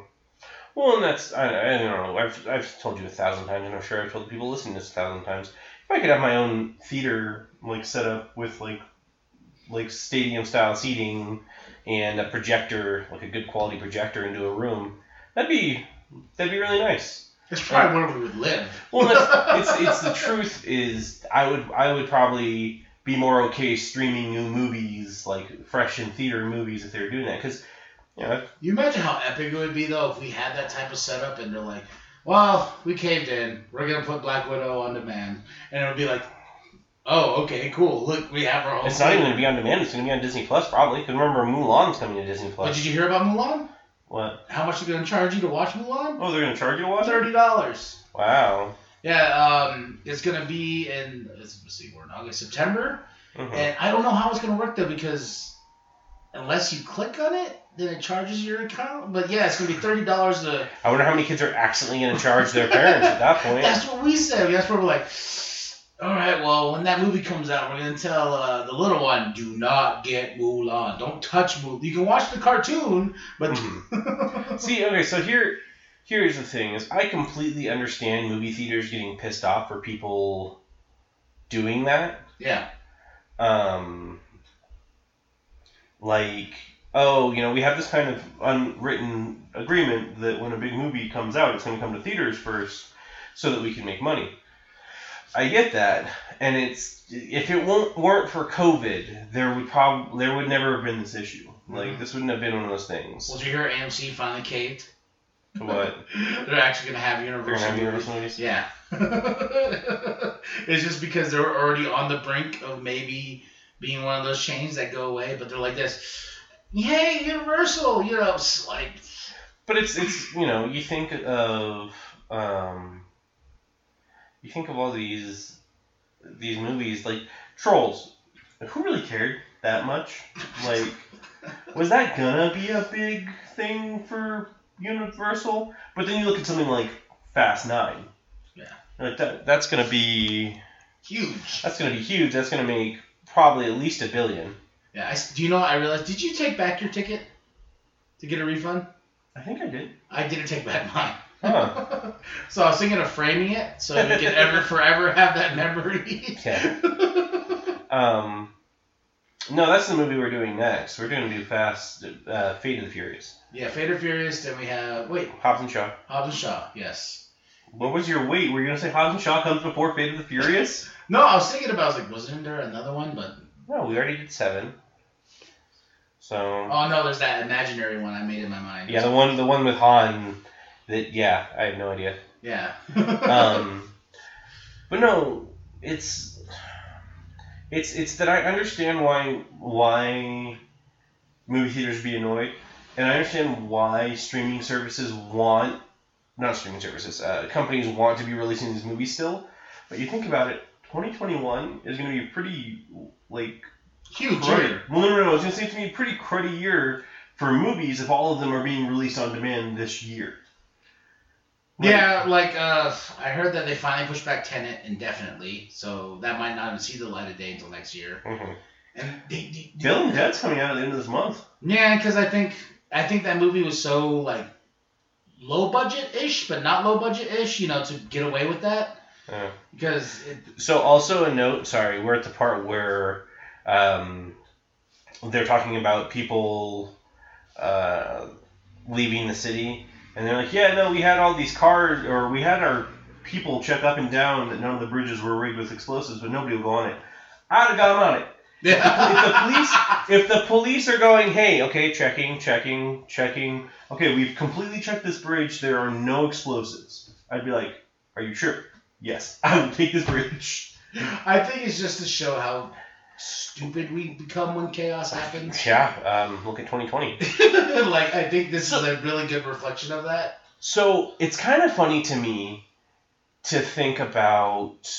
Well, and that's I, I don't know. I've I've told you a thousand times, and I'm sure I've told people listening to this a thousand times. If I could have my own theater like set up with like like stadium style seating and a projector, like a good quality projector into a room, that'd be that'd be really nice. It's probably uh, where we would live. Well, that's, it's it's the truth is I would I would probably be more okay streaming new movies like fresh in theater movies if they were doing that because you You imagine how epic it would be though if we had that type of setup and they're like, well, we caved in. We're gonna put Black Widow on demand, and it would be like, oh, okay, cool. Look, we have our own. It's not even going to be on demand. It's going to be on Disney Plus probably. Because remember, Mulan's coming to Disney But Plus. did you hear about Mulan? What? How much are they gonna charge you to watch Mulan? Oh, they're going to charge you to watch? Thirty dollars. Wow. Yeah, um, it's gonna be in let's see, we're in August, September, Mhm. and I don't know how it's gonna work though because unless you click on it, then it charges your account. But yeah, it's gonna be thirty dollars to. I wonder how many kids are accidentally to charge their parents at that point. That's what we said. That's where we're like, all right, well, when that movie comes out, we're gonna tell uh, the little one, do not get Mulan. Don't touch Mulan. You can watch the cartoon, but Mhm. See, okay, so here, here's the thing: is I completely understand movie theaters getting pissed off for people doing that. yeah, Um, like, oh, you know, we have this kind of unwritten agreement that when a big movie comes out, it's going to come to theaters first, so that we can make money. I get that, and it's if it won't weren't for COVID, there would prob there would never have been this issue. Mm-hmm. Like this wouldn't have been one of those things. well, did you hear AMC finally caved? What They're actually gonna have Universal. gonna have movies. Universal movies? Yeah. it's just because they're already on the brink of maybe being one of those chains that go away, but they're like this. Yay, Universal! You know, it's like But it's it's you know you think of um, you think of all these these movies like Trolls. Who really cared that much? Like, was that gonna be a big thing for Universal? But then you look at something like Fast Nine. Yeah. Like that that's gonna be huge. that's gonna be huge. That's gonna make probably at least a billion. Yeah. I do you know? what I realized. Did you take back your ticket to get a refund? I think I did. I didn't take back mine. Huh. so I was thinking of framing it so you can ever forever have that memory. Yeah. Um, no, that's the movie we're doing next. We're going to do Fast, uh, Fate of the Furious. yeah, Fate or Furious. Then we have wait, Hobbs and Shaw. Hobbs and Shaw. Yes. What was your wait? Were you going to say Hobbs and Shaw comes before Fate of the Furious? No, I was thinking about. I was like, wasn't there another one? But no, we already did seven. So oh no, there's that imaginary one I made in my mind. yeah, the one the one with Han. That yeah, I have no idea. Yeah. Um, but no, it's it's it's that I understand why why movie theaters be annoyed, and I understand why streaming services want not streaming services. Uh, companies want to be releasing these movies still, but you think about it, 2021 is going to be pretty like Huge cruddy. year. Well, no, no, no. It's going to seem to be a pretty cruddy year for movies if all of them are being released on demand this year. Like, Yeah, like uh, I heard that they finally pushed back Tenet indefinitely, so that might not even see the light of day until next year. mhm. And they, they, they- Bill and Ted's coming out at the end of this month. yeah, because I think I think that movie was so like low budget ish, but not low budget ish, you know, to get away with that. Because it, So also a note. Sorry, we're at the part where um, they're talking about people uh, leaving the city, and they're like, "Yeah, no, we had all these cars, or we had our people check up and down that none of the bridges were rigged with explosives, but nobody will go on it." I'd have gone on it. If the police, if the police are going, "Hey, okay, checking, checking, checking. Okay, we've completely checked this bridge. There are no explosives." I'd be like, "Are you sure?" Yes, I will take this bridge. I think it's just to show how stupid we become when chaos happens. Yeah, um, look at 2020. like I think this is a really good reflection of that. So it's kind of funny to me to think about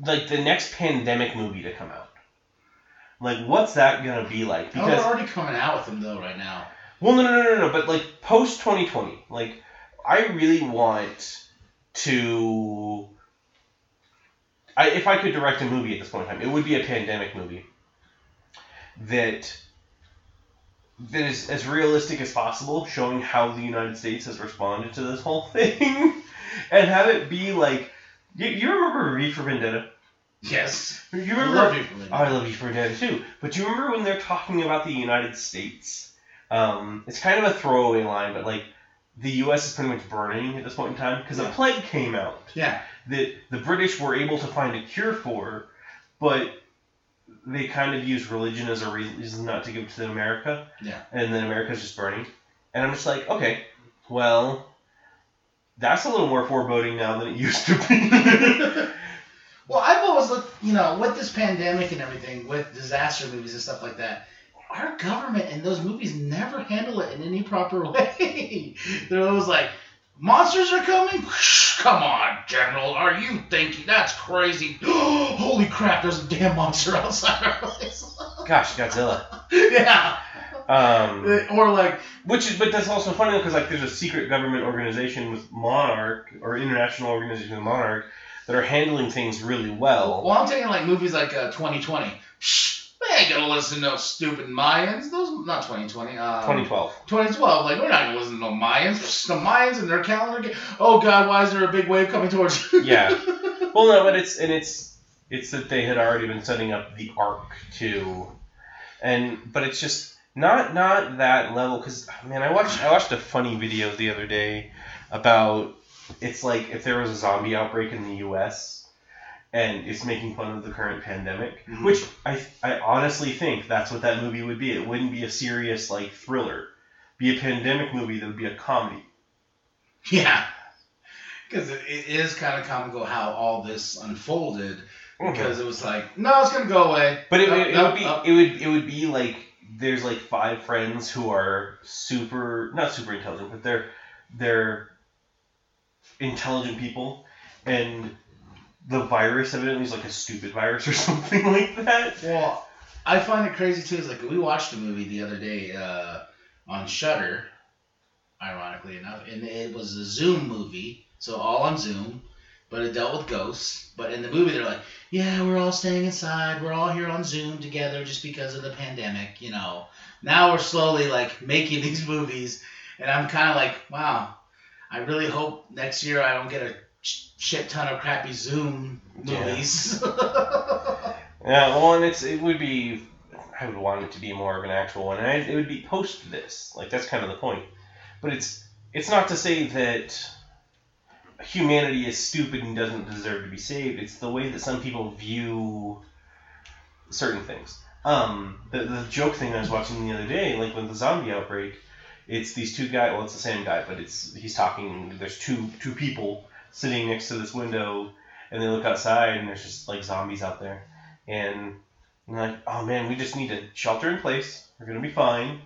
like the next pandemic movie to come out. Like, what's that gonna be like? Because they're already coming out with them though right now. well, no, no, no, no, no. But like post 2020, like I really want to. I, if I could direct a movie at this point in time, it would be a pandemic movie that that is as realistic as possible, showing how the United States has responded to this whole thing, and have it be like, you, you remember V for Vendetta? Yes. You I remember? love you for. I love V for Vendetta too. But do you remember when they're talking about the United States? Um, it's kind of a throwaway line, but like the U.S. is pretty much burning at this point in time because Yeah. a plague came out Yeah. that the British were able to find a cure for, but they kind of used religion as a reason not to give it to America. Yeah. And then America's just burning. And I'm just like, okay, well, that's a little more foreboding now than it used to be. well, I've always looked, you know, with this pandemic and everything, with disaster movies and stuff like that, our government and those movies never handle it in any proper way. They're always like, monsters are coming? Come on, General, are you thinking that's crazy? Holy crap, there's a damn monster outside our place. Gosh, Godzilla. yeah. Um, Or like, which is, but that's also funny because like there's a secret government organization with Monarch or international organization with Monarch that are handling things really well. well, I'm taking like movies like uh, 2020. They ain't gonna listen to no stupid Mayans. Those not 2020. Um, 2012. 2012. Like we're not gonna listen to no Mayans. The Mayans and their calendar. Oh God, why is there a big wave coming towards you? Yeah. Well, no, but it's and it's it's that they had already been setting up the arc too, and but it's just not not that level because man, I watched I watched a funny video the other day about it's like if there was a zombie outbreak in the U.S. and it's making fun of the current pandemic, Mhm. which I I honestly think that's what that movie would be. It wouldn't be a serious like thriller, be a pandemic movie that would be a comedy. yeah. Because it, it is kind of comical how all this unfolded. Because it was like, no, it's gonna go away. But it, it, it would be it would it would be like there's like five friends who are super not super intelligent, but they're they're intelligent people, and the virus evidently is like a stupid virus or something like that. Well, I find it crazy too. Is like we watched a movie the other day uh, on Shudder, ironically enough, and it was a Zoom movie, so all on Zoom, but it dealt with ghosts. But in the movie, they're like, "Yeah, we're all staying inside. We're all here on Zoom together just because of the pandemic." You know. Now we're slowly like making these movies, and I'm kind of like, wow. I really hope next year I don't get a shit ton of crappy Zoom Yeah. movies. Yeah, well, and it's it would be I would want it to be more of an actual one, and I, it would be post this. Like that's kind of the point. But it's it's not to say that humanity is stupid and doesn't deserve to be saved. It's the way that some people view certain things. Um, the, the joke thing I was watching the other day, like with the zombie outbreak, it's these two guys. Well, it's the same guy, but it's he's talking. There's two two people sitting next to this window, and they look outside, and there's just like zombies out there, and they're like, oh man, we just need to shelter in place. We're gonna be fine.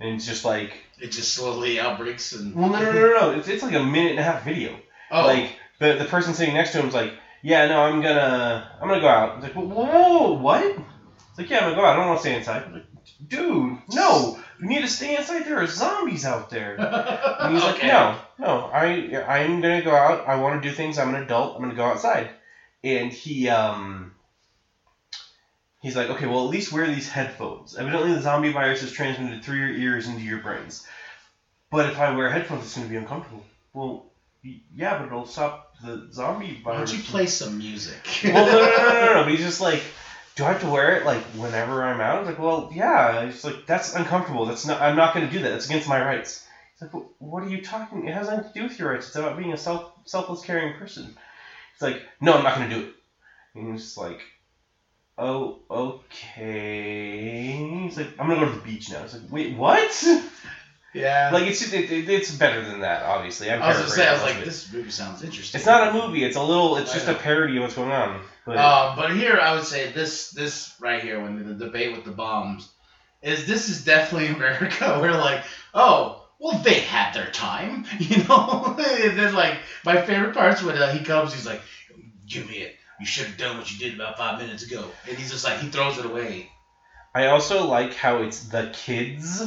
and it's just like, It just slowly outbreaks and. well, no, no, no, no, no. It's, it's like a minute and a half video. Oh, Like the the person sitting next to him's like, yeah, no, I'm gonna I'm gonna go out. It's like, whoa, what? It's like, yeah, I'm gonna go out. I don't want to stay inside. Like, Dude, no, you need to stay inside. There are zombies out there. And he's like, no, no, I I'm gonna go out. I want to do things. I'm an adult. I'm gonna go outside. And he um. He's like, okay, well, at least wear these headphones. Evidently, the zombie virus is transmitted through your ears into your brains. But if I wear headphones, it's going to be uncomfortable. Well, yeah, but it'll stop the zombie virus. Why don't you play some music? well, no, no, no, no, no, no. But he's just like, do I have to wear it like whenever I'm out? I was like, well, yeah. It's like that's uncomfortable. That's not. I'm not going to do that. That's against my rights. He's like, well, what are you talking? It has nothing to do with your rights. It's about being a self selfless, caring person. He's like, no, I'm not going to do it. And he's like, oh, okay. He's like, I'm gonna go to the beach now. It's like, wait, what? yeah. Like it's just, it, it, it's better than that. Obviously, I'm I was gonna say, I was like, this movie sounds interesting. It's not a movie. It's a little. It's I just a parody of what's going on. But Uh, but here I would say this this right here when the debate with the bombs is this is definitely America. Where like oh well they had their time you know? And then like my favorite parts when uh, he comes he's like give me it. You should have done what you did about five minutes ago. And he's just like he throws it away. I also like how it's the kids.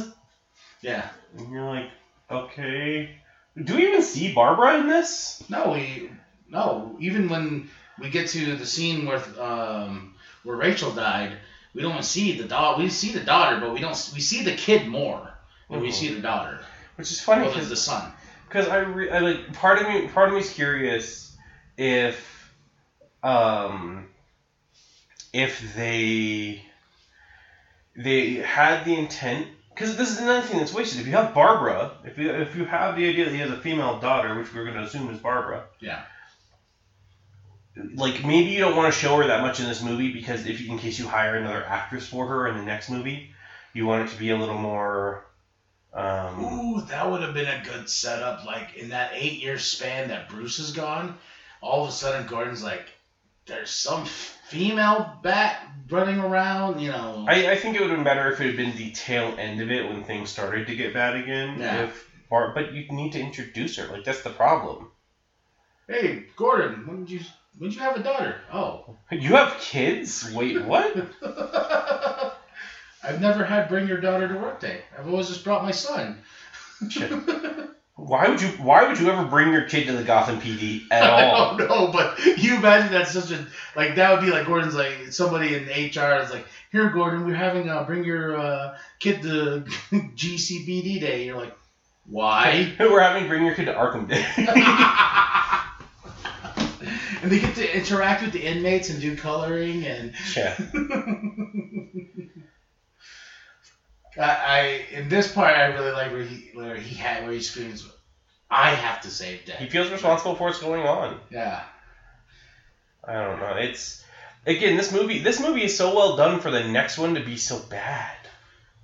yeah. And you're like, okay. Do we even see Barbara in this? no we no. Even when we get to the scene where um where Rachel died we don't see the daughter we see the daughter but we don't we see the kid more than we Mhm. see the daughter Which is funny because the son because I, re- I like part of me part of me is curious if um if they they had the intent because this is another thing that's wasted. If you have Barbara, if you if you have the idea that he has a female daughter, which we're going to assume is Barbara, Yeah. Like maybe you don't want to show her that much in this movie because if you, in case you hire another actress for her in the next movie, you want it to be a little more. Um, Ooh, that would have been a good setup. Like in that eight year span that Bruce is gone, all of a sudden Gordon's like, there's some female bat running around, you know. I, I think it would have been better if it had been the tail end of it when things started to get bad again. Yeah. If Bar- but you need to introduce her. Like that's the problem. hey, Gordon, when did you when did you have a daughter? Oh. You have kids? Wait, what? I've never had bring your daughter to work day. I've always just brought my son. Shit. Why would you? Why would you ever bring your kid to the Gotham PD at all? I don't know, but you imagine that's such a like that would be like Gordon's like somebody in HR is like, here Gordon, we're having uh bring your uh, kid to GCPD day. You're like, why? We're having bring your kid to Arkham Day. And they get to interact with the inmates and do coloring and yeah. I, I in this part I really like where he where he had where he screams, I have to save He feels responsible for what's going on. Yeah. I don't know. It's again this movie. This movie is so well done for the next one to be so bad.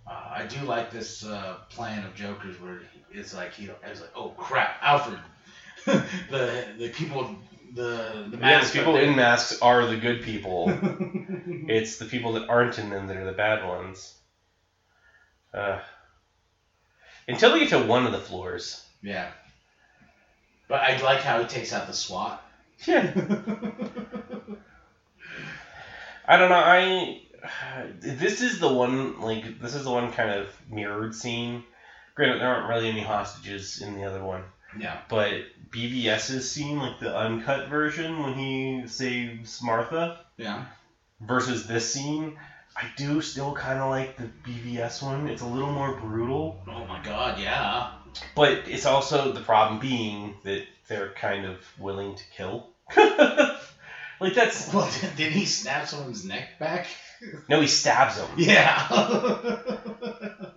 Uh, I do like this uh, plan of Joker's where it's like he it's like oh crap Alfred the the people the the Yeah, masks the people in masks are the good people. it's the people that aren't in them that are the bad ones. Uh, until we get to one of the floors. yeah. But I like how he takes out the SWAT. Yeah. I don't know. I this is the one like this is the one kind of mirrored scene. Granted, there aren't really any hostages in the other one, yeah. but BVS's scene, like the uncut version when he saves Martha, Yeah. versus this scene, I do still kind of like the BVS one. It's a little more brutal, Oh my God. Yeah. but it's also the problem being that they're kind of willing to kill. like that's Well, did he snap someone's neck back? no, he stabs him. Yeah.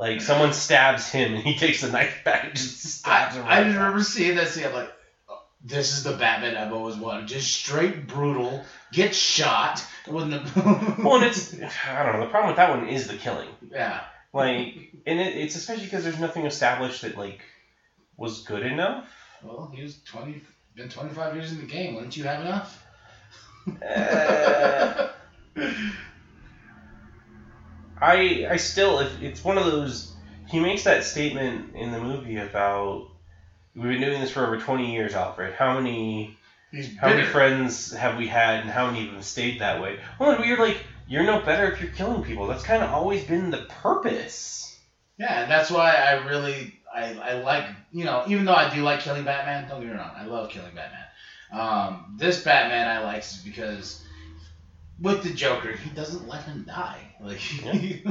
Like someone stabs him and he takes the knife back and just stabs him. I, I just back. remember seeing that scene. I'm like, oh, this is the Batman I've always wanted. Just straight brutal, get shot. When the Well, and it's I don't know. The problem with that one is the killing. yeah. Like, and it, it's especially because there's nothing established that like was good enough. Well, he was twenty, been twenty five years in the game. Wouldn't you have enough? Uh, I I still if it's one of those he makes that statement in the movie about we've been doing this for over 20 years, Alfred. How many how many friends have we had, and how many of them stayed that way? Well, and you're like you're no better if you're killing people. That's kind of always been the purpose. Yeah, and that's why I really I, I like you know even though I do like killing Batman, don't get me wrong, I love killing Batman. Um, this Batman I like is because with the Joker, he doesn't let him die. Like he,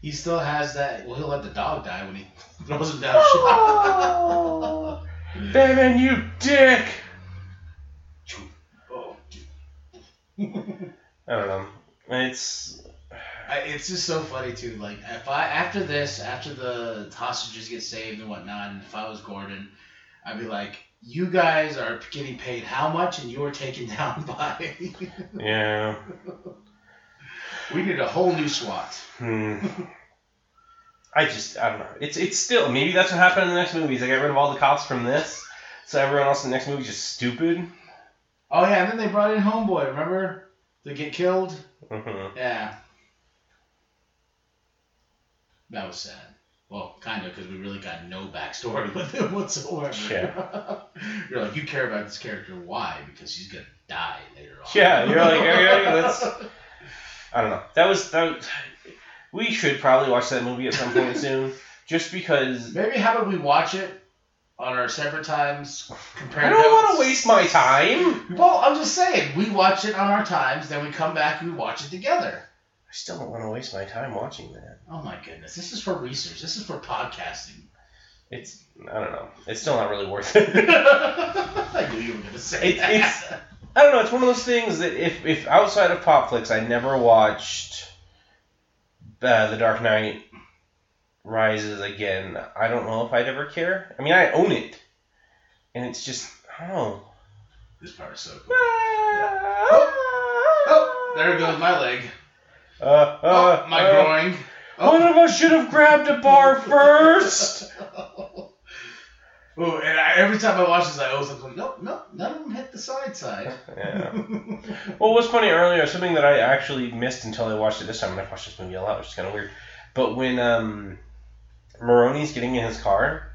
he still has that. Well, he'll let the dog die when he throws him down. Oh. Batman, you dick! oh, I don't know. It's I, it's just so funny too. Like if I after this, after the hostages get saved and whatnot, and if I was Gordon, I'd be like, you guys are getting paid how much, and you're taken down by. yeah. we need a whole new SWAT. Hmm. I just I don't know. It's it's still maybe that's what happened in the next movies. They got rid of all the cops from this, so everyone else in the next movie is just stupid. Oh yeah, and then they brought in Homeboy. Remember to get killed? hmm Yeah. That was sad. Well, kind of, because we really got no backstory with him whatsoever. Yeah. You're like, you care about this character. Why? Because he's going to die later on. Yeah, you're like, yeah, yeah, that's. I don't know. That was that. Was, we should probably watch that movie at some point soon, just because Maybe how about we watch it on our separate times? Compare I don't want to waste my time. Well, I'm just saying, we watch it on our times, then we come back and we watch it together. I still don't want to waste my time watching that. Oh my goodness, this is for research. This is for podcasting. It's I don't know. It's still not really worth it. I knew you were gonna say It- that. it's- I don't know. It's one of those things that if, if outside of Pop Flix, I never watched uh, The Dark Knight Rises again. I don't know if I'd ever care. I mean, I own it, and it's just I don't know. this part is so cool. Oh, there goes my leg. Uh, uh, Oh, my uh, groin. One of us should have grabbed a bar first. Ooh, and I, every time I watch this, I always like, nope, nope, none of them hit the side side. yeah. Well, what's funny earlier, something that I actually missed until I watched it this time, and I've watched this movie a lot, which is kind of weird. But when um, Maroni's getting in his car,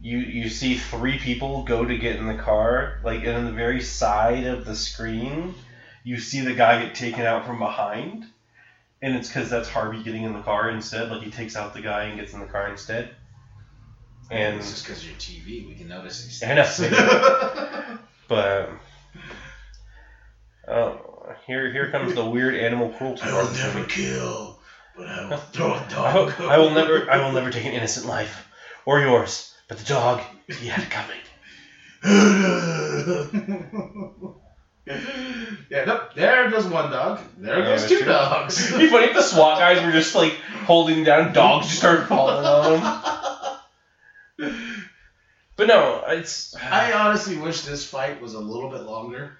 you you see three people go to get in the car, like and on the very side of the screen, you see the guy get taken out from behind, and it's because that's Harvey getting in the car instead. Like he takes out the guy and gets in the car instead. And it's just because you're TV, we can notice these I know. things. But um, oh, here here comes the weird animal cruelty. I will never movie. kill, but I will throw a I, dog. will- I will never I will never take an innocent life or yours. But the dog, he had it coming. yeah, nope. There goes one dog. There Yeah, goes two true. dogs. It'd be funny if the SWAT guys were just like holding down dogs, just started falling on them. But no, it's I honestly wish this fight was a little bit longer.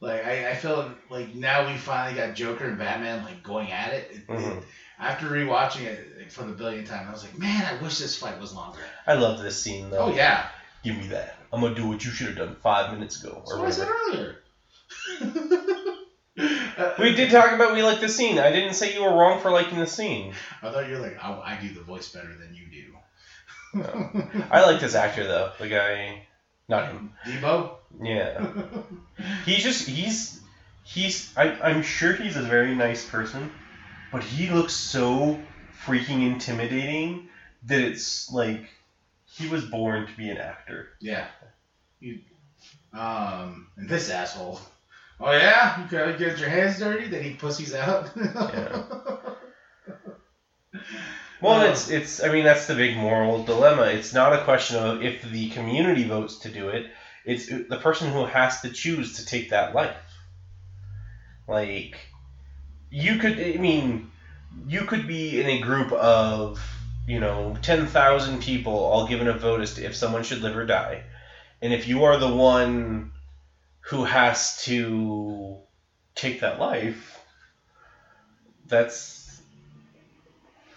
Like I, I feel like now we finally got Joker and Batman like going at it. It- it- Mhm. after rewatching it like, for the billionth time, I was like, man, I wish this fight was longer. I love this scene though. Oh yeah, Give me that. I'm gonna do what you should have done five minutes ago that's or what I said earlier. We did talk about we like the scene. I didn't say you were wrong for liking the scene. I thought you were like, I, I do the voice better than you do. I like this actor though. The guy, not him. Deebo. Yeah. He's just he's he's I, I'm sure he's a very nice person, but he looks so freaking intimidating that it's like he was born to be an actor. Yeah. You, um, and this asshole. Oh yeah, you gotta get your hands dirty. Then he pussies out. Well, Uh, it's it's I mean that's the big moral dilemma. It's not a question of if the community votes to do it. It's the person who has to choose to take that life. Like you could I mean you could be in a group of you know 10,000 people all given a vote as to if someone should live or die. And if you are the one who has to take that life, that's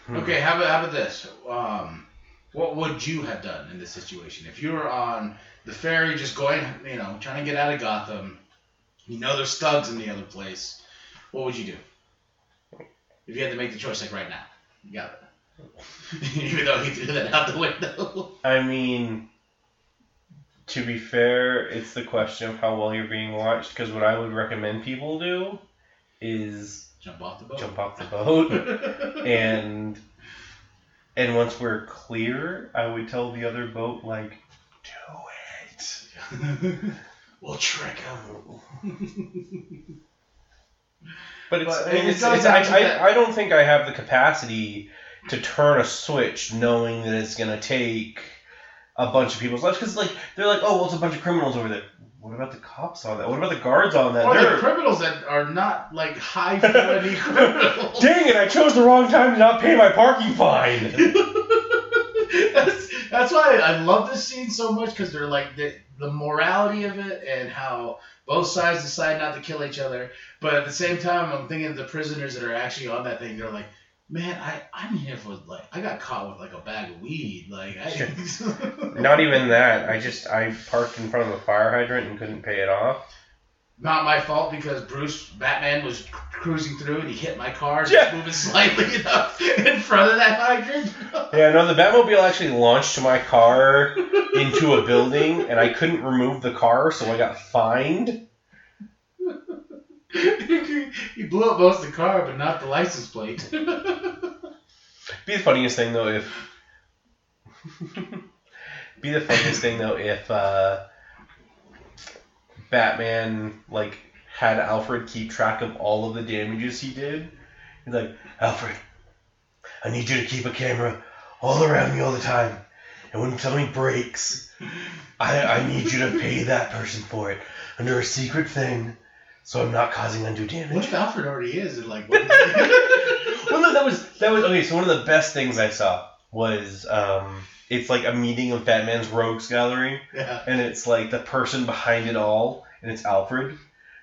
Hmm. Okay, how about how about this? Um, what would you have done in this situation if you were on the ferry, just going, you know, trying to get out of Gotham? You know, there's thugs in the other place. What would you do if you had to make the choice, like right now? You got it. Even though he threw that out the window. I mean, to be fair, it's the question of how well you're being watched. Because what I would recommend people do is Jump off the boat. jump off the boat, and and once we're clear, I would tell the other boat like, do it. we'll trick him. But it's, But it it's, goes it's I, I, I don't think I have the capacity to turn a switch knowing that it's gonna take a bunch of people's lives because like they're like oh well it's a bunch of criminals over there. What about the cops on that? What about the guards on that? Or the They're- criminals that are not like high quality criminals. Dang it! I chose the wrong time to not pay my parking fine. that's, that's why I love this scene so much because they're like the, the morality of it and how both sides decide not to kill each other. But at the same time, I'm thinking of the prisoners that are actually on that thing. They're like, man, I, I'm here for like, I got caught with like a bag of weed. Like, I, not even that. I just I parked in front of a fire hydrant and couldn't pay it off. not my fault because Bruce Batman was cruising through and he hit my car, just Yeah. moving slightly enough in front of that hydrant. Yeah, no, the Batmobile actually launched my car into a building, and I couldn't remove the car, so I got fined. he blew up most of the car, but not the license plate. Be the funniest thing though if. be the funniest thing though if uh, Batman like had Alfred keep track of all of the damages he did. He's like, Alfred, I need you to keep a camera all around me all the time, and when something breaks, I I need you to pay that person for it under a secret thing, so I'm not causing undue what damage. if Alfred already is? And like, what well, no, that was that was okay. So one of the best things I saw was um, it's like a meeting of Batman's rogues gallery, yeah. and it's like the person behind it all, and it's Alfred,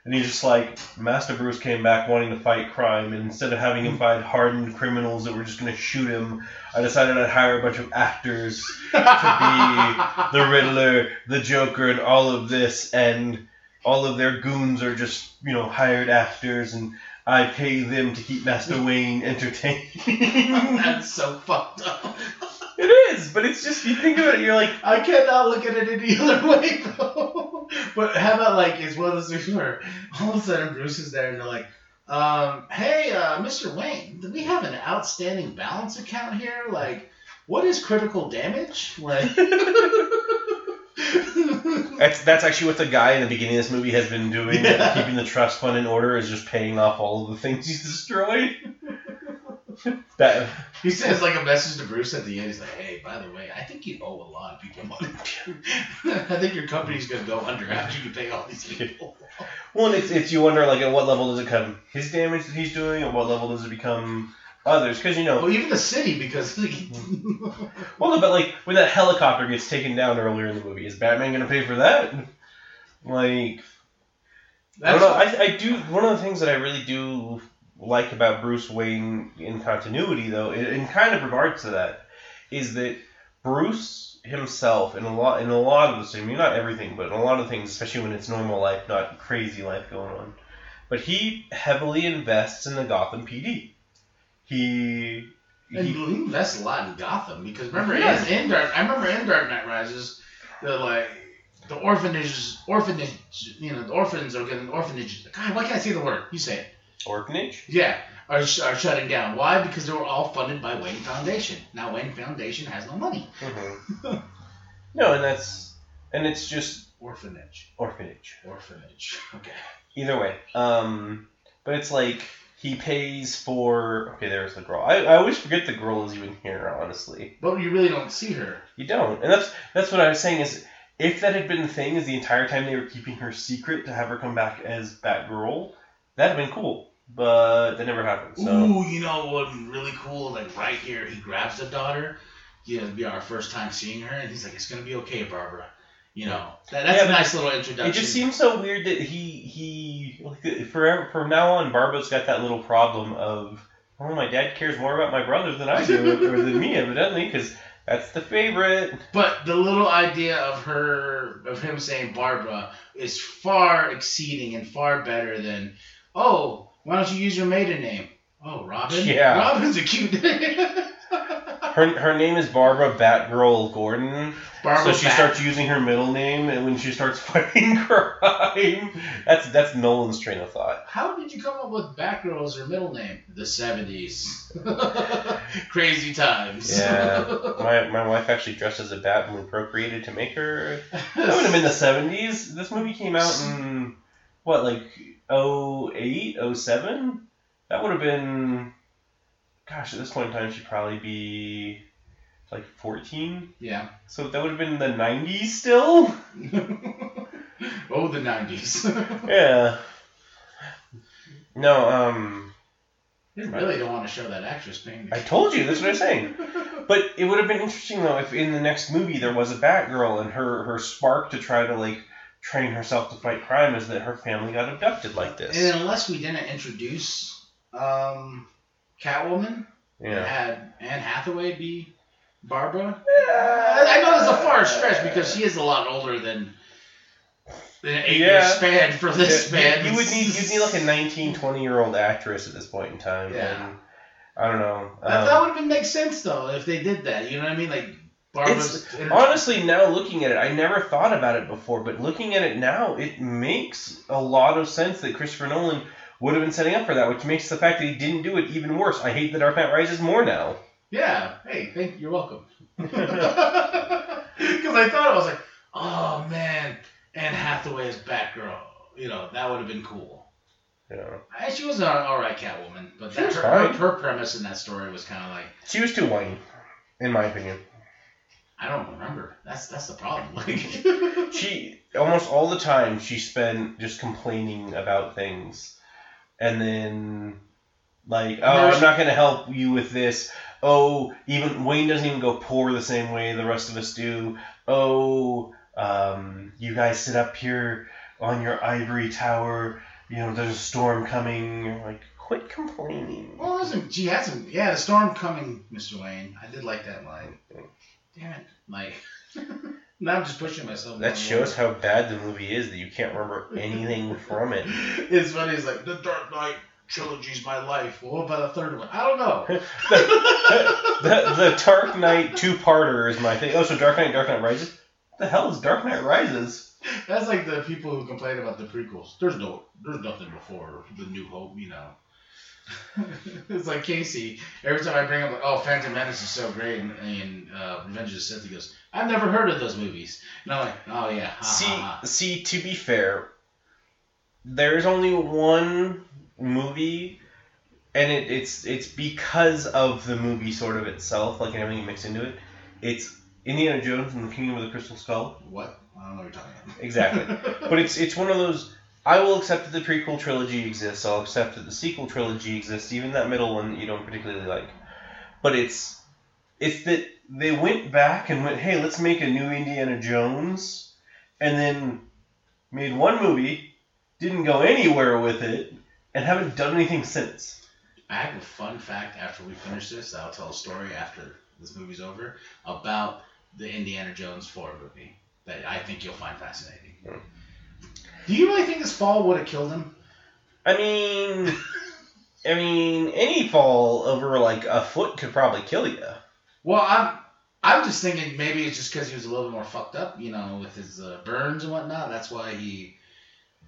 and he's just like Master Bruce came back wanting to fight crime, and instead of having him fight hardened criminals that were just gonna shoot him, I decided I'd hire a bunch of actors to be the Riddler, the Joker, and all of this, and all of their goons are just, you know, hired actors, and I pay them to keep Master Wayne entertained. That's so fucked up. it is, but it's just, you think about it, you're like, I cannot look at it any other way though. But how about like it's one of those things where all of a sudden Bruce is there and they're like, um, hey, uh, Mr. Wayne, do we have an outstanding balance account here? Like, what is critical damage? Like that's, that's actually what the guy in the beginning of this movie has been doing, Yeah. keeping the trust fund in order, is just paying off all of the things he's destroyed. that, He says like a message to Bruce at the end. He's like, "Hey, by the way, I think you owe a lot of people money. I think your company's gonna go under after you pay all these people." Well, and it's, it's you wonder like at what level does it come his damage that he's doing, at what level does it become others? Because you know, well, even the city because well, no, but like when that helicopter gets taken down earlier in the movie, is Batman gonna pay for that? Like, I don't know. I, I do. One of the things that I really do like about Bruce Wayne in continuity, though, in, in kind of regards to that, is that Bruce himself, in a lot, in a lot of the, same I mean, not everything, but in a lot of things, especially when it's normal life, not crazy life going on, but he heavily invests in the Gotham PD. He. And he he invests a lot in Gotham because remember Yeah. in, in Dark I remember in Dark Knight Rises the like the orphanages orphanage you know the orphans are getting orphanage God why can't I say the word? You say it. Orphanage. yeah are, are shutting down. Why? Because they were all funded by Wayne Foundation. Now Wayne Foundation has no money. Hmm no, and that's and it's just orphanage. Orphanage. orphanage. Okay. Either way, um, but it's like he pays for. Okay, there's the girl. I, I always forget the girl is even here. Honestly, but you really don't see her you don't, and that's that's what I was saying is if that had been the thing, is the entire time they were keeping her secret to have her come back as Batgirl, that'd have been cool. But that never happened. So Ooh, you know what would be really cool? Like right here, he grabs the daughter. Know, it'd be our first time seeing her, and he's like, "It's gonna be okay, Barbara." You know, that, that's Yeah, a nice little introduction. it just seems so weird that he he like, forever from now on, Barbara's got that little problem of oh my dad cares more about my brother than I do or than me evidently because that's the favorite. But the little idea of her, of him saying Barbara, is far exceeding and far better than, oh, why don't you use your maiden name? Oh, Robin. Yeah. Robin's a cute name. Her, her name is Barbara Batgirl Gordon. Barbara so she Bat- starts using her middle name, and when she starts fighting crime, that's that's Nolan's train of thought. How did you come up with Batgirl as her middle name? The seventies. Crazy times. Yeah, my, my wife actually dressed as a bat when we procreated to make her. That would have been the seventies. This movie came out in what, like 08, 07? That would have been. Gosh, at this point in time, she'd probably be like fourteen. yeah. So that would have been the nineties still. oh, the nineties. Yeah. No, um, You really don't want to show that actress paying. I told you. That's what I'm saying. But it would have been interesting though if in the next movie there was a Batgirl and her her spark to try to like train herself to fight crime is that her family got abducted like this. And unless we didn't introduce um, Catwoman, and yeah. had Anne Hathaway be Barbara. I know it's a far stretch because she is a lot older than an eight year span for this Yeah, span. you would need you'd need like a 19, 20 year old actress at this point in time. Yeah. And I don't know. that, Um, that would have been make sense though if they did that. You know what I mean? Like Barbara's. Honestly, now looking at it, I never thought about it before, but looking at it now, it makes a lot of sense that Christopher Nolan would have been setting up for that, which makes the fact that he didn't do it even worse. I hate The Dark Knight Rises more now. yeah. Hey, thank you. You're welcome. Because I thought I was like, oh man, Anne Hathaway is Batgirl. You know that would have been cool. Yeah. She was an alright Catwoman, but She that, was her, fine. her, her premise in that story was kind of like. she was too whiny, in my opinion. I don't remember. That's that's the problem. Like, She almost all the time she spent just complaining about things, and then like, oh, I'm not gonna help you with this. Oh, even Wayne doesn't even go pour the same way the rest of us do. Oh, um, you guys sit up here on your ivory tower. You know, there's a storm coming. You're like, quit complaining. well, listen, she some. Yeah, the storm coming, Mr. Wayne. I did like that line. Damn it, like. now I'm just pushing myself. That shows how bad the movie is that you can't remember anything from it. It's funny. It's like the Dark Knight trilogy's my life. Well, what about the third one? I don't know. the, the Dark Knight two-parter is my thing. Oh, so Dark Knight, Dark Knight Rises. What the hell is Dark Knight Rises? That's like the people who complain about the prequels. There's no, there's nothing before the New Hope, you know. it's like Casey. Every time I bring up, like, oh, Phantom Menace is so great, and, and uh, Revenge of the Sith, he goes, I've never heard of those movies. And I'm like, oh yeah, ha, See, ha, ha. see. To be fair, there's only one movie, and it, it's it's because of the movie sort of itself, like and everything mixed into it. It's Indiana Jones and the Kingdom of the Crystal Skull. What? I don't know what you're talking about. Exactly. But it's it's one of those. I will accept that the prequel trilogy exists. I'll accept that the sequel trilogy exists, even that middle one that you don't particularly like. But it's it's that they went back and went, hey, let's make a new Indiana Jones, and then made one movie, didn't go anywhere with it, and haven't done anything since. I have a fun fact after we finish this. I'll tell a story after this movie's over about the Indiana Jones 4 movie that I think you'll find fascinating. Hmm. Do you really think this fall would have killed him? I mean, I mean, any fall over like a foot could probably kill you. Well, I'm I'm just thinking maybe it's just because he was a little bit more fucked up, you know, with his uh, burns and whatnot. That's why he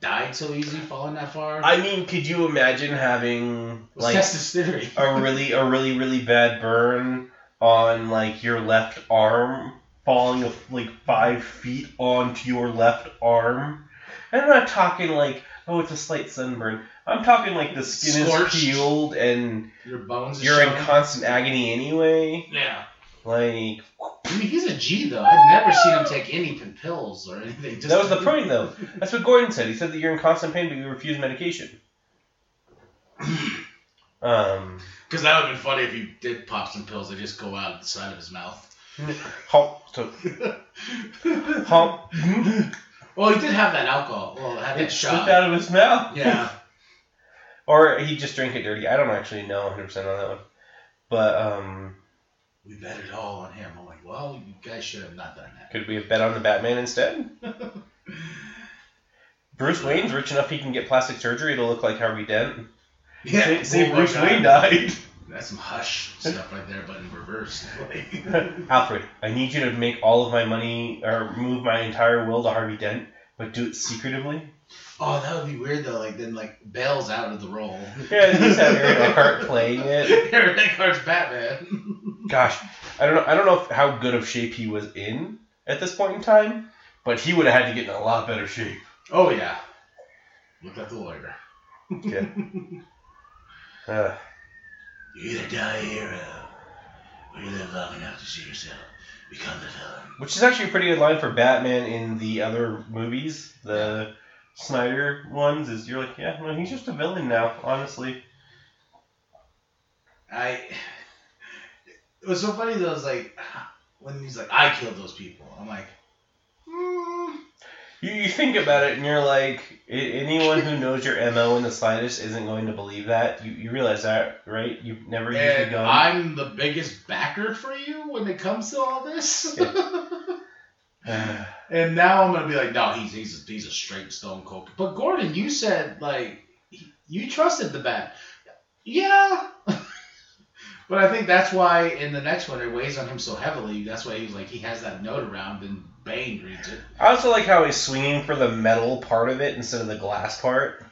died so easy falling that far. I mean, could you imagine having like theory. a really a really really bad burn on like your left arm falling like five feet onto your left arm and i'm not talking like oh it's a slight sunburn i'm talking like the skin Scorched. is peeled and Your bones. you're in constant agony anyway Yeah. like I mean, he's a G though. I've never seen him take any pills or anything. Just that was the point though that's what gordon said he said that you're in constant pain but you refuse medication um Because that would have been funny if he did pop some pills. They just go out the side of his mouth. hump well, he did have that alcohol. Well, had that it shot. slipped out of his mouth Yeah. Or he just drank it dirty. I don't actually know 100% on that one. But, um, We bet it all on him. I'm like, well, you guys should have not done that. could we have bet on the Batman instead? Bruce Wayne's rich enough he can get plastic surgery to look like Harvey Dent. Yeah. Say Oh Bruce. Wayne died. That's some hush stuff right there, but in reverse. Alfred, I need you to make all of my money or move my entire will to Harvey Dent, but do it secretively. oh, that would be weird though. Like then like Bale's out of the role. Yeah, just have Aaron Eckhart playing it. Aaron Eckhart's Batman. Gosh, I don't know. I don't know if, how good of shape he was in at this point in time, but he would have had to get in a lot better shape. oh yeah. Look at the lawyer. Yeah. Uh, You either die a hero, or you live long enough to see yourself become the villain. which is actually a pretty good line for Batman in the other movies, the Snyder ones. Is you're like, yeah, no, he's just a villain now. Honestly, I. It was so funny though. It's like when he's like, "I killed those people." I'm like, hmm. You, you think about it and you're like, anyone who knows your mo in the slightest isn't going to believe that. You, you realize that, right? You've never used a And gun. I'm the biggest backer for you when it comes to all this. and now I'm gonna be like, no, he's he's a, he's a straight stone cold. But Gordon, you said like you trusted the bat. Yeah. but I think that's why in the next one it weighs on him so heavily. That's why he's like he has that note around and Bane reads it I also like how he's swinging for the metal part of it instead of the glass part.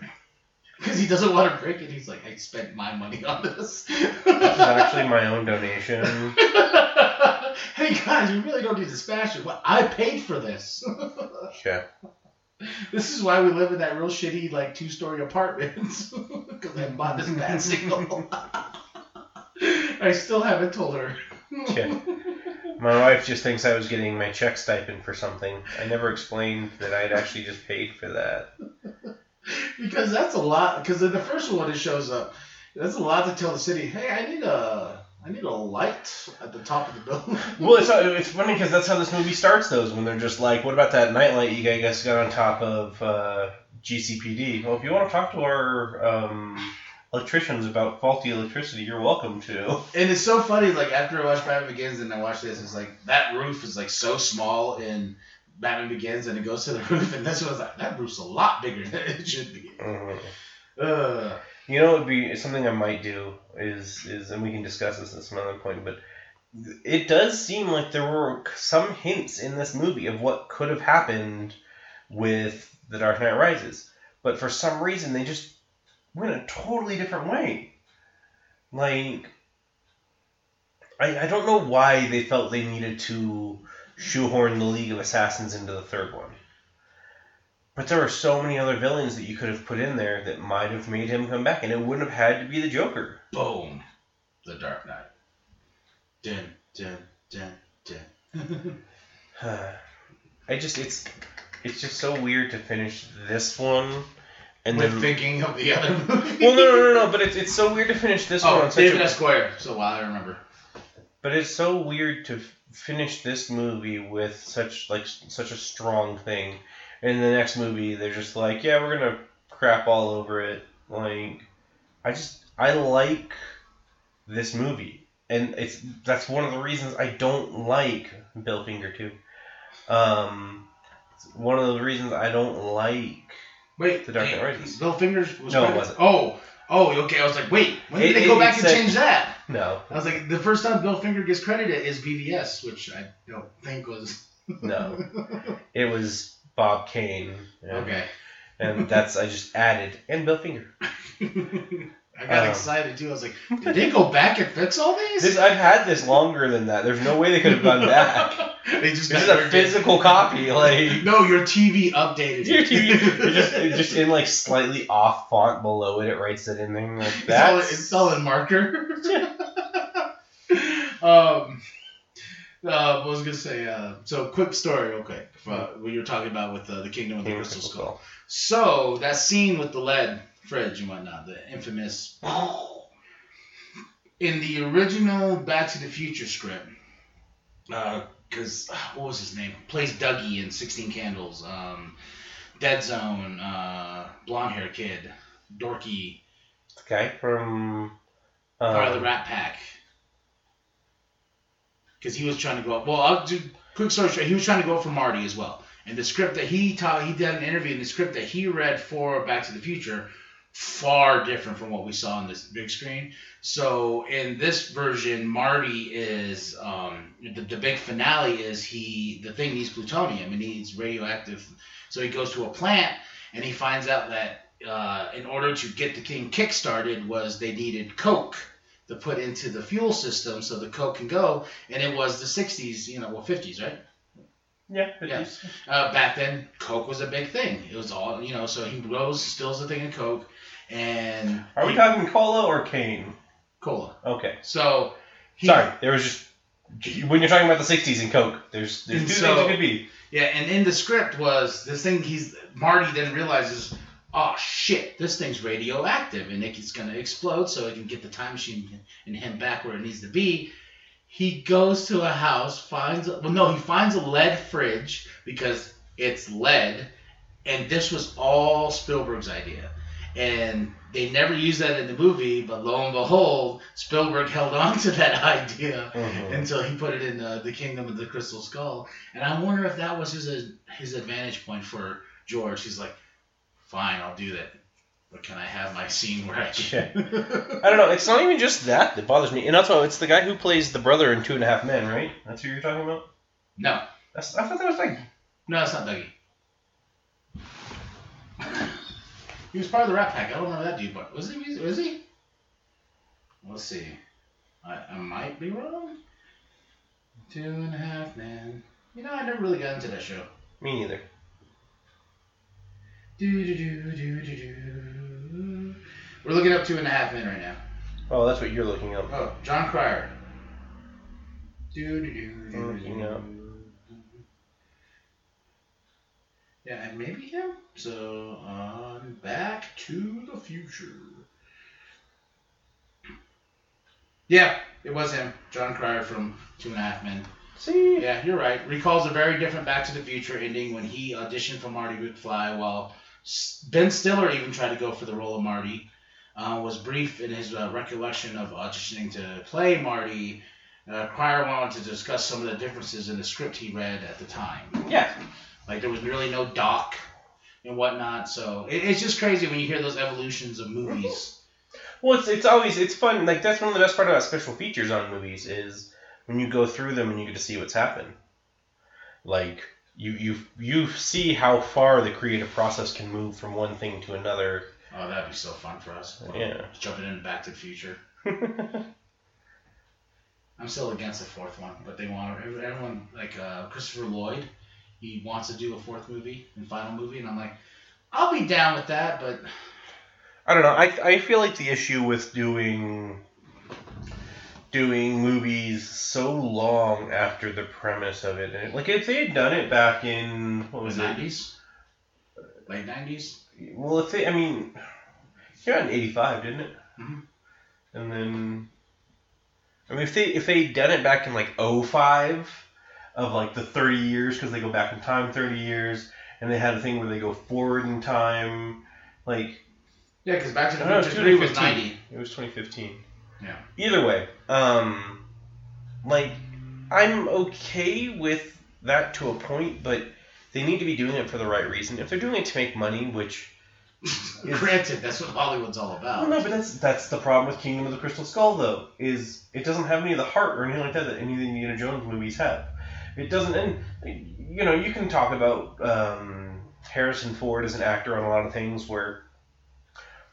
because he doesn't want to break it. He's like, I spent my money on this. This is actually my own donation. hey guys, we really don't need to smash it. Well, I paid for this. Yeah. this is why we live in that real shitty like two story apartment because I bought this bad signal. I still haven't told her. Yeah. My wife just thinks I was getting my check stipend for something. I never explained that I had actually just paid for that. because that's a lot. Because in the first one, it shows up. That's a lot to tell the city. Hey, I need a, I need a light at the top of the building. Well, it's it's funny because that's how this movie starts. Those when they're just like, "What about that nightlight you guys got on top of uh, GCPD?" Well, if you want to talk to our um, electricians about faulty electricity, you're welcome to. And it's so funny, like after I watched Batman Begins and I watched this, it's like that roof is like so small in Batman Begins and it goes to the roof and this one's like that roof's a lot bigger than it should be. Mhm. Uh, You know, it'd be something I might do is is, and we can discuss this at some other point, but it does seem like there were some hints in this movie of what could have happened with The Dark Knight Rises, but for some reason they just went a totally different way. Like, I I don't know why they felt they needed to shoehorn the League of Assassins into the third one. But there are so many other villains that you could have put in there that might have made him come back, and it wouldn't have had to be the Joker. boom, The Dark Knight. Dun dun dun dun. I just it's it's just so weird to finish this one and With then thinking of the other movie. well no no no no but it's it's so weird to finish this one Oh, on David a, Esquire. So while I remember. but it's so weird to f- finish this movie with such like such a strong thing and the next movie they're just like yeah we're gonna crap all over it like I just I like this movie and it's that's one of the reasons I don't like Bill Finger too um one of the reasons I don't like Wait, The Dark Knight Rises. Bill Fingers was No, it wasn't. Oh, oh, okay. I was like, wait, when did It- they go it- back it and said- change that? no I was like, the first time Bill Finger gets credited is BVS, which I don't think was. no it was Bob Kane and, okay. and that's I just added and Bill Finger I got Um, excited too. I was like, did they go back and fix all these? This I've had this longer than that. There's no way they could have gone back. they just This is a physical copy. Like No, your TV updated Your. TV, just, just in like slightly off font below it, it writes it in there. Like, It's all, it's all in marker. um, uh, what was I gonna say? Uh, so quick story, real quick. Uh, what you were talking about with uh, the Kingdom of the Crystal Skull. So that scene with the lead fridge and whatnot, the infamous. In the original Back to the Future script, because what was his name? Plays Dougie in Sixteen Candles, um, Dead Zone, uh, blonde hair kid, dorky, guy from part of um, the Rat Pack. Because he was trying to go up. Well, I'll do quick story straight. He was trying to go up for Marty as well. And the script that he taught, he did an interview and the script that he read for Back to the Future far different from what we saw on this big screen. So in this version, Marty is um, the, the big finale is he the thing needs plutonium and needs radioactive. So he goes to a plant and he finds out that uh, in order to get the thing kick started was they needed coke to put into the fuel system so the coke can go and it was the 60s you know well 50s right Yeah. Yeah. uh, back then coke was a big thing it was all you know so he goes stills the thing of coke and Are we talking cola or cane? cola Okay. so he, Sorry, there was just when you're talking about the '60s and Coke, there's there's two so- things it could be. Yeah, and in the script was this thing. He's Marty then realizes, oh shit, this thing's radioactive and it's gonna explode. So he can get the time machine and him back where it needs to be. He goes to a house, finds well, no, he finds a lead fridge because it's lead, and this was all Spielberg's idea. And they never used that in the movie, but lo and behold, Spielberg held on to that idea Mhm. until he put it in uh, the Kingdom of the Crystal Skull. And I wonder if that was his his advantage point for George. He's like, fine, I'll do that, but can I have my scene where I can? I don't know. It's not even just that that bothers me, and also it's the guy who plays the brother in Two and a Half Men, right? That's who you're talking about. no, That's, I thought that was like no, that's not Dougie. He was part of the Rat Pack. I don't remember that dude, but was he? Was he? Let's see. I, I might be wrong. Two and a half men. You know, I never really got into that show. me neither. Do do do do do do. We're looking up two and a half men right now. Oh, that's what you're looking up. Oh, Jon Cryer. Do do do Looking up. Yeah, and maybe him. So on Back to the Future. Yeah, it was him, Jon Cryer from Two and a Half Men. See, Yeah, you're right. Recalls a very different Back to the Future ending when he auditioned for Marty McFly, while Ben Stiller even tried to go for the role of Marty. Uh, was brief in his uh, recollection of auditioning to play Marty. Uh, Cryer wanted to discuss some of the differences in the script he read at the time. yeah. Like there was really no doc and whatnot. So it, it's just crazy when you hear those evolutions of movies. Well, it's it's always it's fun. Like that's one of the best part about special features on movies is when you go through them and you get to see what's happened. Like you you you see how far the creative process can move from one thing to another. Oh, that'd be so fun for us. Yeah. Jumping in Back to the Future. I'm still against the fourth one, but they want everyone like uh, Christopher Lloyd. He wants to do a fourth movie and final movie, and I'm like, I'll be down with that, but I don't know. I I feel like the issue with doing doing movies so long after the premise of it, and like if they had done it back in what the was it? '90s, late '90s. Well, if they, I mean, came out in '85, didn't it? Mhm. And then, I mean, if they if they done it back in like 05, of like the 30 years because they go back in time 30 years, and they had a thing where they go forward in time, like Yeah, because Back to the No, no, Future 3 was 2015. 90. it was 2015. Yeah. Either way, um, like I'm okay with that to a point, but they need to be doing it for the right reason. If they're doing it to make money, which Granted, that's what Hollywood's all about. don't know, but that's that's the problem with Kingdom of the Crystal Skull, though, is it doesn't have any of the heart or anything like that that any of the Indiana Jones movies have. It doesn't, and you know, you can talk about um, Harrison Ford as an actor on a lot of things where,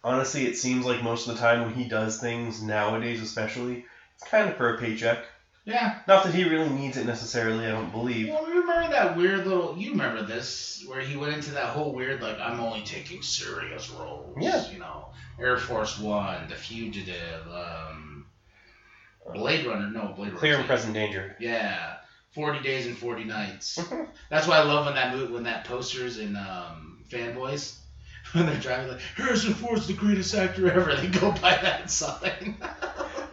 honestly, it seems like most of the time when he does things nowadays, especially, it's kind of for a paycheck. Yeah. Not that he really needs it necessarily, I don't believe. Well, remember that weird little. You remember this, where he went into that whole weird, like, I'm only taking serious roles. Yeah. You know, Air Force One, The Fugitive, um, Blade Runner. No, Blade Runner. Clear and present danger. Yeah. 40 Days and 40 Nights. That's why I love when that movie, when that posters in um, Fanboys, when they're driving, like, Harrison Ford's the greatest actor ever. They go by that sign.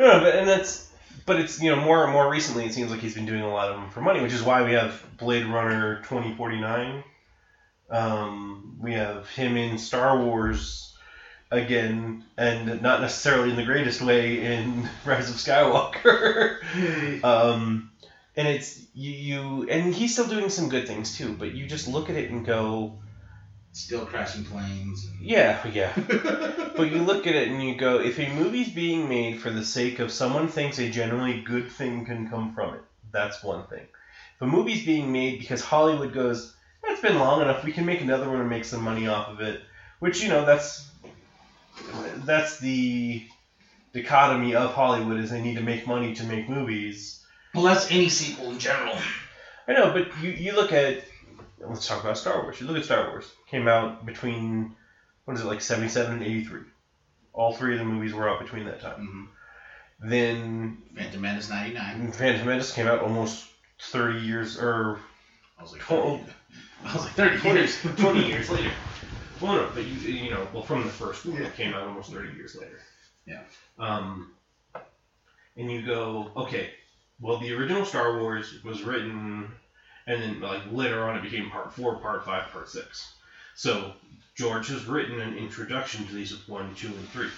No, but and that's but it's you know more and more recently it seems like he's been doing a lot of them for money, which is why we have Blade Runner twenty forty nine. Um, we have him in Star Wars again, and not necessarily in the greatest way in Rise of Skywalker. um, and it's you, you and he's still doing some good things too, but you just look at it and go, still crashing planes. And... Yeah, yeah. But you look at it and you go, if a movie's being made for the sake of someone thinks a generally good thing can come from it, that's one thing. If a movie's being made because Hollywood goes, it's been long enough, we can make another one and make some money off of it, which you know that's that's the dichotomy of Hollywood is they need to make money to make movies. Well, that's any sequel in general. I know, but you, you look at let's talk about Star Wars. You look at Star Wars. Came out between what is it like seventy seven and eighty three. All three of the movies were out between that time. hmm Then Phantom Menace '99. Phantom Menace came out almost thirty years or I was like, Oh. 30, I was like 30 20, years. 20 years later. Well, no, but you you know, well, from the first one, Yeah. it came out almost thirty years later. Yeah. Um, and you go, okay, well, the original Star Wars was written, and then like later on, it became Part Four, Part Five, Part Six. So George has written an introduction to these one, two, and three.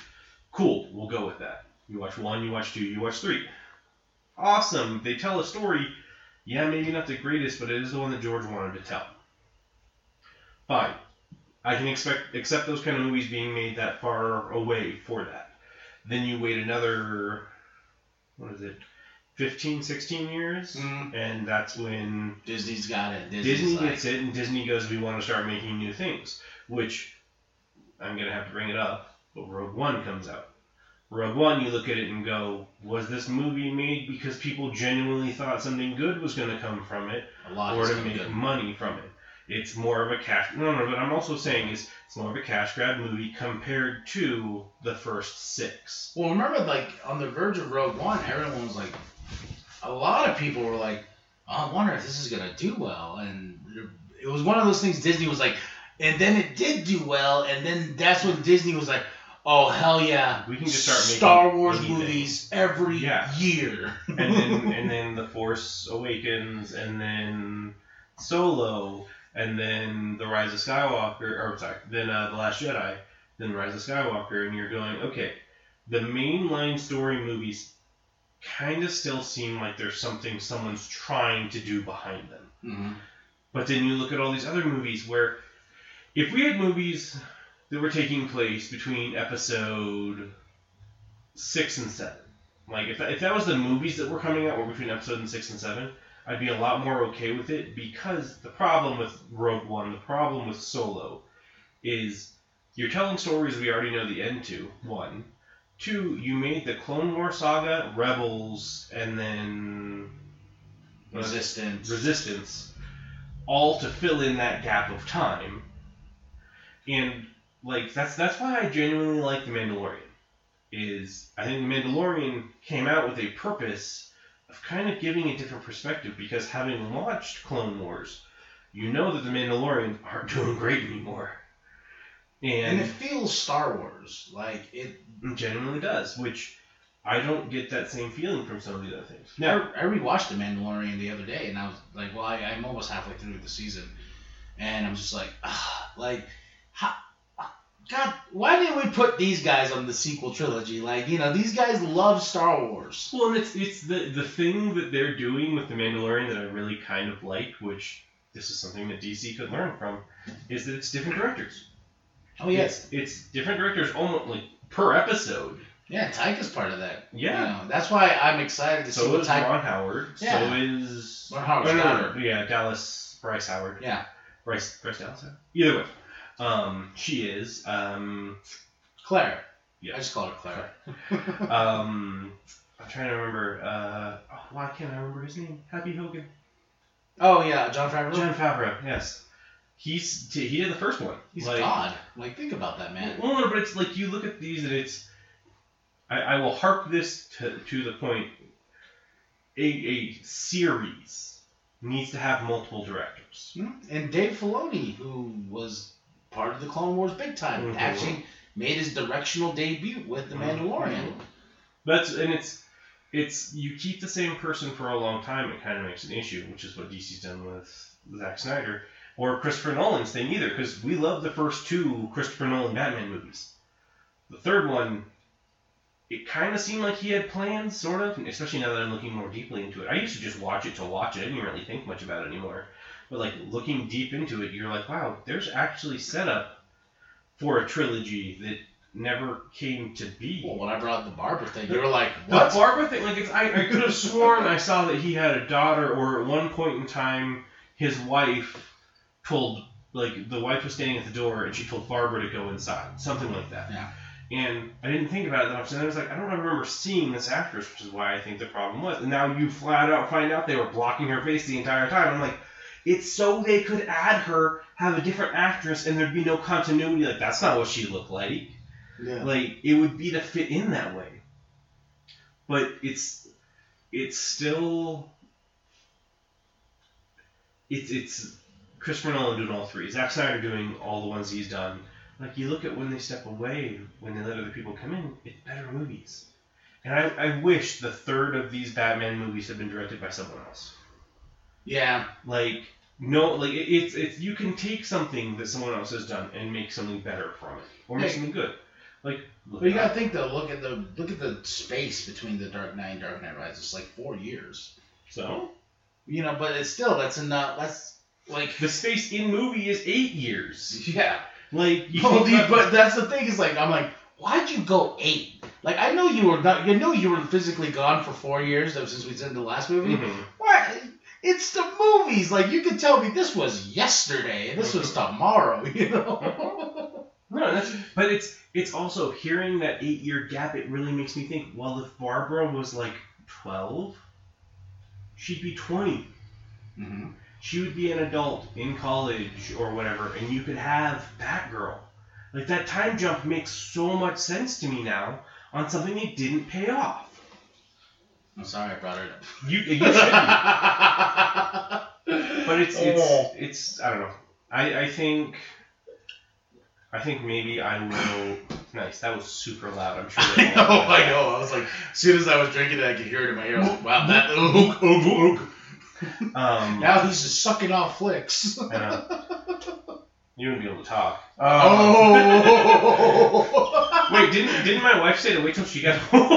Cool, we'll go with that. You watch one, you watch two, you watch three. Awesome. They tell a story. Yeah, maybe not the greatest, but it is the one that George wanted to tell. Fine. I can expect accept those kind of movies being made that far away for that. Then you wait another what is it? 15, 16 years? Mhm. And that's when Disney's got it. Disney's Disney like, gets it, and Disney goes, "We want to start making new things." Which I'm gonna have to bring it up, but Rogue One comes out. Rogue One, you look at it and go, "Was this movie made because people genuinely thought something good was gonna come from it, a lot or to gonna make good. money from it?" It's more of a cash. No, no. But I'm also saying is it's more of a cash grab movie compared to the first six. Well, remember, like on the verge of Rogue One, everyone was like, a lot of people were like, "Oh, I wonder if this is gonna do well, and it was one of those things. Disney was like, and then it did do well, and then that's when Disney was like, oh hell yeah, We can just start making Star Wars anything." movies every Yeah. year. and then and then the Force Awakens, and then Solo, and then the Rise of Skywalker, or sorry, then uh, the Last Jedi, then Rise of Skywalker, and you're going, okay, the mainline story movies kind of still seem like there's something someone's trying to do behind them. Mhm. But then you look at all these other movies where, if we had movies that were taking place between episode six and seven, like if that, if that was the movies that were coming out were between episode and six and seven, I'd be a lot more okay with it because the problem with Rogue One, the problem with Solo, is you're telling stories we already know the end to. One, two, you made the Clone War saga, Rebels, and then Resistance. resistance all to fill in that gap of time and like that's that's why i genuinely like the mandalorian is i think the mandalorian came out with a purpose of kind of giving a different perspective because having watched clone wars you know that the mandalorians aren't doing great anymore and and it feels Star Wars. Like it. it genuinely does which i don't get that same feeling from some of the other things now I, I rewatched The Mandalorian the other day, and I was like, well, I, I'm almost halfway through the season, and I'm just like, ah, like, how, God, why didn't we put these guys on the sequel trilogy? Like, you know, these guys love Star Wars. Well, and it's it's the the thing that they're doing with the Mandalorian that I really kind of like, which this is something that DC could learn from, is that it's different directors. Oh yes, It's, it's different directors almost like per episode. yeah, Taika is part of that. Yeah. You know, that's why I'm excited to see So what is Taika. Ron Howard. Yeah. So is Ron Howard's no, no, no, yeah, Dallas Bryce Howard. Yeah, Bryce Bryce Dallas Howard. Either way, um, she is. Um, Claire. Yeah. I just call her Claire. um, I'm trying to remember. Uh, oh, why can't I remember his name? Happy Hogan. oh yeah, Jon Favreau. Jon Favreau. Yes. He's he did the first one. He's like, God. Like, think about that, man. Well, no, but it's like you look at these and it's. I, I will harp this to, to the point. A, a series needs to have multiple directors. Hmm? And Dave Filoni, who was part of the Clone Wars big time, Mhm. actually made his directional debut with The Mandalorian. That's and it's it's you keep the same person for a long time. It kind of makes an issue, which is what DC's done with Zack Snyder or Christopher Nolan's thing either, because we love the first two Christopher Nolan Batman movies. The third one, it kind of seemed like he had plans, sort of, especially now that I'm looking more deeply into it. I used to just watch it to watch it. I didn't really think much about it anymore. But like looking deep into it, you're like, wow, there's actually setup for a trilogy that never came to be. Well, when I brought up the Barbara thing, you were like, The "What?" Barbara thing, like it's, I, I could have sworn I saw that he had a daughter, or at one point in time, his wife told, like, the wife was standing at the door and she told Barbara to go inside, something like that. Yeah. And I didn't think about it that much, and I was like, I don't remember seeing this actress, which is why I think the problem was. And now you flat out find out they were blocking her face the entire time. I'm like, it's so they could add her, have a different actress, and there'd be no continuity. Like, that's not what she looked like. Yeah. Like it would be to fit in that way. But it's it's still it's it's Christopher Nolan doing all three. Zack Snyder doing all the ones he's done. Like you look at when they step away, when they let other people come in, it's better movies. And I, I wish the third of these Batman movies had been directed by someone else. Yeah. Like no, like it, it's it's you can take something that someone else has done and make something better from it, or make Hey. something good. Like look But you gotta think though. Look at the look at the space between the Dark Knight and Dark Knight Rises. It's like four years. so You know, but it's still that's enough. That's like the space in movie is eight years. yeah. Like you But, that's the thing is like I'm like, why'd you go eight? Like I know you were not. You know you were physically gone for four years though since we did the last movie. Mhm. Why? It's the movies. Like you could tell me this was yesterday. This was tomorrow. You know. No, that's but it's it's also hearing that eight year gap. It really makes me think. Well, if Barbara was like twelve, she'd be twenty. mm-hmm. She would be an adult in college or whatever, and you could have Batgirl. Like that time jump makes so much sense to me now on something that didn't pay off. I'm sorry I brought it up. You you should, be. but it's it's Oh. it's I don't know. I I think I think maybe I will. Nice. That was super loud. I'm sure. I know, I know. I was like, as soon as I was drinking it, I could hear it in my ear. I was like, wow, that. Um, Now he's just sucking off flicks. Know. You wouldn't be able to talk. Oh. Wait, didn't didn't my wife say to wait till she got home?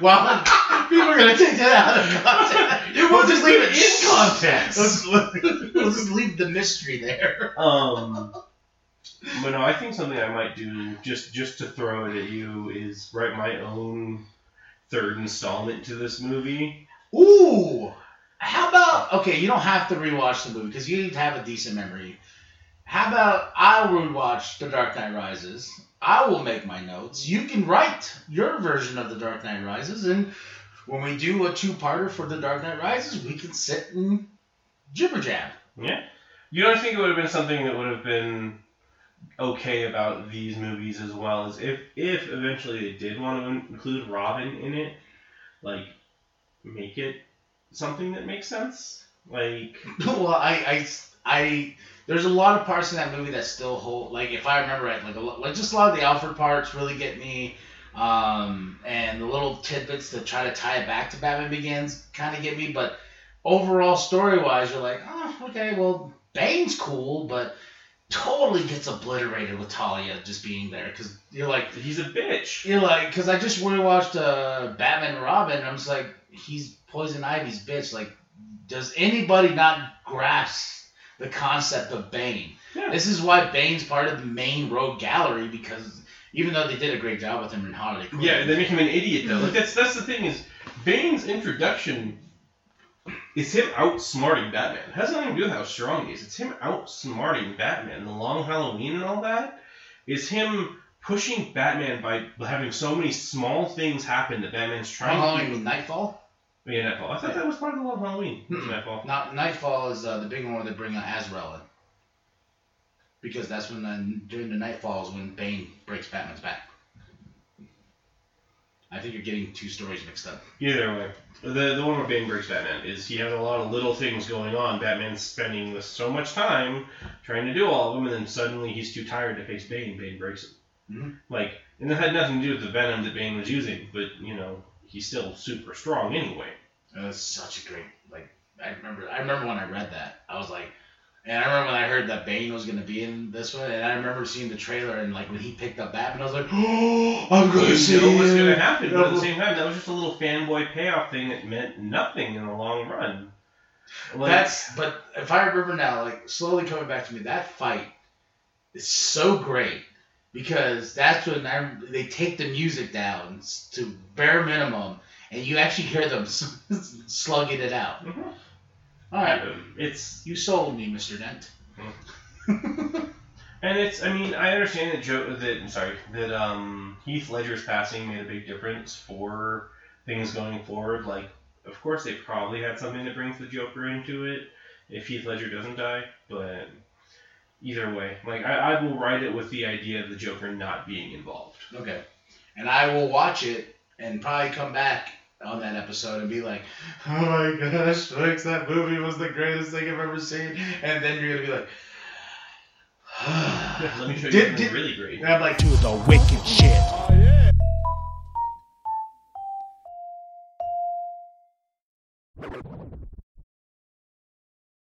Well, people are gonna take that out of context. It We'll wasn't just leave it in context. Let's, we'll just leave the mystery there. um, but no, I think something I might do just just to throw it at you is write my own third installment to this movie. Ooh. How about okay? You don't have to rewatch the movie because you need to have a decent memory. How about I rewatch The Dark Knight Rises? I will make my notes. You can write your version of The Dark Knight Rises, and when we do a two-parter for The Dark Knight Rises, we can sit and jibber jab. Yeah. You don't think it would have been something that would have been okay about these movies as well as if if eventually they did want to include Robin in it, like make it something that makes sense. Like well, I, I, I, there's a lot of parts in that movie that still hold. Like, if I remember right, like, a, just a lot of the Alfred parts really get me, um, and the little tidbits to try to tie it back to Batman Begins kind of get me. But overall, story wise, you're like, oh, okay, well, Bane's cool, but totally gets obliterated with Talia just being there because you're like, he's a bitch. you're like, because I just rewatched uh, Batman Robin, and I'm just like, he's Poison Ivy's bitch. Like, does anybody not grasp the concept of Bane? Yeah. This is why Bane's part of the main rogue gallery because even though they did a great job with him in Harley Quinn, Yeah, they make him an idiot though. Like that's that's the thing is Bane's introduction is him outsmarting Batman. It has nothing to do with how strong he is. It's him outsmarting Batman. The long Halloween and all that is him pushing Batman by having so many small things happen that Batman's trying. Long Halloween with Nightfall. Yeah, Nightfall. I thought that was part of the long Halloween. Nightfall. Not Nightfall is uh, the big one where they bring uh, Azrael in. Because that's when uh, during the Nightfall is when Bane breaks Batman's back. I think you're getting two stories mixed up. Either way, the the one where Bane breaks Batman is he has a lot of little things going on. Batman's spending this so much time trying to do all of them, and then suddenly he's too tired to face Bane. Bane breaks him. Mhm. Like, and it had nothing to do with the venom that Bane was using, but you know he's still super strong anyway. It was such a great like I remember I remember when I read that. I was like and I remember when I heard that Bane was gonna be in this one and I remember seeing the trailer and like when he picked up Batman I was like, Oh I'm gonna You see what's him." gonna happen, but at the same time, that was just a little fanboy payoff thing that meant nothing in the long run. Like, That's but if I remember now, like slowly coming back to me, that fight is so great because that's when I, they take the music down to bare minimum, and you actually hear them slugging it out. Mhm. All right, um, it's you sold me, Mister Dent. and it's. I mean, I understand that Joe. That I'm sorry. That um Heath Ledger's passing made a big difference for things going forward. Like, of course, they probably had something that brings the Joker into it if Heath Ledger doesn't die. But either way, like I, I will write it with the idea of the Joker not being involved. Okay, and I will watch it and probably come back on that episode and be like, "Oh my gosh, Lex, that movie was the greatest thing I've ever seen," and then you're gonna be like. Let me show you Did- something did- really great. And I'm like, To the wicked shit.